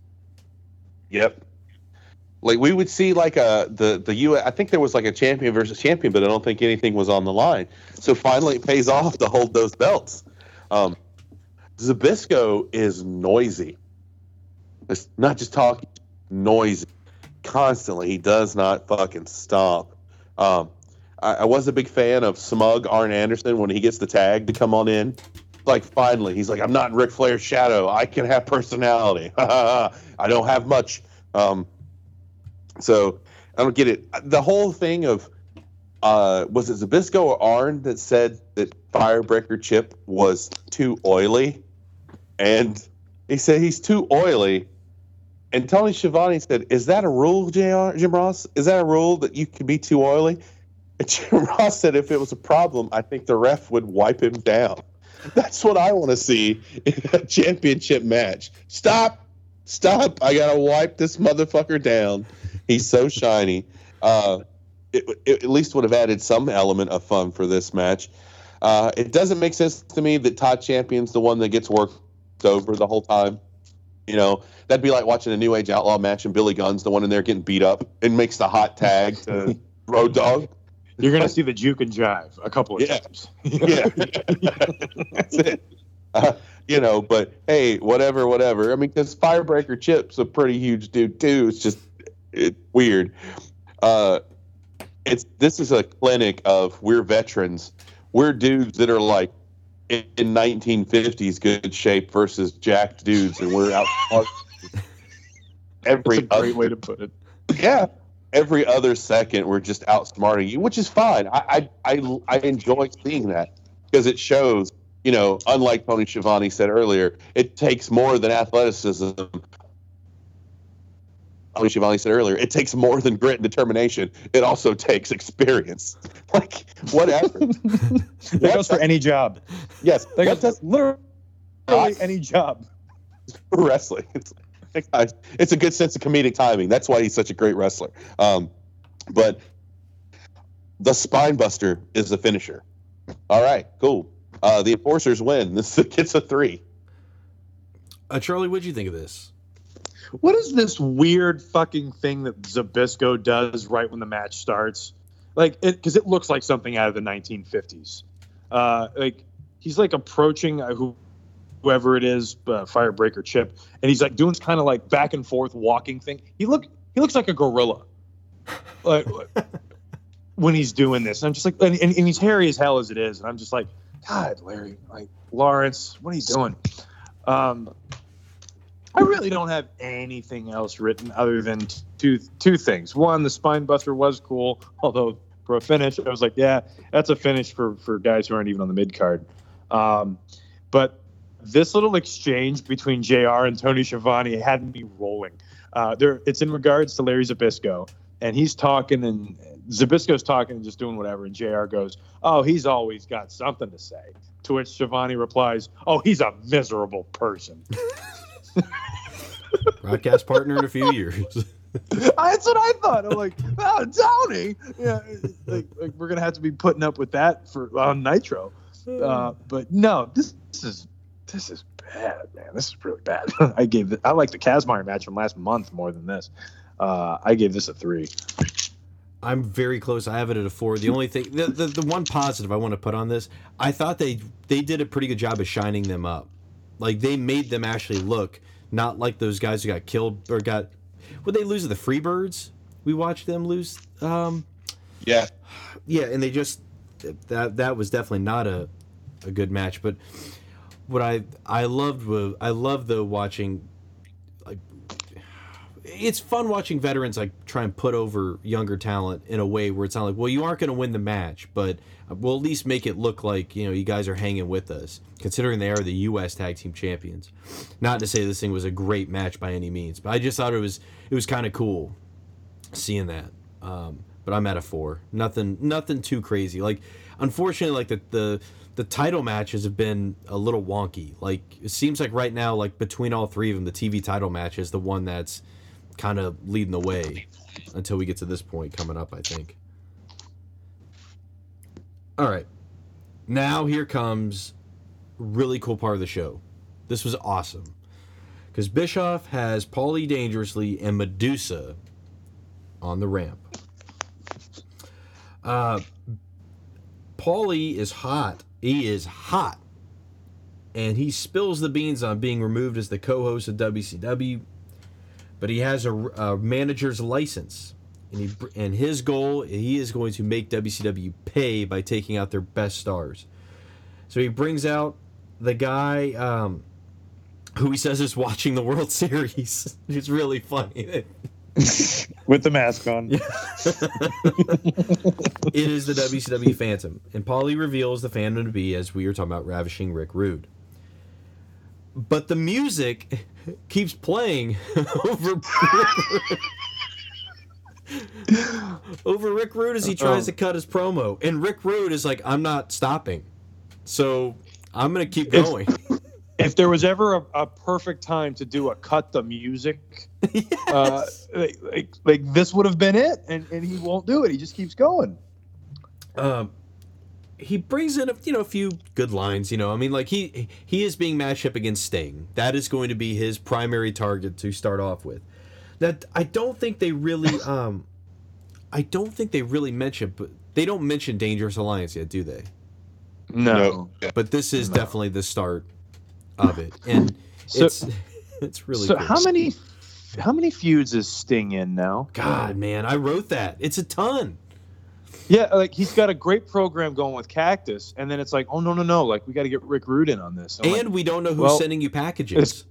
Yep. Like we would see like a the the U. I think there was like a champion versus champion, but I don't think anything was on the line. So finally, it pays off to hold those belts. Um, Zbyszko is noisy. It's not just talking, noisy, constantly. He does not fucking stop. Um, I, I was a big fan of Smug Arn Anderson when he gets the tag to come on in. Like finally, he's like, I'm not in Ric Flair's shadow. I can have personality. <laughs> I don't have much. Um, so I don't get it. The whole thing of uh, was it Zbyszko or Arn that said that Firebreaker Chip was too oily, and he said he's too oily. And Tony Schiavone said, "Is that a rule, JR, Jim Ross? Is that a rule that you can be too oily?" And <laughs> Jim Ross said, "If it was a problem, I think the ref would wipe him down." <laughs> That's what I want to see in a championship match. Stop, stop! I gotta wipe this motherfucker down. He's so shiny. Uh, it, it at least would have added some element of fun for this match. Uh, it doesn't make sense to me that Todd Champion's the one that gets worked over the whole time. You know, that'd be like watching a New Age Outlaw match and Billy Gunn's the one in there getting beat up and makes the hot tag to <laughs> Road Dog. You're gonna see the juke and jive a couple of Yeah. times. <laughs> Yeah, that's it. Uh, you know, but hey, whatever, whatever. I mean, because Firebreaker Chip's a pretty huge dude too. It's just it, weird. Uh, it's this is a clinic of we're veterans. We're dudes that are like in, in 1950s good shape versus jacked dudes, and we're out. <laughs> every That's a great other- way to put it. yeah. Every other second, we're just outsmarting you, which is fine. I I I, I enjoy seeing that because it shows, you know, unlike Tony Schiavone said earlier, it takes more than athleticism. Tony Schiavone said earlier, it takes more than grit and determination. It also takes experience. <laughs> Like whatever. <laughs> That goes for any job. yes, That what goes does literally I- any job. <laughs> wrestling. It's, it's a good sense of comedic timing. That's why he's such a great wrestler. Um, but the spine buster is the finisher. All right, cool. Uh, the enforcers win. This gets a three. Uh, Charlie, what'd you think of this? What is this weird fucking thing that Zbyszko does right when the match starts? Like, because it looks like something out of the 1950s. Uh, like he's like approaching uh, who, whoever it is, uh, Firebreaker Chip, and he's like doing this kind of like back and forth walking thing. He look he looks like a gorilla, like <laughs> when he's doing this. I'm just like, and, and, and he's hairy as hell as it is, and I'm just like, God, Larry, like Lawrence, what are you doing? Um, I really don't have anything else written other than two two things. One, the spine buster was cool, although for a finish, I was like, yeah, that's a finish for for guys who aren't even on the mid card. Um, but this little exchange between JR. and Tony Schiavone had me rolling. Uh, there, it's in regards to Larry Zbyszko, and he's talking, and Zbyszko's talking and just doing whatever, and JR. goes, "Oh, he's always got something to say." To which Schiavone replies, "Oh, he's a miserable person." <laughs> Broadcast partner in a few years. <laughs> That's what I thought. I'm like, oh, Tony. Yeah, like, like we're gonna have to be putting up with that for on Nitro. Uh, but no, this, this is this is bad, man. This is really bad. <laughs> I gave I like the Kazmaier match from last month more than this. Uh, I gave this a three. I'm very close. I have it at a four. The only thing, the, the, the one positive I want to put on this, I thought they they did a pretty good job of shining them up. Like they made them actually look not like those guys who got killed or got. Would they lose to the Freebirds? We watched them lose. Um, Yeah. yeah, and they just that that was definitely not a a good match. But what I I loved was I loved the watching it's fun watching veterans like try and put over younger talent in a way where it's not like, well, you aren't going to win the match, but we'll at least make it look like you know you guys are hanging with us, considering they are the U.S. Tag Team Champions. Not to say this thing was a great match by any means, but I just thought it was it was kind of cool seeing that. Um, but I'm at a four. Nothing nothing too crazy. Like unfortunately, like the the the title matches have been a little wonky. Like it seems like right now, like between all three of them, the TV title match is the one that's kind of leading the way until we get to this point coming up. I think. All right, now here comes really cool part of the show. This was awesome because Bischoff has Paulie Dangerously and Medusa on the ramp. Uh, Paulie is hot. He is hot. And he spills the beans on being removed as the co host of WCW. But he has a, a manager's license. And, he, and his goal, he is going to make WCW pay by taking out their best stars. So he brings out the guy um, who he says is watching the World <laughs> Series. it's really funny. <laughs> with the mask on. <laughs> it is the WCW Phantom, and Paulie reveals the Phantom to be, as we were talking about, ravishing Rick Rude. But the music keeps playing <laughs> over <laughs> over Rick Rude as he tries to cut his promo, and Rick Rude is like, "I'm not stopping," so I'm gonna keep going. <laughs> if there was ever a, a, perfect time to do a cut the music, yes. uh, like, like, like, this would have been it, and, and he won't do it. He just keeps going. Um, he brings in a you know a few good lines. You know, I mean, like he he is being matched up against Sting. That is going to be his primary target to start off with. That I don't think they really <laughs> um, I don't think they really mention, but they don't mention Dangerous Alliance yet, do they? No. But this is no. definitely the start of it, and so, it's <laughs> it's really. So how many how many feuds is Sting in now? God, man, I wrote that. It's a ton. Yeah, like he's got a great program going with Cactus, and then it's like, oh no, no, no, like we got to get Rick Rudin on this. and like, we don't know who's well, sending you packages.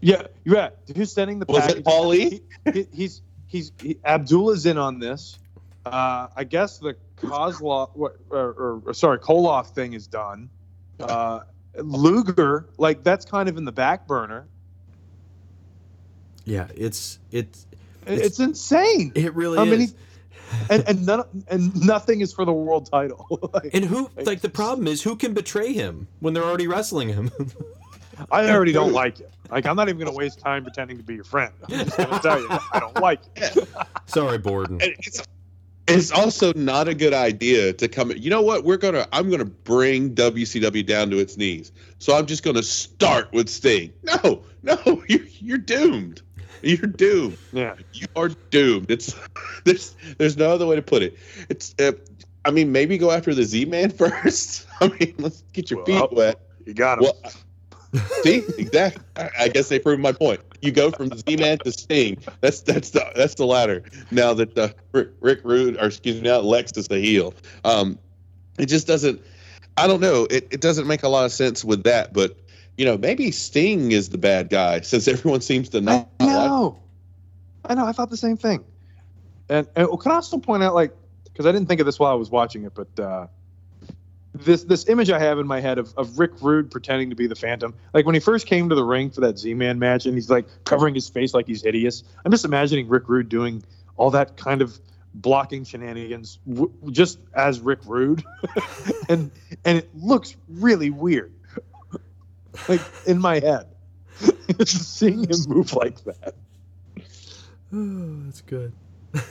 Yeah, yeah. Who's sending the Was it Paulie? He, he's he's he, Abdullah's in on this. Uh, I guess the Kozlov, or, or, or, sorry, Koloff thing is done. Uh, Luger, like that's kind of in the back burner. Yeah, it's it's it's, it's insane. It really How is. Many, and and none and nothing is for the world title. <laughs> like, and who like the problem is who can betray him when they're already wrestling him? I already don't like it. Like I'm not even going to waste time pretending to be your friend. I'm just going to tell you I don't <laughs> like it. Sorry, Borden. It's, it's also not a good idea to come. You know what? We're gonna. I'm gonna bring WCW down to its knees. So I'm just gonna start with Sting. No, no, <laughs> you're you're doomed. You're doomed. Yeah, you are doomed. It's <laughs> there's there's no other way to put it. It's. Uh, I mean, maybe go after the Z Man <laughs> first. I mean, let's get your well, feet wet. You got him. Well, See, exactly. I guess they proved my point. You go from Z-Man to Sting. That's that's the that's the ladder. Now that the Rick, Rick Rude, or excuse me, now Lex is the heel. Um, it just doesn't. I don't know. It it doesn't make a lot of sense with that. But you know, maybe Sting is the bad guy since everyone seems to not. I know. Like I know. I thought the same thing. And, and can I also point out, like, because I didn't think of this while I was watching it, but. uh this this image I have in my head of, of Rick Rude pretending to be the Phantom. Like when he first came to the ring for that Z Man match, and he's like covering his face like he's hideous. I'm just imagining Rick Rude doing all that kind of blocking shenanigans w- just as Rick Rude, <laughs> and and it looks really weird. Like in my head, <laughs> just seeing him <laughs> move like that. Oh, that's good. <laughs>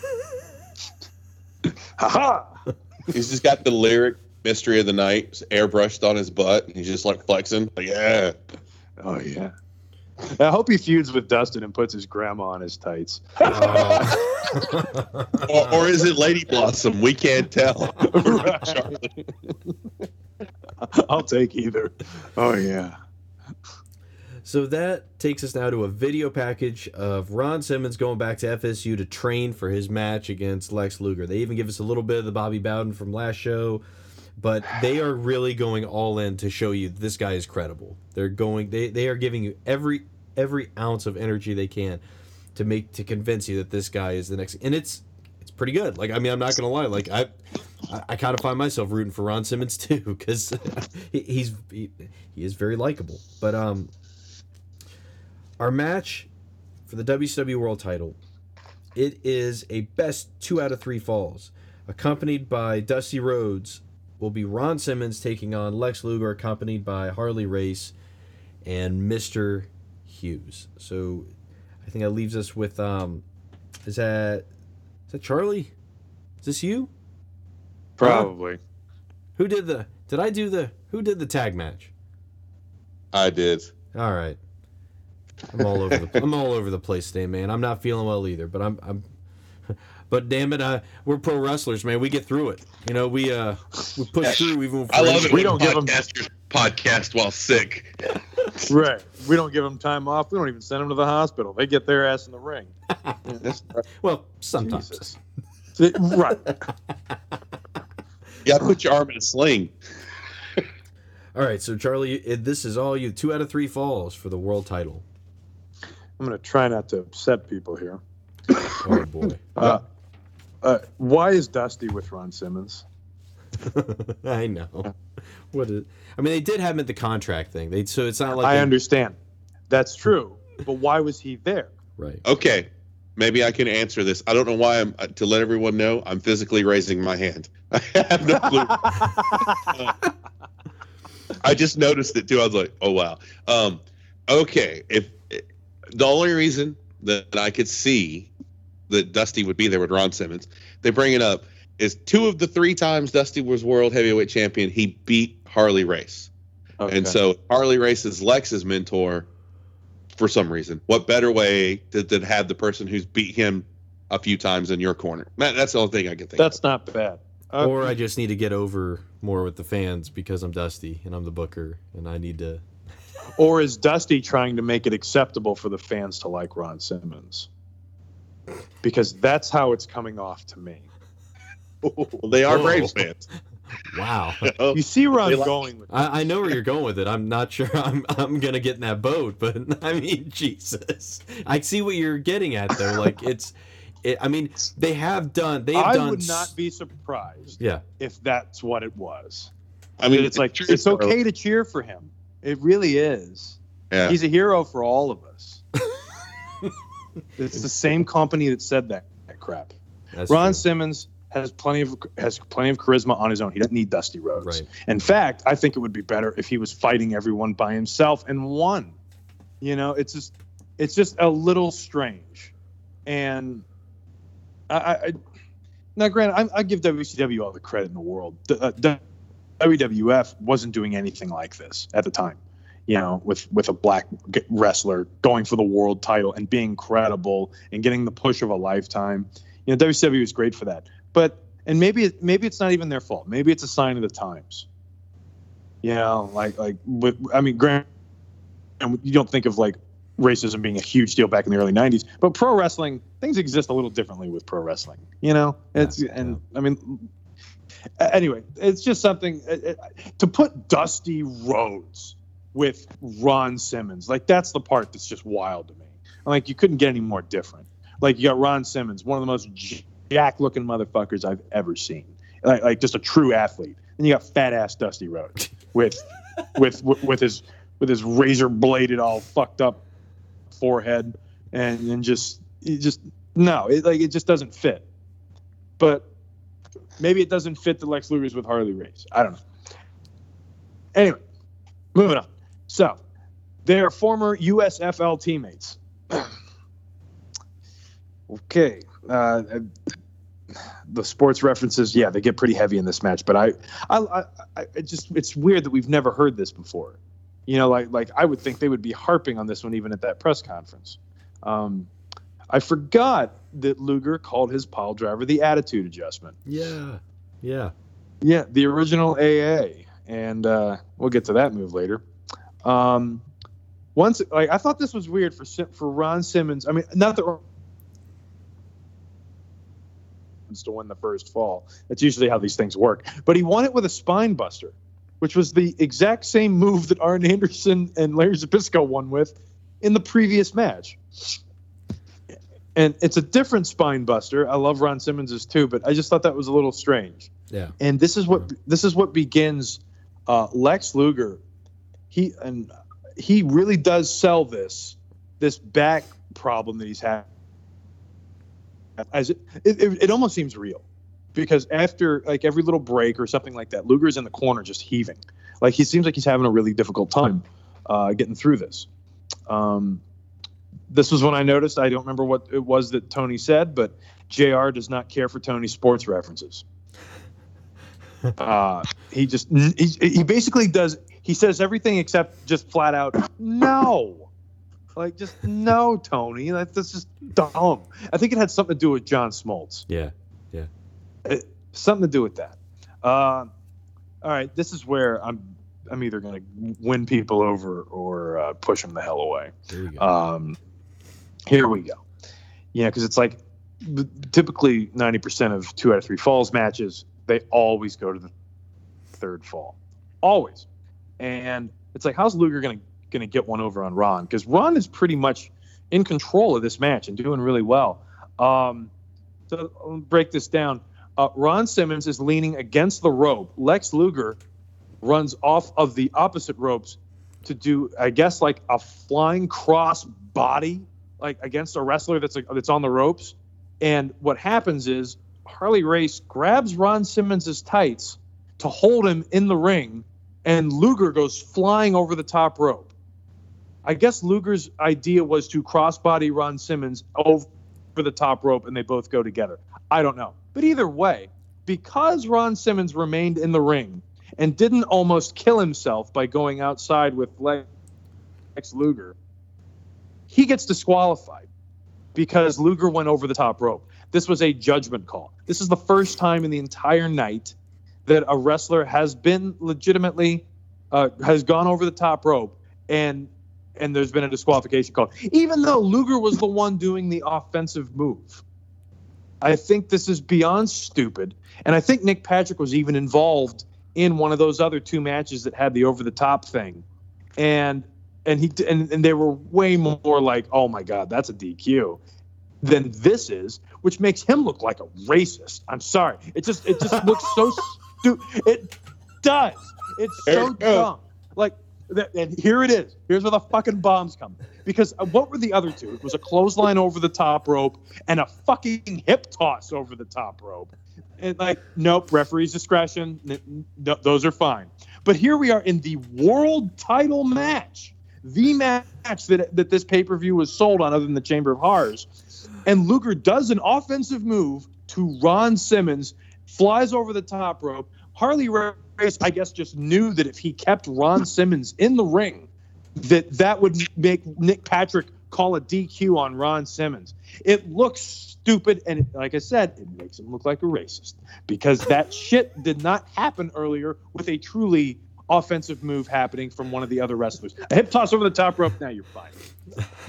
Ha ha! He's just got the lyric Mystery of the Night airbrushed on his butt, and he's just like flexing. Like, yeah. Oh yeah. I hope he feuds with Dustin and puts his grandma on his tights. Uh, or, or, is it Lady Blossom? We can't tell. I'll take either. Oh yeah. So that takes us now to a video package of Ron Simmons going back to FSU to train for his match against Lex Luger. They even give us a little bit of the Bobby Bowden from last show, but they are really going all in to show you this guy is credible. They're going they, they are giving you every every ounce of energy they can. to make to convince you that this guy is the next. And it's it's pretty good. Like I mean, I'm not gonna lie. Like I. I, kind of find myself rooting for Ron Simmons <laughs> too because <laughs> he, he's he, he is very likable. But um, our match for the WCW World Title, it is a best two out of three falls, accompanied by Dusty Rhodes. Will be Ron Simmons taking on Lex Luger, accompanied by Harley Race and Mister Hughes. So, I think that leaves us with um, is that is that Charlie? Is this you? Probably. Who did the? Did I do the? Who did the tag match? I did. All right. I'm all over the. <laughs> I'm all over the place today, man. I'm not feeling well either, but I'm. I'm. <laughs> But damn it, uh, we're pro wrestlers, man. We get through it. You know, we uh, we push through even. I love it. We don't give 'em- podcasters podcast while sick. <laughs> Right. We don't give them time off. We don't even send them to the hospital. They get their ass in the ring. Well, sometimes. Jesus. right. You got to put your arm in a sling. All right, so Charlie, this is all you. Two out of three falls for the world title. I'm going to try not to upset people here. Oh boy. <laughs> Uh, uh, why is Dusty with Ron Simmons? <laughs> I know. What is? I mean, they did have him at the contract thing. They so it's not like I they- understand. That's true. But why was he there? right. Okay, maybe I can answer this. I don't know why I'm uh, to let everyone know I'm physically raising my hand. <laughs> I have no clue. I just noticed it too. I was like, oh wow. Um, okay, if the only reason that I could see that Dusty would be there with Ron Simmons, they bring it up is two of the three times Dusty was world heavyweight champion, he beat Harley Race. Okay. And so Harley Race is Lex's mentor for some reason. What better way to, to have the person who's beat him a few times in your corner? That, that's the only thing I can think that's not bad. Uh, Or I just need to get over more with the fans because I'm Dusty and I'm the booker and I need to. Or is Dusty trying to make it acceptable for the fans to like Ron Simmons? Because that's how it's coming off to me. Well, they are Oh. Braves fans. Wow. <laughs> You see where I'm like- going with I, I know where you're going with it. I'm not sure <laughs> I'm I'm gonna get in that boat, but <laughs> I mean, Jesus, I see what you're getting at though. Like it's, it, I mean, they have done. They have I done. would not be surprised Yeah, if that's what it was. I mean, it's like true, it's though. okay to cheer for him. It really is. Yeah. He's a hero for all of us. <laughs> it's the same company that said that, that crap. that's Ron true. Simmons has plenty of has plenty of charisma on his own. He doesn't need Dusty Rhodes. Right. In fact, I think it would be better if he was fighting everyone by himself and won. You know, it's just it's just a little strange. And I, I I- now, granted, I, I give WCW all the credit in the world. The, uh, the WWF wasn't doing anything like this at the time. You know, with with a black wrestler going for the world title and being credible and getting the push of a lifetime. You know, WCW was great for that. But and maybe maybe it's not even their fault. Maybe it's a sign of the times. You know, like like with, I mean, grant and you don't think of like racism being a huge deal back in the early 90s but pro wrestling things exist a little differently with pro wrestling you know it's Yeah, and i mean anyway it's just something uh, uh, to put dusty rhodes with ron simmons like that's the part that's just wild to me. Like you couldn't get any more different. Like you got ron simmons one of the most jack looking motherfuckers i've ever seen. Like, like just a true athlete. And you got fat ass dusty rhodes <laughs> with with with, with his with his razor bladed all fucked up forehead and and just just no it like it just doesn't fit. But maybe it doesn't fit the lex luger's with harley race. I don't know. Anyway moving on. So they're former usfl teammates. <clears throat> Okay uh, the sports references yeah they get pretty heavy in this match but i i i, I just it's weird that we've never heard this before. You know, like like I would think they would be harping on this one even at that press conference. Um, I forgot that Luger called his pile driver the attitude adjustment. Yeah, yeah. Yeah, the original AA, and uh, we'll get to that move later. Um, once, like I thought this was weird for for Ron Simmons. I mean, not that to win the first fall. That's usually how these things work. But he won it with a spine buster, which was the exact same move that Arn Anderson and Larry Zbyszko won with in the previous match. And it's a different spine buster. I love Ron Simmons's too, but I just thought that was a little strange. Yeah. And this is what this is what begins uh, Lex Luger. He and he really does sell this this back problem that he's had. As it, it, it, it almost seems real because after like every little break or something like that, Luger's in the corner just heaving. Like he seems like he's having a really difficult time uh, getting through this. Um, this was when I noticed. I don't remember what it was that Tony said, but JR does not care for Tony's sports references. <laughs> Uh, he just he, he basically does. He says everything except just flat out no. Like just no, Tony. That, that's just dumb. I think it had something to do with John Smoltz. Yeah. It, something to do with that. Uh, all right, this is where I'm. I'm either going to win people over or uh, push them the hell away. Here we go. Um, here we go. Yeah, because it's like typically 90% of two out of three falls matches, they always go to the third fall. Always. And it's like, how's Luger going to going to get one over on Ron? Because Ron is pretty much in control of this match and doing really well. Um, so I'll break this down. Uh, Ron Simmons is leaning against the rope. Lex Luger runs off of the opposite ropes to do, I guess, like a flying cross body, like against a wrestler that's that's on the ropes. And what happens is Harley Race grabs Ron Simmons' tights to hold him in the ring, and Luger goes flying over the top rope. I guess Luger's idea was to crossbody Ron Simmons over the top rope, and they both go together. I don't know. But either way, because Ron Simmons remained in the ring and didn't almost kill himself by going outside with Lex Luger, he gets disqualified because Luger went over the top rope. This was a judgment call. This is the first time in the entire night that a wrestler has been legitimately uh, has gone over the top rope and and there's been a disqualification call. even though Luger was the one doing the offensive move. I think this is beyond stupid. And I think Nick Patrick was even involved in one of those other two matches that had the over the top thing. And and he and, and they were way more like, oh my God, that's a DQ than this is, which makes him look like a racist. I'm sorry. It just it just looks so <laughs> stupid. It does. It's so dumb. Like and here it is. Here's where the fucking bombs come. Because uh, what were the other two? It was a clothesline over the top rope and a fucking hip toss over the top rope. And like, nope, referee's discretion. Those are fine. But here we are in the world title match, the match that that this pay per view was sold on, other than the Chamber of Horrors. And Luger does an offensive move to Ron Simmons, flies over the top rope. Harley Race, I guess, just knew that if he kept Ron Simmons in the ring, that that would make Nick Patrick call a DQ on Ron Simmons. It looks stupid, and it, like I said, it makes him look like a racist because that shit did not happen earlier with a truly offensive move happening from one of the other wrestlers. A hip toss over the top rope. Now you're fine.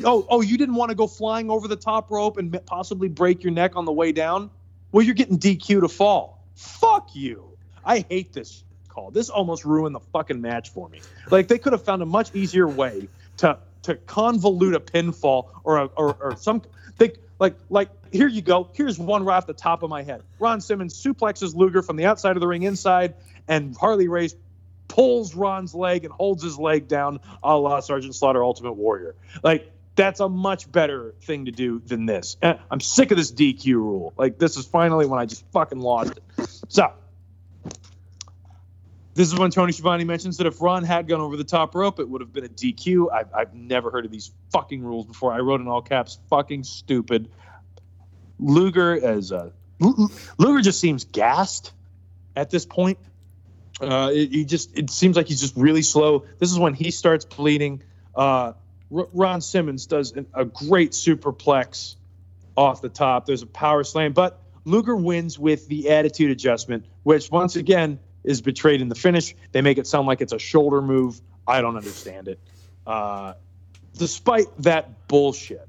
Oh, oh, you didn't want to go flying over the top rope and possibly break your neck on the way down? Well, you're getting DQ to fall. Fuck you. I hate this call. This almost ruined the fucking match for me. Like they could have found a much easier way to to convolute a pinfall or a, or, or some they like like here you go. Here's one right off the top of my head. Ron Simmons suplexes Luger from the outside of the ring inside, and Harley Race pulls Ron's leg and holds his leg down, a la Sergeant Slaughter Ultimate Warrior. Like that's a much better thing to do than this. Eh, I'm sick of this DQ rule. Like this is finally when I just fucking lost it. So this is when Tony Schiavone mentions that if Ron had gone over the top rope, it would have been a DQ. I've, I've never heard of these fucking rules before. I wrote in all caps, fucking stupid. Luger as a uh, Luger just seems gassed at this point. Uh, he just it seems like he's just really slow. This is when he starts bleeding. Uh, R- Ron Simmons does an, a great superplex off the top. There's a power slam, but Luger wins with the attitude adjustment, which once again is betrayed in the finish. They make it sound like it's a shoulder move. I don't understand it. Uh, despite that bullshit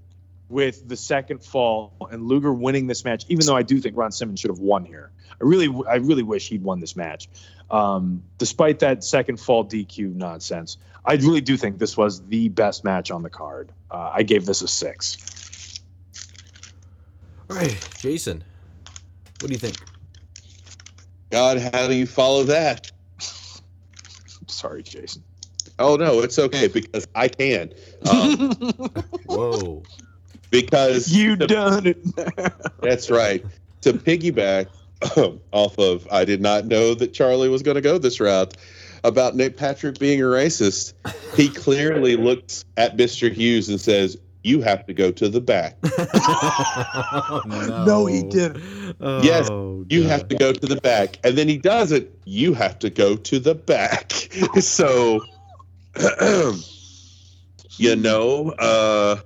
with the second fall and Luger winning this match, even though I do think Ron Simmons should have won here. I really, I really wish he'd won this match. Um, despite that second fall DQ nonsense, I really do think this was the best match on the card. Uh, I gave this a six. All right, Jason, what do you think? God, how do you follow that? <laughs> Sorry, Jason. Oh no, it's okay because I can. Um, <laughs> Whoa. Because you done it. That's right. To piggyback off of, I did not know that Charlie was going to go this route about Nick Patrick being a racist. He clearly looks at Mr. Hughes and says, "You have to go to the back. <laughs> oh, no. No, he didn't. Yes, Oh, You God. have to go to the back." And then he does it. You have to go to the back. <laughs> so, <clears throat> you know, uh,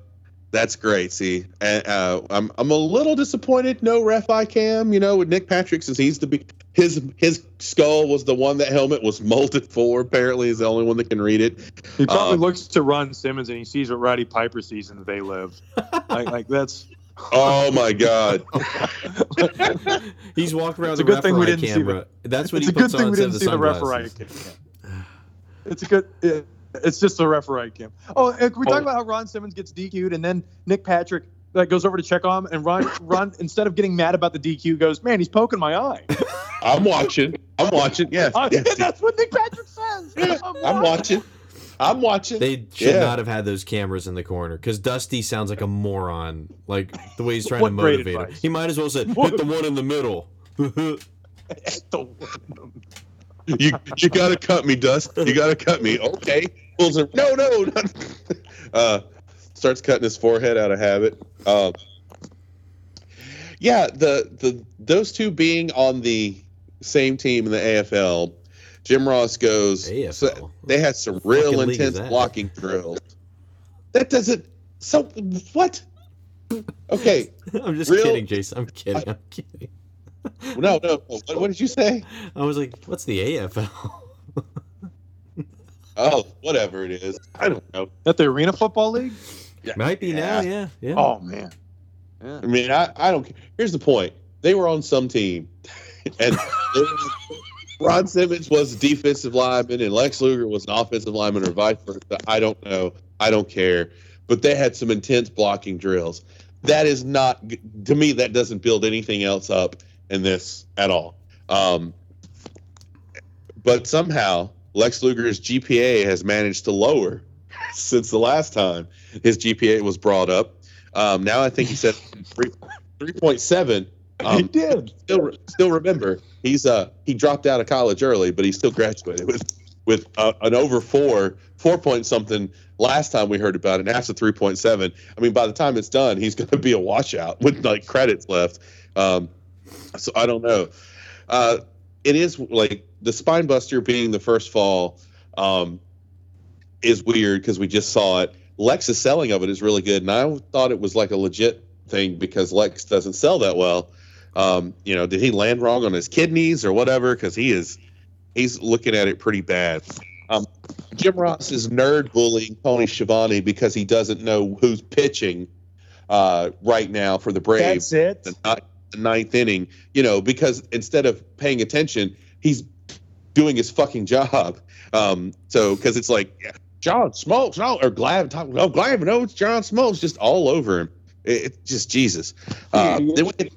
that's great. See, uh, I'm I'm a little disappointed. No ref I cam. You know, with Nick Patrick since he's the big his his skull was the one that helmet was molded <laughs> for. Apparently, is the only one that can read it. He probably Um, looks to Ron Simmons and he sees what Roddy Piper sees and they live. <laughs> like, like that's Oh my God! <laughs> He's walking around It's a the good thing we referee didn't see camera. That's what it's he a good puts thing on we didn't the see the sunglasses. referee cam. It's a good. It, it's just the referee Kim. Oh, and we Oh. talk about how Ron Simmons gets DQ'd and then Nick Patrick like goes over to check on him and Ron <laughs> Ron instead of getting mad about the DQ goes, man, he's poking my eye. <laughs> I'm watching. I'm watching. Yes, Uh, <laughs> yes, that's what Nick Patrick says. I'm watching. I'm watching. They should Yeah. not have had those cameras in the corner because Dusty sounds like a moron. Like the way he's trying to motivate him. He might as well said, What- "Hit the one in the middle." You you gotta cut me, Dust. You gotta cut me. Okay. Pulls her. No, no. Not, <laughs> uh, starts cutting his forehead out of habit. Um, yeah, the the those two being on the same team in the AFL, Jim Ross goes. AFL? so they had some real intense blocking drills. That doesn't. So what? Okay. <laughs> I'm just Real- kidding, Jason. I'm kidding. I'm kidding. <laughs> No, no. What, what did you say? I was like, "What's the AFL?" <laughs> Oh, whatever it is. I don't know. At the Arena Football League? Might be now. Yeah, yeah. Oh man. Yeah. I mean, I, I don't. care. Here's the point: they were on some team, <laughs> and Ron Simmons was a defensive lineman, and Lex Luger was an offensive lineman, or vice versa. I don't know. I don't care. But they had some intense blocking drills. That is not to me. That doesn't build anything else up in this at all. Um, but somehow Lex Luger's GPA has managed to lower <laughs> since the last time his GPA was brought up. Um, now I think he said three point seven. <laughs> he Um, did. still still remember he's uh he dropped out of college early, but he still graduated with with uh, an over four four point something last time we heard about it. Now it's a three point seven. I mean, by the time it's done, he's going to be a washout with like credits left. Um, <laughs> so I don't know. Uh, it is like the spine buster being the first fall um, is weird because we just saw it. Lex's selling of it is really good, and I thought it was like a legit thing because Lex doesn't sell that well. Um, you know, did he land wrong on his kidneys or whatever? Because he is, he's looking at it pretty bad. Um, Jim Ross is nerd bullying Tony Schiavone because he doesn't know who's pitching uh, right now for the Braves That's it. The ninth, inning, you know, because instead of paying attention, he's doing his fucking job. Um, so because it's like yeah, John Smoltz, no, or Glav, no, Glav, no, it's John Smoltz, just all over him. It, it's just Jesus. Uh, then we get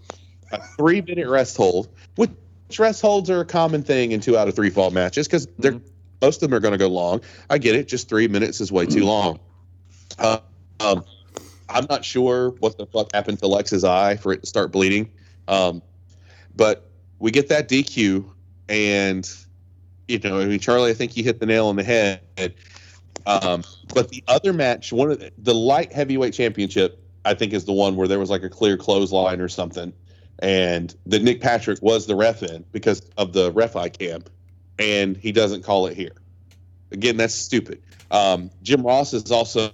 a three minute rest hold, which rest holds are a common thing in two out of three fall matches because they're most of them are going to go long. I get it, just three minutes is way too long. Uh, um, I'm not sure what the fuck happened to Lex's eye for it to start bleeding. Um, but we get that DQ, and you know, I mean, Charlie, I think you hit the nail on the head. Um, but the other match, one of the, the light heavyweight championship, I think is the one where there was like a clear clothesline or something, and that Nick Patrick was the ref in because of the ref eye cam, and he doesn't call it here. Again, that's stupid. Um, Jim Ross is also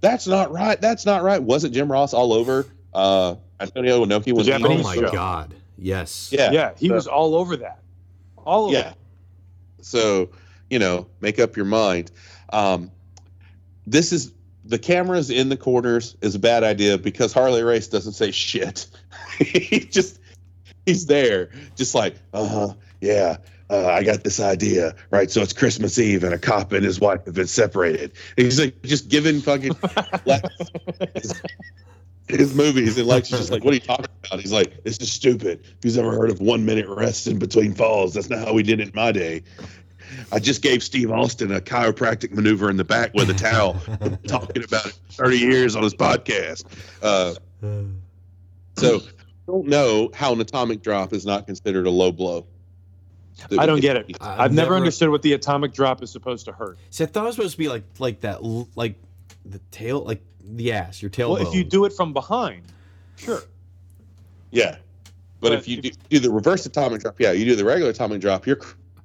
that's not right. That's not right. Wasn't Jim Ross all over uh, Antonio Inoki when he Japanese Oh my show. God! Yes. Yeah, Yeah, he So- was all over that. All over yeah. So you know, make up your mind. Um, this is the cameras in the corners is a bad idea because Harley Race doesn't say shit. <laughs> he just he's there, just like, uh huh, yeah. Uh, I got this idea, right? So it's Christmas Eve, and a cop and his wife have been separated. And he's like, just giving fucking. <laughs> his movies, and Lex is just like, "What are you <laughs> talking about?" He's like, "This is stupid. Who's ever heard of one minute rest in between falls? That's not how we did it in my day." I just gave Steve Austin a chiropractic maneuver in the back with a towel, <laughs> talking about it 30 years on his podcast. Uh, <sighs> so, I don't know how an atomic drop is not considered a low blow. I don't get it. I've I've never never- understood what the atomic drop is supposed to hurt. See, I thought it was supposed to be like like that, like the tail, like the ass, your tailbone. Well, if you do it from behind, sure. Yeah. But, But if you if- do, do the reverse atomic drop, yeah, you do the regular atomic drop, you're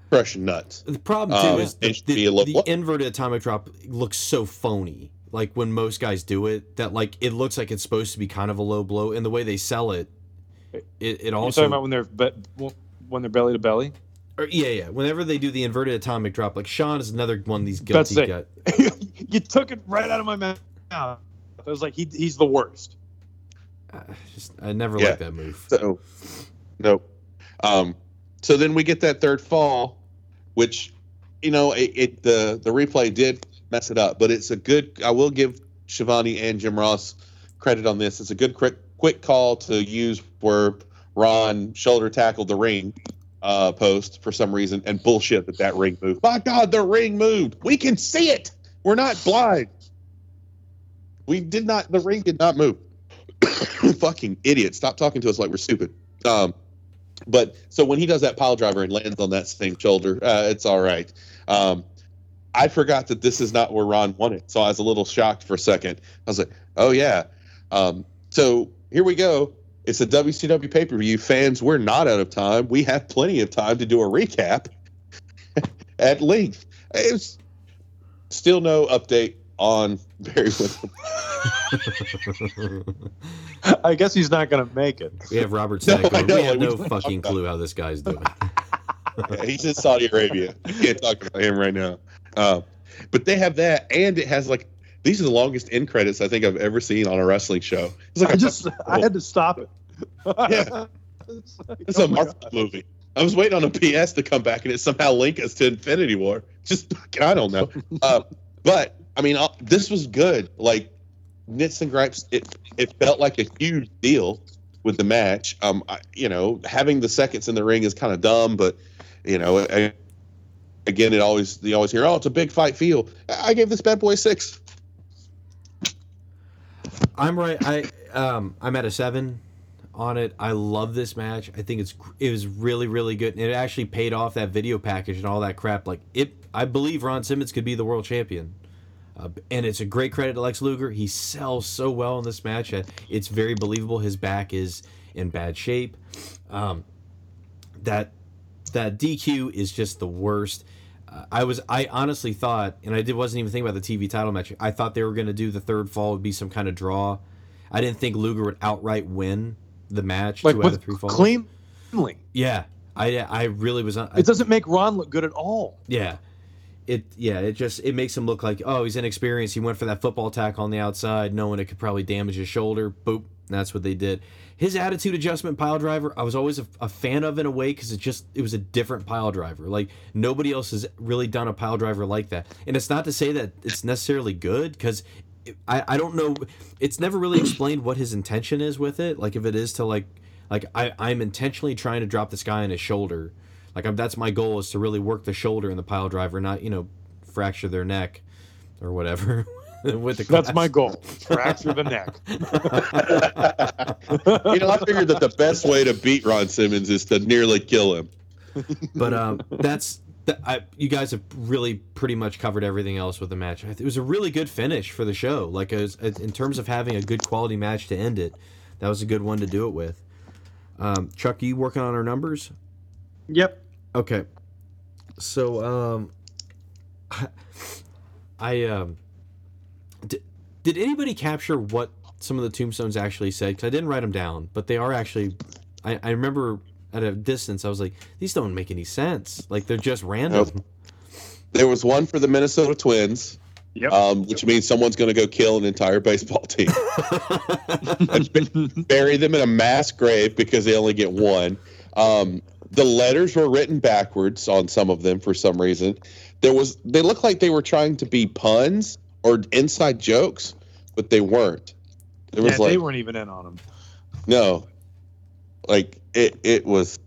crushing nuts. The problem too Um, is it the, should be a low the, blow. the inverted atomic drop looks so phony. Like when most guys do it, that like it looks like it's supposed to be kind of a low blow, and the way they sell it, it, it You're talking about when they're be- when they're belly to belly. or, yeah yeah. Whenever they do the inverted atomic drop, like Sean is another one of these That's guilty it. guys. <laughs> you took it right out of my mouth. I was like, he, he's the worst. Uh, just, I never Yeah. liked that move. So, nope. Um, so then we get that third fall, which, you know, it, it the the replay did mess it up, but it's a good. I will give Schiavone and Jim Ross credit on this. It's a good quick quick call to use where Ron shoulder tackled the ring uh, post for some reason and bullshit that that ring moved. My God, the ring moved. We can see it. We're not blind. We did not. The ring did not move. <coughs> Fucking idiot! Stop talking to us like we're stupid. Um, but so when he does that pile driver and lands on that same shoulder, uh, it's all right. Um, I forgot that this is not where Ron won it, so I was a little shocked for a second. I was like, "Oh yeah." Um, so here we go. It's a WCW pay per view. Fans, we're not out of time. We have plenty of time to do a recap <laughs> at length. It's still no update on Barry Windham. <laughs> I guess he's not going to make it. we have Robert <laughs> No, Stack. Know, we have we no fucking talked clue how this guy's doing. Yeah, <laughs> he's in Saudi Arabia. I can't talk about him right now. Uh, but they have that, and it has like these are the longest end credits I think I've ever seen on a wrestling show. It's like I a just I had to stop it. Yeah. it's like, it's oh a Marvel God. movie. I was waiting on a PS to come back, and it somehow link us to Infinity War. Just I don't know. Uh, but I mean, uh, this was good. Like nits and gripes. It it felt like a huge deal with the match. Um, I, you know, having the seconds in the ring is kind of dumb, but you know, I, again, it always you always hear, oh, it's a big fight feel. I I gave this bad boy six. I'm right. I um I'm at a seven on it. I love this match. I think it's it was really really good, and it actually paid off that video package and all that crap. Like it, I believe Ron Simmons could be the world champion. Uh, and it's a great credit to Lex Luger. He sells so well in this match. It's very believable. His back is in bad shape. Um, that that DQ is just the worst. Uh, I was I honestly thought, and I did wasn't even thinking about the TV title match. I thought they were going to do the third fall would be some kind of draw. I didn't think Luger would outright win the match. like two with three falls. cleanly. Yeah, I I really was. I, It doesn't make Ron look good at all. yeah. It yeah, it just it makes him look like oh he's inexperienced. He went for that football tackle on the outside, knowing it could probably damage his shoulder. Boop, that's what they did. His attitude adjustment pile driver, I was always a, a fan of in a way because it just it was a different pile driver. Like nobody else has really done a pile driver like that. And it's not to say that it's necessarily good because I I don't know. It's never really explained what his intention is with it. Like if it is to like like I I'm intentionally trying to drop this guy on his shoulder. Like I'm, that's my goal is to really work the shoulder in the pile driver, not you know fracture their neck or whatever <laughs> with the. That's my goal. Fracture the neck. you know, I figured that the best way to beat Ron Simmons is to nearly kill him. but um, that's that, I, you guys have really pretty much covered everything else with the match. It was a really good finish for the show. Like as, in terms of having a good quality match to end it, that was a good one to do it with. Um, Chuck, you working on our numbers? Yep. Okay. So um <laughs> I um did, did anybody capture what some of the tombstones actually said? Cuz I didn't write them down, but they are actually I, I remember at a distance I was like these don't make any sense. Like they're just random. Nope. There was one for the Minnesota Twins, Yep. um, which means someone's going to go kill an entire baseball team. <laughs> bury them in a mass grave because they only get one. Um, the letters were written backwards on some of them for some reason. There was they looked like they were trying to be puns or inside jokes, but they weren't. There was Yeah, like they weren't even in on them. no, like it. It was.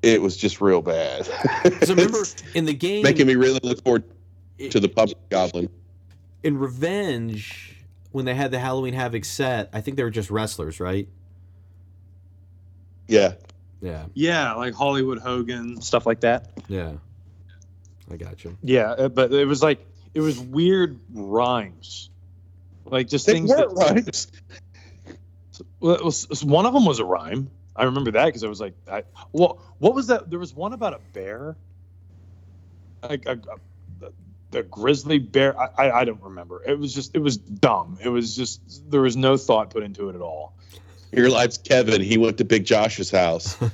It was just real bad. <laughs> So remember <laughs> in the game making me really look forward i- to the Pumpkin Goblin. in Revenge when they had the Halloween Havoc set, I think they were just wrestlers, right? Yeah, Yeah, Yeah, like Hollywood Hogan, stuff like that. yeah. I got you. Yeah, uh, but it was like it was weird rhymes, like just they things. weren't that, right. <laughs> Well, it was, one of them was a rhyme. I remember that because I was like, I, well, what was that? There was one about a bear, like a, a, the, the grizzly bear. I, I I don't remember. It was just it was dumb. It was just there was no thought put into it at all. Here lies Kevin. He went to Big Josh's house. <laughs>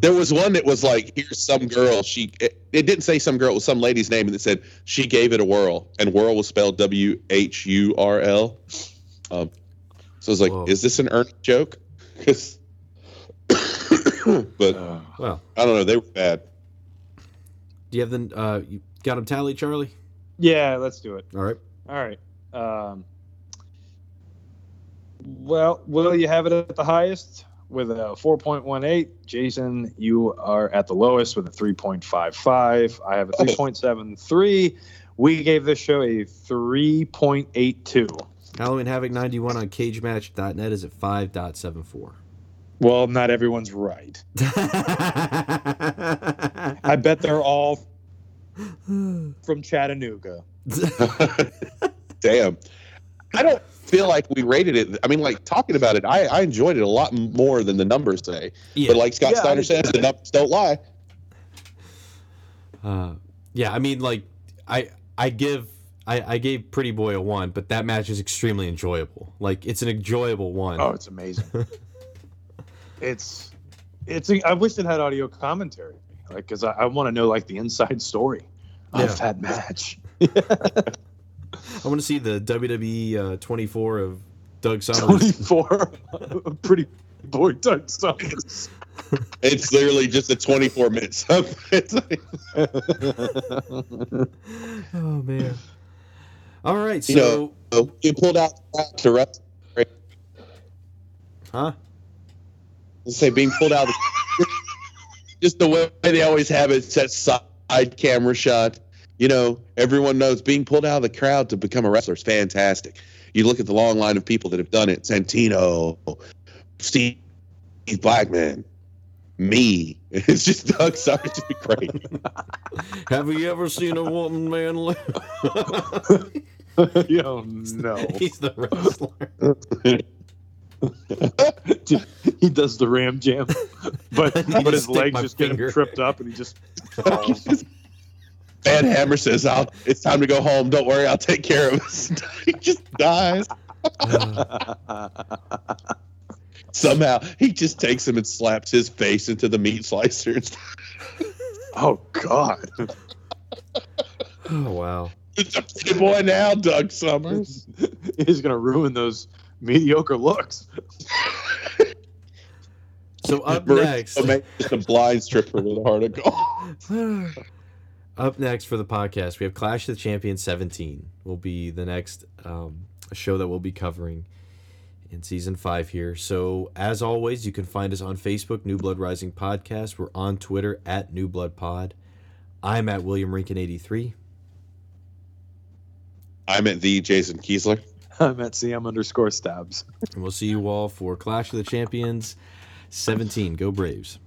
There was one that was like, "Here's some girl." She it, it didn't say some girl; it was some lady's name, and it said she gave it a whirl, and whirl was spelled W H U R L. Um, so I was like, Whoa. "Is this an earnest joke?" <laughs> 'Cause- <coughs> but Uh, well, I don't know. They were bad. do you have the uh, you got them tally, Charlie? yeah, let's do it. All right. All right. Um, well, Will, you have it at the highest with a 4.18. Jason, you are at the lowest with a 3.55. I have a 3.73. We gave this show a 3.82. Halloween Havoc 91 on cagematch.net is at 5.74. Well, not everyone's right. <laughs> I bet they're all from Chattanooga. <laughs> <laughs> Damn. I don't feel like we rated it. I mean, like talking about it, I, I enjoyed it a lot more than the numbers say. yeah. But like Scott Yeah, I Steiner says, the numbers don't lie. Uh, yeah, I mean, like, I I give I, I gave Pretty Boy a one, but that match is extremely enjoyable. Like, it's an enjoyable one. Oh, it's amazing. <laughs> it's it's. I wish it had audio commentary, like because I, I want to know like the inside story Yeah. of that match. <laughs> I want to see the WWE uh, 24 of Doug Somers. Twenty four, <laughs> pretty boy Doug Somers. It's literally just a 24 minute sub. <laughs> Like, <laughs> oh man. All right, so You know- you pulled out to rest. huh? Let's say being pulled out. Just the way they always have it set side camera shot. You know, everyone knows being pulled out of the crowd to become a wrestler is fantastic. You look at the long line of people that have done it: Santino, Steve Blackman, me. <laughs> It's just Doug Somers to be great. <laughs> Have you ever seen a woman man live? you don't know. He's the wrestler. <laughs> he does the ram jam, but but his legs my just get him tripped up, and he just falls. Van Hammer says, "I'll. It's time to go home. Don't worry, I'll take care of us." <laughs> he just dies. <laughs> Somehow, he just takes him and slaps his face into the meat slicer. <laughs> oh God! oh wow. It's a pretty boy now, Doug Somers. He's gonna ruin those mediocre looks. So up Mauricio next, May- just a blind stripper with a heart of gold. <sighs> up next for the podcast, we have Clash of the Champions 17. Will be the next um, show that we'll be covering in season five here. So as always, you can find us on Facebook, New Blood Rising Podcast. We're on Twitter at New Blood Pod. I'm at William Rinkin 83. I'm at the Jason Kiesler. <laughs> I'm at CM underscore stabs. And we'll see you all for Clash of the Champions 17. Go Braves.